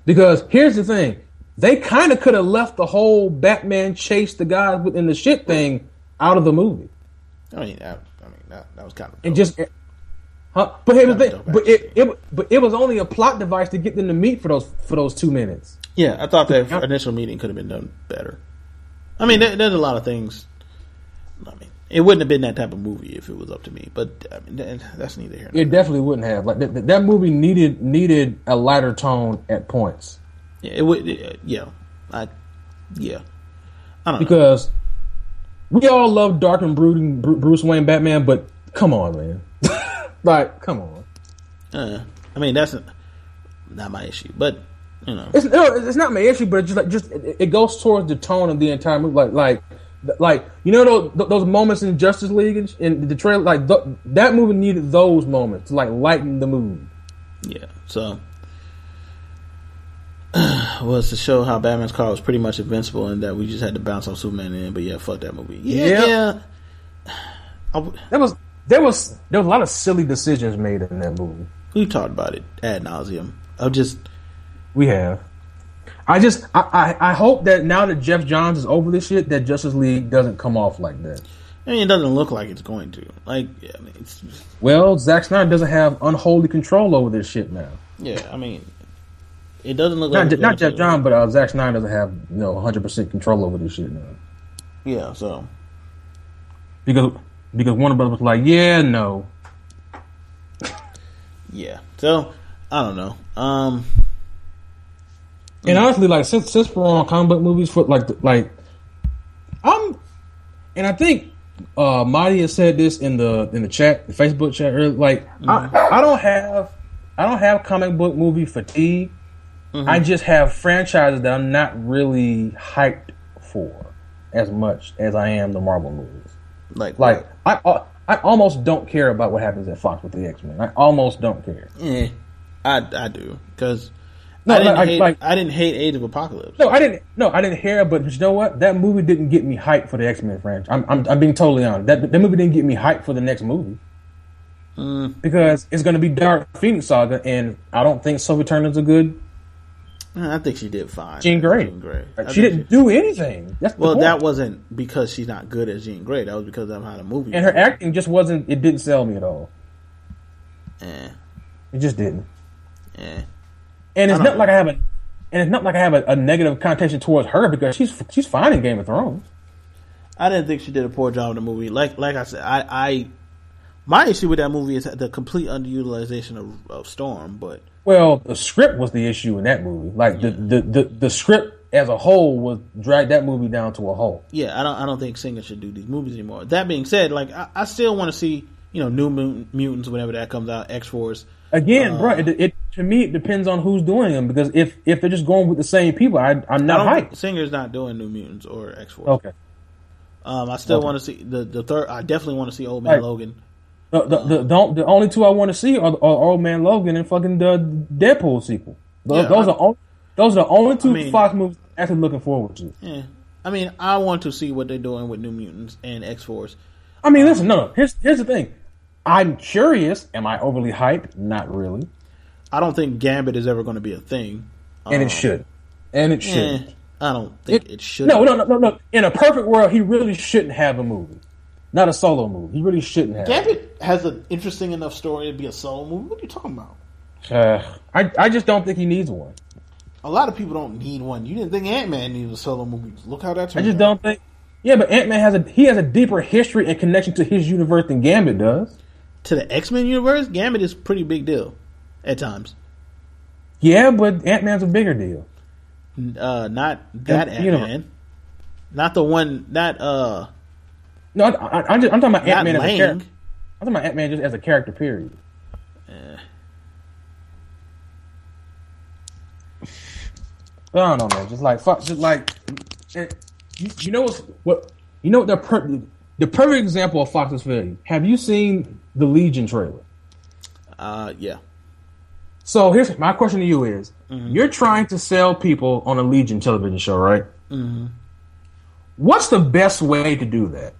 Because here's the thing, they kind of could have left the whole Batman chase the guy within the shit thing out of the movie, I mean, I, I mean that, that was kind of and just. Eh, huh? But here's the Kinda thing, dope, but it, it but it was only a plot device to get them to meet for those for those two minutes. yeah. I thought that initial meeting could have been done better. I mean, there, there's a lot of things. I mean, it wouldn't have been that type of movie if it was up to me. But I mean, that's neither here. nor It definitely wouldn't have. Like that, that movie needed needed a lighter tone at points Yeah, it would. It, yeah, I. Yeah, I don't know. We all love dark and brooding Bruce Wayne Batman, but come on, man, like come on. Uh, I mean, that's not, my issue. But you know, It's no, it's not my issue, but just like just it, it goes towards the tone of the entire movie. Like like like you know those those moments in Justice League and in the trailer, like th- that movie needed those moments to like lighten the mood. yeah. So. Was to show how Batman's car was pretty much invincible and that we just had to bounce off Superman in, but yeah, fuck that movie. Yeah, Yeah. yeah. I w- There was there was there was a lot of silly decisions made in that movie. we talked about it ad nauseum. I just We have. I just I, I I hope that now that Geoff Johns is over this shit, that Justice League doesn't come off like that. I mean, it doesn't look like it's going to. Like, yeah, I mean, it's Well, Zack Snyder doesn't have unholy control over this shit now. yeah. I mean, it doesn't look Not like not Geoff John, but uh, Zack Snyder doesn't have you know 100 percent control over this shit now Yeah, so because because Warner Brothers was like, yeah, no. Yeah. So I don't know. Um, And honestly, like since since we're on comic book movies for like like I'm, and I think uh Marty has said this in the in the chat, the Facebook chat. Earlier, like I, I don't have I don't have comic book movie fatigue. Mm-hmm. I just have franchises that I'm not really hyped for as much as I am the Marvel movies. like Like I I- I almost don't care about what happens at Fox with the X Men. I almost don't care. eh, I I do because No, I didn't like- hate like- I didn't hate Age of Apocalypse. No, I didn't. No, I didn't hear. But you know what? That movie didn't get me hyped for the X Men franchise. I'm, I'm, I'm being totally honest. That that movie didn't get me hyped for the next movie mm. because it's going to be Dark Phoenix Saga, and I don't think Sophie Turner's a good. I think she did fine. Jean Grey. Jean Grey. I She didn't do anything. That's Well, that wasn't because she's not good as Jean Grey. That was because of how the movie. and her acting just wasn't. It didn't sell me at all. Eh, It just didn't. eh. And it's not like I have a. And it's not like I have a, a negative connotation towards her because she's she's fine in Game of Thrones. I didn't think she did a poor job in the movie. Like like I said, I, I my issue with that movie is the complete underutilization of, of Storm. But Well, the script was the issue in that movie. Like the, the, the, the script as a whole was dragged that movie down to a hole. yeah, I don't I don't think Singer should do these movies anymore. That being said, like I, I still want to see you know New Mut- Mutants whenever that comes out, X Force. Again, Uh, bro, it, it to me it depends on who's doing them because if if they're just going with the same people, I, I'm not don't hyped. Singer's not doing New Mutants or X Force. Okay, Um, I still Okay. want to see the the third. I definitely want to see Old Man Right. Logan. The the, the, the, the only two I want to see are, are Old Man Logan and fucking the Deadpool sequel. Those, Yeah, those I- are only, those are the only two I mean- Fox movies I'm actually looking forward to. Yeah, I mean, I want to see what they're doing with New Mutants and X Force. I mean, listen, no, no. Here's here's the thing. I'm curious. Am I overly hyped? Not really, I don't think Gambit is ever going to be a thing. and it should, and it should. Eh, I don't think it, should. No, no, no, no, no. In a perfect world, he really shouldn't have a movie, not a solo movie. He really shouldn't have. Gambit has an interesting enough story to be a solo movie. What are you talking about? Uh, I I just don't think he needs one. A lot of people don't need one. You didn't think Ant Man needed a solo movie. Look how that turned. Out. I just out. don't think. Yeah, but Ant Man has a he has a deeper history and connection to his universe than Gambit does. To the X Men universe, Gambit is a pretty big deal at times. Yeah, but Ant Man's a bigger deal. Uh, not that Ant Man. Not the one. Not uh. No, I, I, I'm, just, I'm talking about Ant Man as a character. I'm talking about Ant Man just as a character. Period. I don't know, man. Just like fuck, just like you, you know what's what you know the per, the perfect example of Fox's failure. Have you seen the Legion trailer? Uh, yeah. So here's my question to you: Is you're trying to sell people on a Legion television show, right? What's the best way to do that?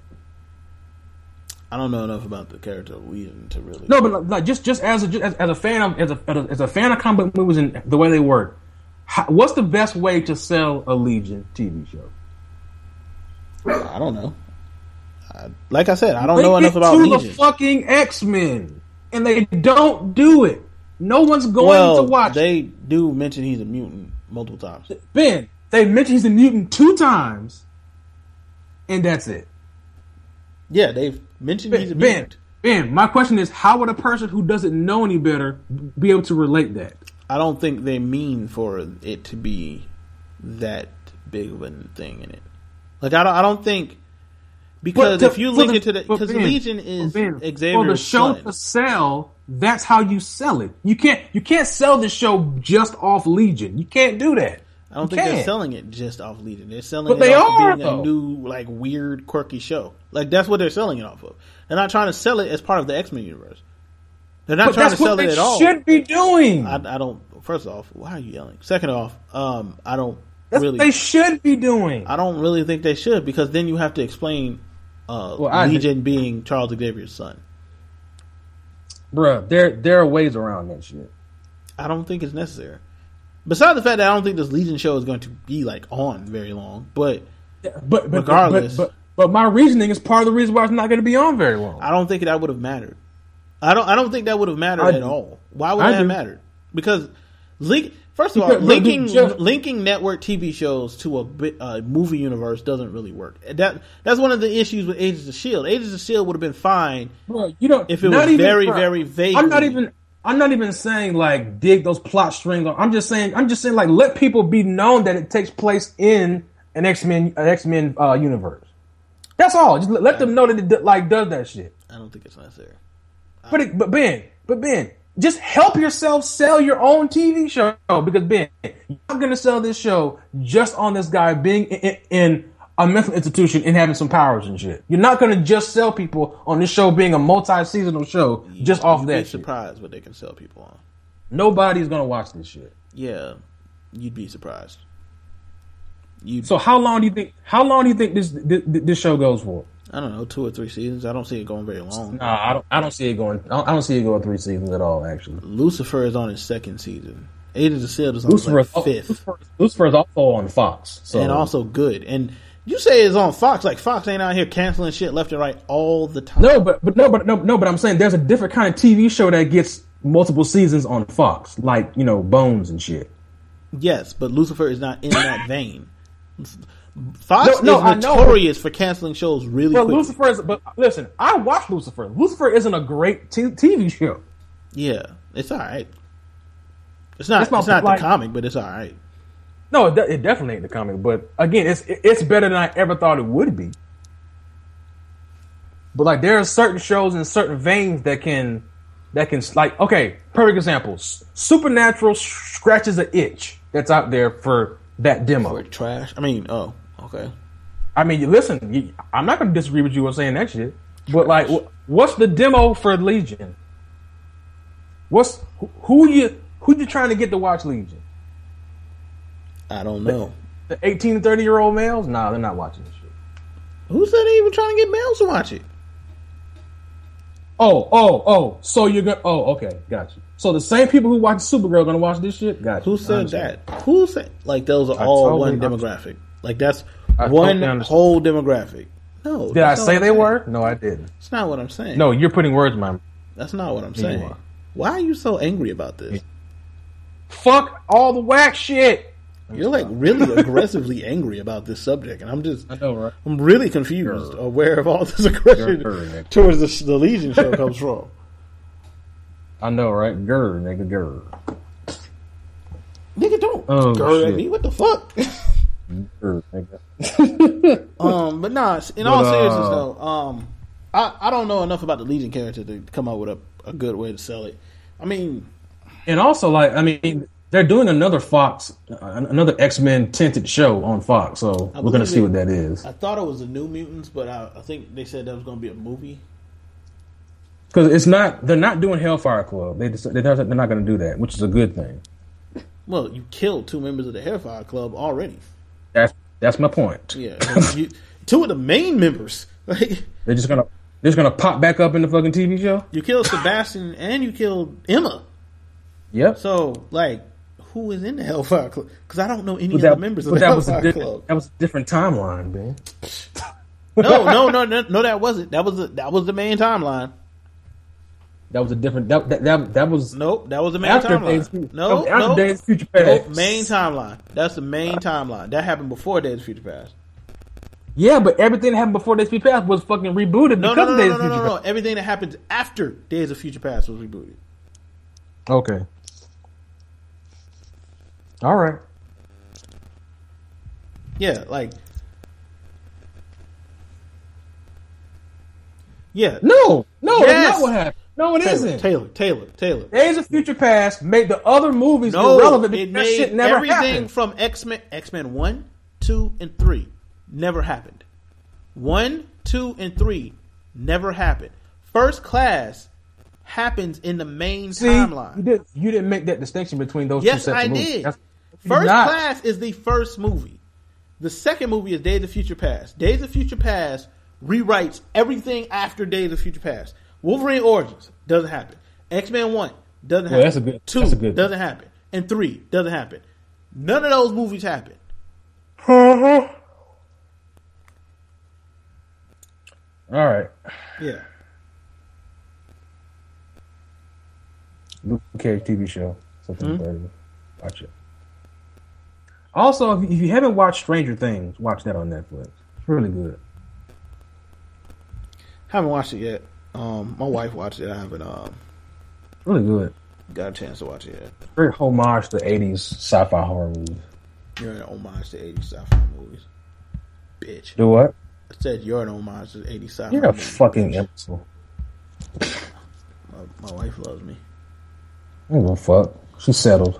I don't know enough about the character of Legion to really. No, but like, just just as a just as, as a fan of as a, as a as a fan of comic book movies and the way they work, how, what's the best way to sell a Legion TV show? I don't know. I, like I said, I don't Link know enough it about to Legion. the fucking X Men, and they don't do it. No one's going well, to watch. they do mention he's a mutant multiple times. Ben, they mentioned he's a mutant two times, and that's it. Yeah, they've mentioned he's a Ben, mutant. Ben, my question is, how would a person who doesn't know any better be able to relate that? I don't think they mean for it to be that big of a thing in it. Like I don't, I don't think because to- if you for link the- it to the because Legion is but Ben, Xavier's for the show son. to sell. That's how you sell it. You can't you can't sell the show just off Legion. You can't do that. I don't You think they're selling it just off Legion. They're selling But it they off are, being though. a new, like weird, quirky show. Like that's what they're selling it off of. They're not trying to sell it as part of the X Men universe. They're not But trying to sell it at all. should be doing. I, I don't. First off, why are you yelling? Second off, um, I don't that's really. what they should be doing. I don't really think they should because then you have to explain uh, Well, Legion being Charles Xavier's son. Bruh, there there are ways around that shit. I don't think it's necessary. Besides the fact that I don't think this Legion show is going to be like on very long, but But, but Regardless. but, but, but my reasoning is part of the reason why it's not going to be on very long. I don't think that would have mattered. I don't. I don't think that would have mattered I at do. all. Why would I that have do. mattered? Because Le- First of all, Because- look, linking just- linking network TV shows to a uh, movie universe doesn't really work. That that's one of the issues with Agents of Shield. Agents of Shield would have been fine. Bro, you don't. If it was even- very, bro, very vague. I'm not even. I'm not even saying like dig those plot strings. I'm just saying. I'm just saying like let people be known that it takes place in an X Men an X Men uh, universe. That's all. Just let, them know that it like does that shit. I don't think it's necessary. But it, but Ben, but Ben, just help yourself sell your own TV show because Ben, you're not gonna sell this show just on this guy being in, in, in a mental institution and having some powers and shit. You're not gonna just sell people on this show being a multi-seasonal show just off You'd be that shit. surprised what they can sell people on. Nobody's gonna watch this shit. Yeah, you'd be surprised. You, So how long do you think? How long do you think this this, this show goes for? I don't know, two or three seasons. I don't see it going very long. Nah, I don't. I don't see it going. I don't, I don't see it going three seasons at all. Actually, Lucifer is on his second season. Agents of Shield is on Lucifer, like fifth, Lucifer, Lucifer is also on Fox. So and also good. And you say it's on Fox, like Fox ain't out here canceling shit left and right all the time. No, but but no, but no, no. But I'm saying there's a different kind of TV show that gets multiple seasons on Fox, like you know Bones and shit. Yes, but Lucifer is not in that vein. Fox No, no, is notorious for canceling shows really But quickly. Lucifer is. But listen, I watched Lucifer. Lucifer isn't a great t- TV show. Yeah, it's all right. It's not. It's It's not not, like- the comic, but it's all right. No, it, de- it definitely ain't the comic. But again, it's it's better than I ever thought it would be. But like there are certain shows in certain veins that can that can like okay, perfect examples. Supernatural scratches an itch that's out there for that demo. Or trash. I mean, oh, okay. I mean, you listen. You, I'm not going to disagree with you on saying that shit. But like, what's the demo for Legion? What's who, who you who you trying to get to watch Legion? I don't know. The 18 to 30 year old males? Nah, they're not watching this shit. Who said they even trying to get males to watch it? Oh, oh, oh. So you're gonna? Oh, okay, got you. So the same people who watch Supergirl are gonna watch this shit? Got you. Who said that? Who said like those are I all totally one demographic? Like that's I one totally whole demographic. No, Did I say they I'm were? No, I didn't. That's not what I'm saying. No, you're putting words in my. that's not what I'm saying. Why are you so angry about this? Fuck all the whack shit. You're like really aggressively angry about this subject, and I'm just I know, right? I'm really confused of where of all this aggression Grr. towards the, the Legion show comes from. I know, right? Grr, nigga, grr. Nigga, don't Oh, girl at me. What the fuck? Grr, nigga. um, but nah. In all But, uh, seriousness, though, um, I I don't know enough about the Legion character to come up with a, a good way to sell it. I mean, And also, like, I mean, they're doing another Fox, uh, another X Men tinted show on Fox, so I we're gonna see it- what that is. I thought it was the New Mutants, but I, I think they said that was going to be a movie. Because it's not, they're not doing Hellfire Club. They just, they're not, they're not gonna do that, which is a good thing. Well, you killed two members of the Hellfire Club already. That's that's my point. Yeah, you, two of the main members. Like They're just gonna, they're just gonna pop back up in the fucking TV show. you killed Sebastian and you killed Emma. Yep. So, like, who is in the Hellfire Club? Because I don't know any of that, the members of the that was a Hellfire different, Club. that was a different timeline, man. No, no, no, no, no. That wasn't. That was the, that was the main timeline. That was a different. That that that, that was Nope, that was the main Days. timeline. that No, after no, Days of Future Past. Nope, main timeline. That's the main timeline. That happened before Days of Future Past. Yeah, but everything that happened before Days of Future Past was fucking rebooted No, because no, of Days no, of no, Future no, no. Past. Everything that happens after Days of Future Past was rebooted. Okay. All right. Yeah, like. Yeah, No, no, Yes. that's not what happened. No, it Taylor, not Taylor, Taylor, Taylor. Days of Future Past made the other movies No, irrelevant because that made shit never everything happened. from X Men, X Men one, two, and three never happened. One, two, and three never happened. First class happens in the main See, you, timeline. did, you didn't make that distinction between those two sets I of movies. did. That's- First class is the first movie. The second movie is Days of Future Past. Days of Future Past rewrites everything after Days of Future Past. Wolverine Origins doesn't happen. X Men One doesn't happen. Well, that's a good- Two that's a good- doesn't happen, and three doesn't happen. None of those movies happen. All right. Yeah, Luke Cage TV show. Something hmm? thirty. Watch it. Also, if you haven't watched Stranger Things, watch that on Netflix. It's really good. Haven't watched it yet. Um, my wife watched it. I haven't um, Really good. got a chance to watch it yet. Great homage to 80s sci-fi horror movies. You're an homage to 80s sci-fi movies. Bitch. Do what? I said you're an homage to 80s sci-fi You're a movies. fucking imbecile. My, my wife loves me. I don't give a fuck. She settled.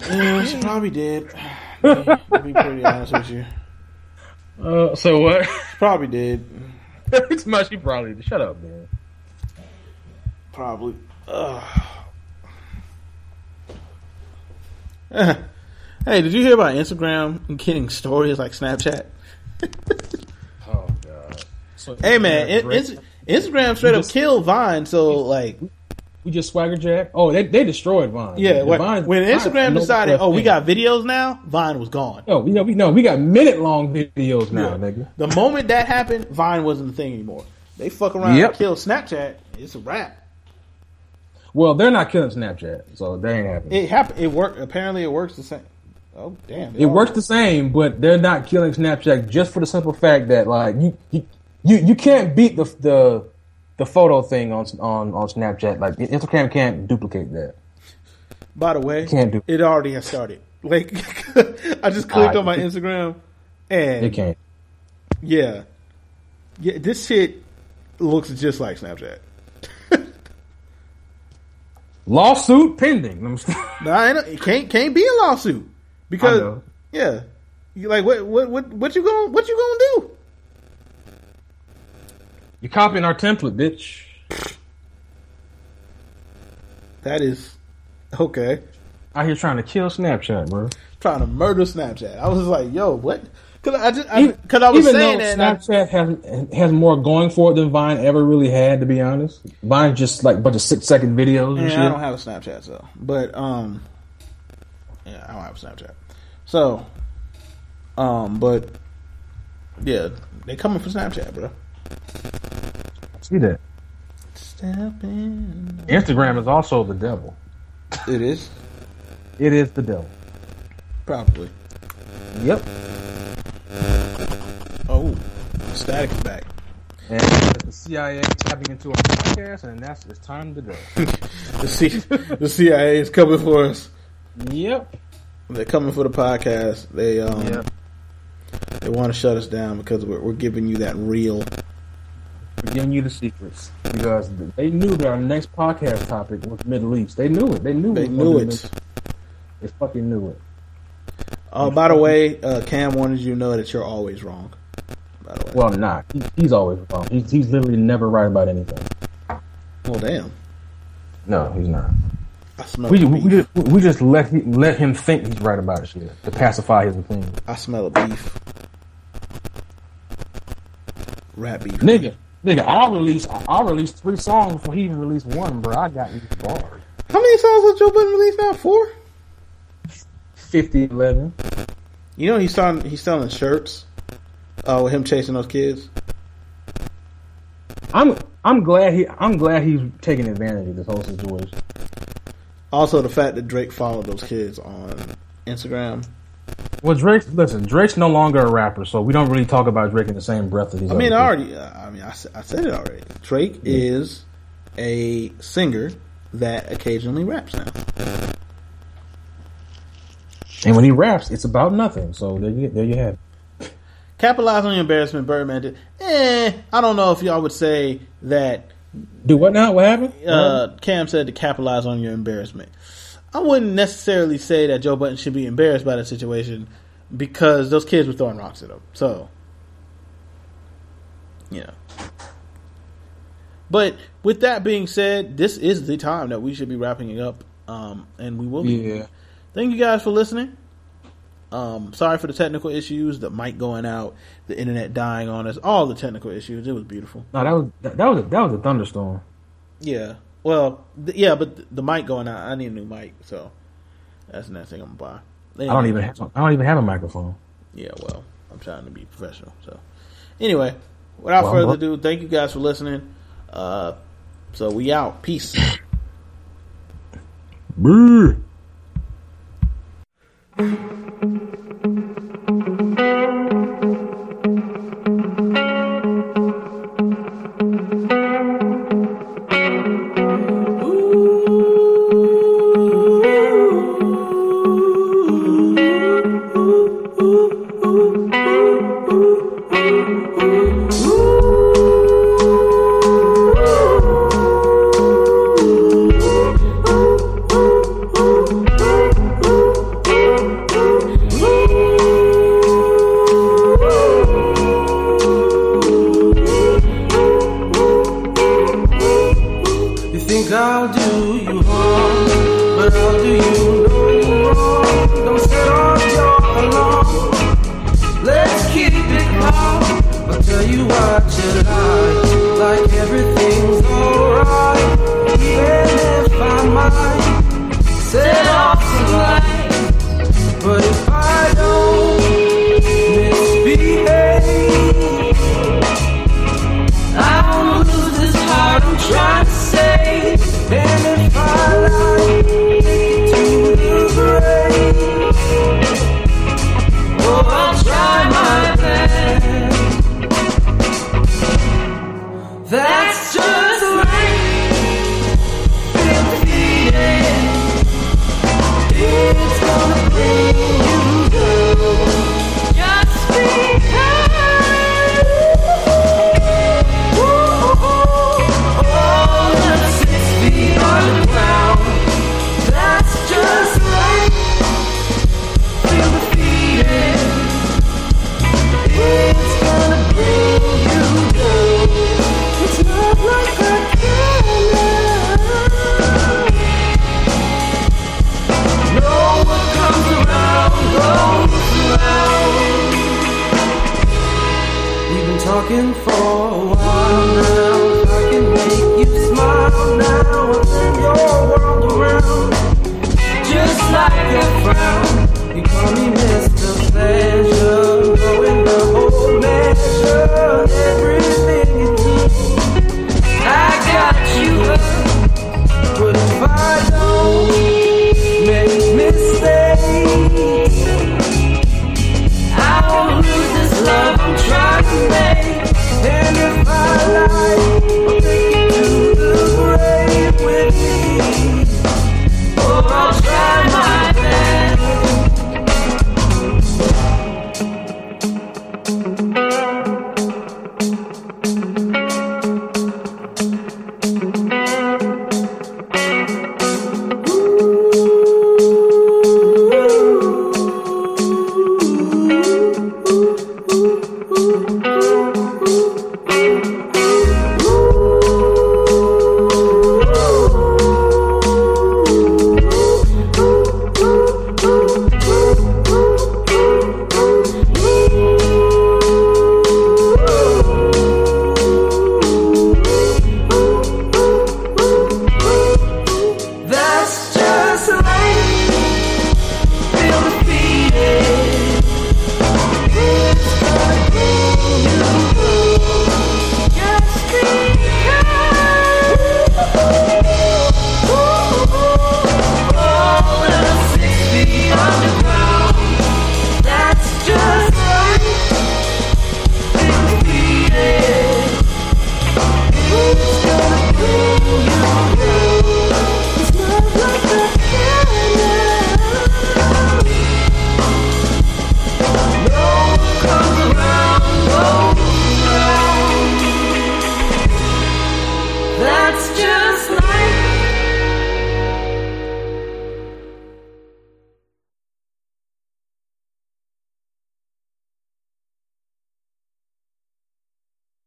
Yeah, she probably did. To be pretty honest with you. Uh, so what? She probably did. it's much. She probably did. Shut up, man. Probably. Ugh. hey, did you hear about Instagram and getting stories like Snapchat? Oh god. So, Hey man, Inst- Instagram straight up killed Vine. So like, we just swagger jack. Oh, they they destroyed Vine. yeah, when, Vine- when Instagram no decided, oh, we got videos now, Vine was gone. No, we know we know we got minute long videos now, Yeah. nigga. The moment that happened, Vine wasn't the thing anymore. They fuck around Yep. and kill Snapchat. It's a wrap. Well, they're not killing Snapchat, so they ain't happening. It, It happened. It worked. Apparently, it works the same. Oh damn! It works the same, but they're not killing Snapchat just for the simple fact that like you you you, you can't beat the the the photo thing on on on Snapchat. Like Instagram can't duplicate that. By the way, Can't do- it already has started. Like I just clicked Ah, on my Instagram, and It can't. yeah, yeah, this shit looks just like Snapchat. Lawsuit pending. Ain't- it can't can't be a lawsuit because yeah, you like what what what what you going what you gonna do? You're copying our template, bitch. That is okay. Out here trying to kill Snapchat, bro. Trying to murder Snapchat. I was like, yo, what? Because I just because I, was Even saying though that. and I- Snapchat has has more going for it than Vine ever really had, to be honest. Vine's just like a bunch of six second videos and Yeah, shit. I don't have a Snapchat, so but um, yeah, I don't have a Snapchat. So, um, but yeah, they coming for Snapchat, bro. See that? Step in. Instagram is also the devil. It is It is the devil. probably. Yep. Oh, static is back. And the CIA tapping into our podcast, and that's it's time to go. The C, the CIA is coming for us. yep. They're coming for the podcast. They um, Yep. they want to shut us down because we're, we're giving you that real. We're giving you the secrets because they knew that our next podcast topic was Middle East. They knew it. They knew. They knew it. They fucking knew it. Uh, by the way, uh, Cam wanted you to know that you're always wrong. By the way, Well, nah. He, he's always wrong. He's, he's literally never right about anything. well, damn. No, he's not. I smell. We, we, we just, we just let he, let him think he's right about shit to pacify his opinion. I smell a beef. Rat beef. Nigga, nigga, I'll release I'll release three songs before he even release one, bro. I got you bars. How many songs has Joe Budden released now? Four. 50, 11. You know he's selling he's selling shirts. Uh, with him chasing those kids. I'm I'm glad he I'm glad he's taking advantage of this whole situation. Also, the fact that Drake followed those kids on Instagram. Well, Drake, listen, Drake's no longer a rapper, so we don't really talk about Drake in the same breath as these. I mean, I already. uh, I mean, I, I said it already. Drake is a singer that occasionally raps now. And when he raps, it's about nothing. So there you there you have. it. Capitalize on your embarrassment, Birdman did. Eh, I don't know if y'all would say that Do what now? What happened? uh, Cam said to capitalize on your embarrassment. I wouldn't necessarily say that Joe Budden should be embarrassed by the situation because those kids were throwing rocks at him. So, yeah. But with that being said, this is the time that we should be wrapping it up, um, and we will be. yeah. Thank you guys for listening. Um, sorry for the technical issues, the mic going out, the internet dying on us, all the technical issues. It was beautiful. No, that was that, that was a, that was a thunderstorm. Yeah. Well, th- yeah, but th- the mic going out. I need a new mic, so that's the next thing I'm gonna buy. I don't even have, I don't even have a microphone. Yeah, well, I'm trying to be professional. So, anyway, without Well, further ado, thank you guys for listening. Uh, so we out. Peace. Brr.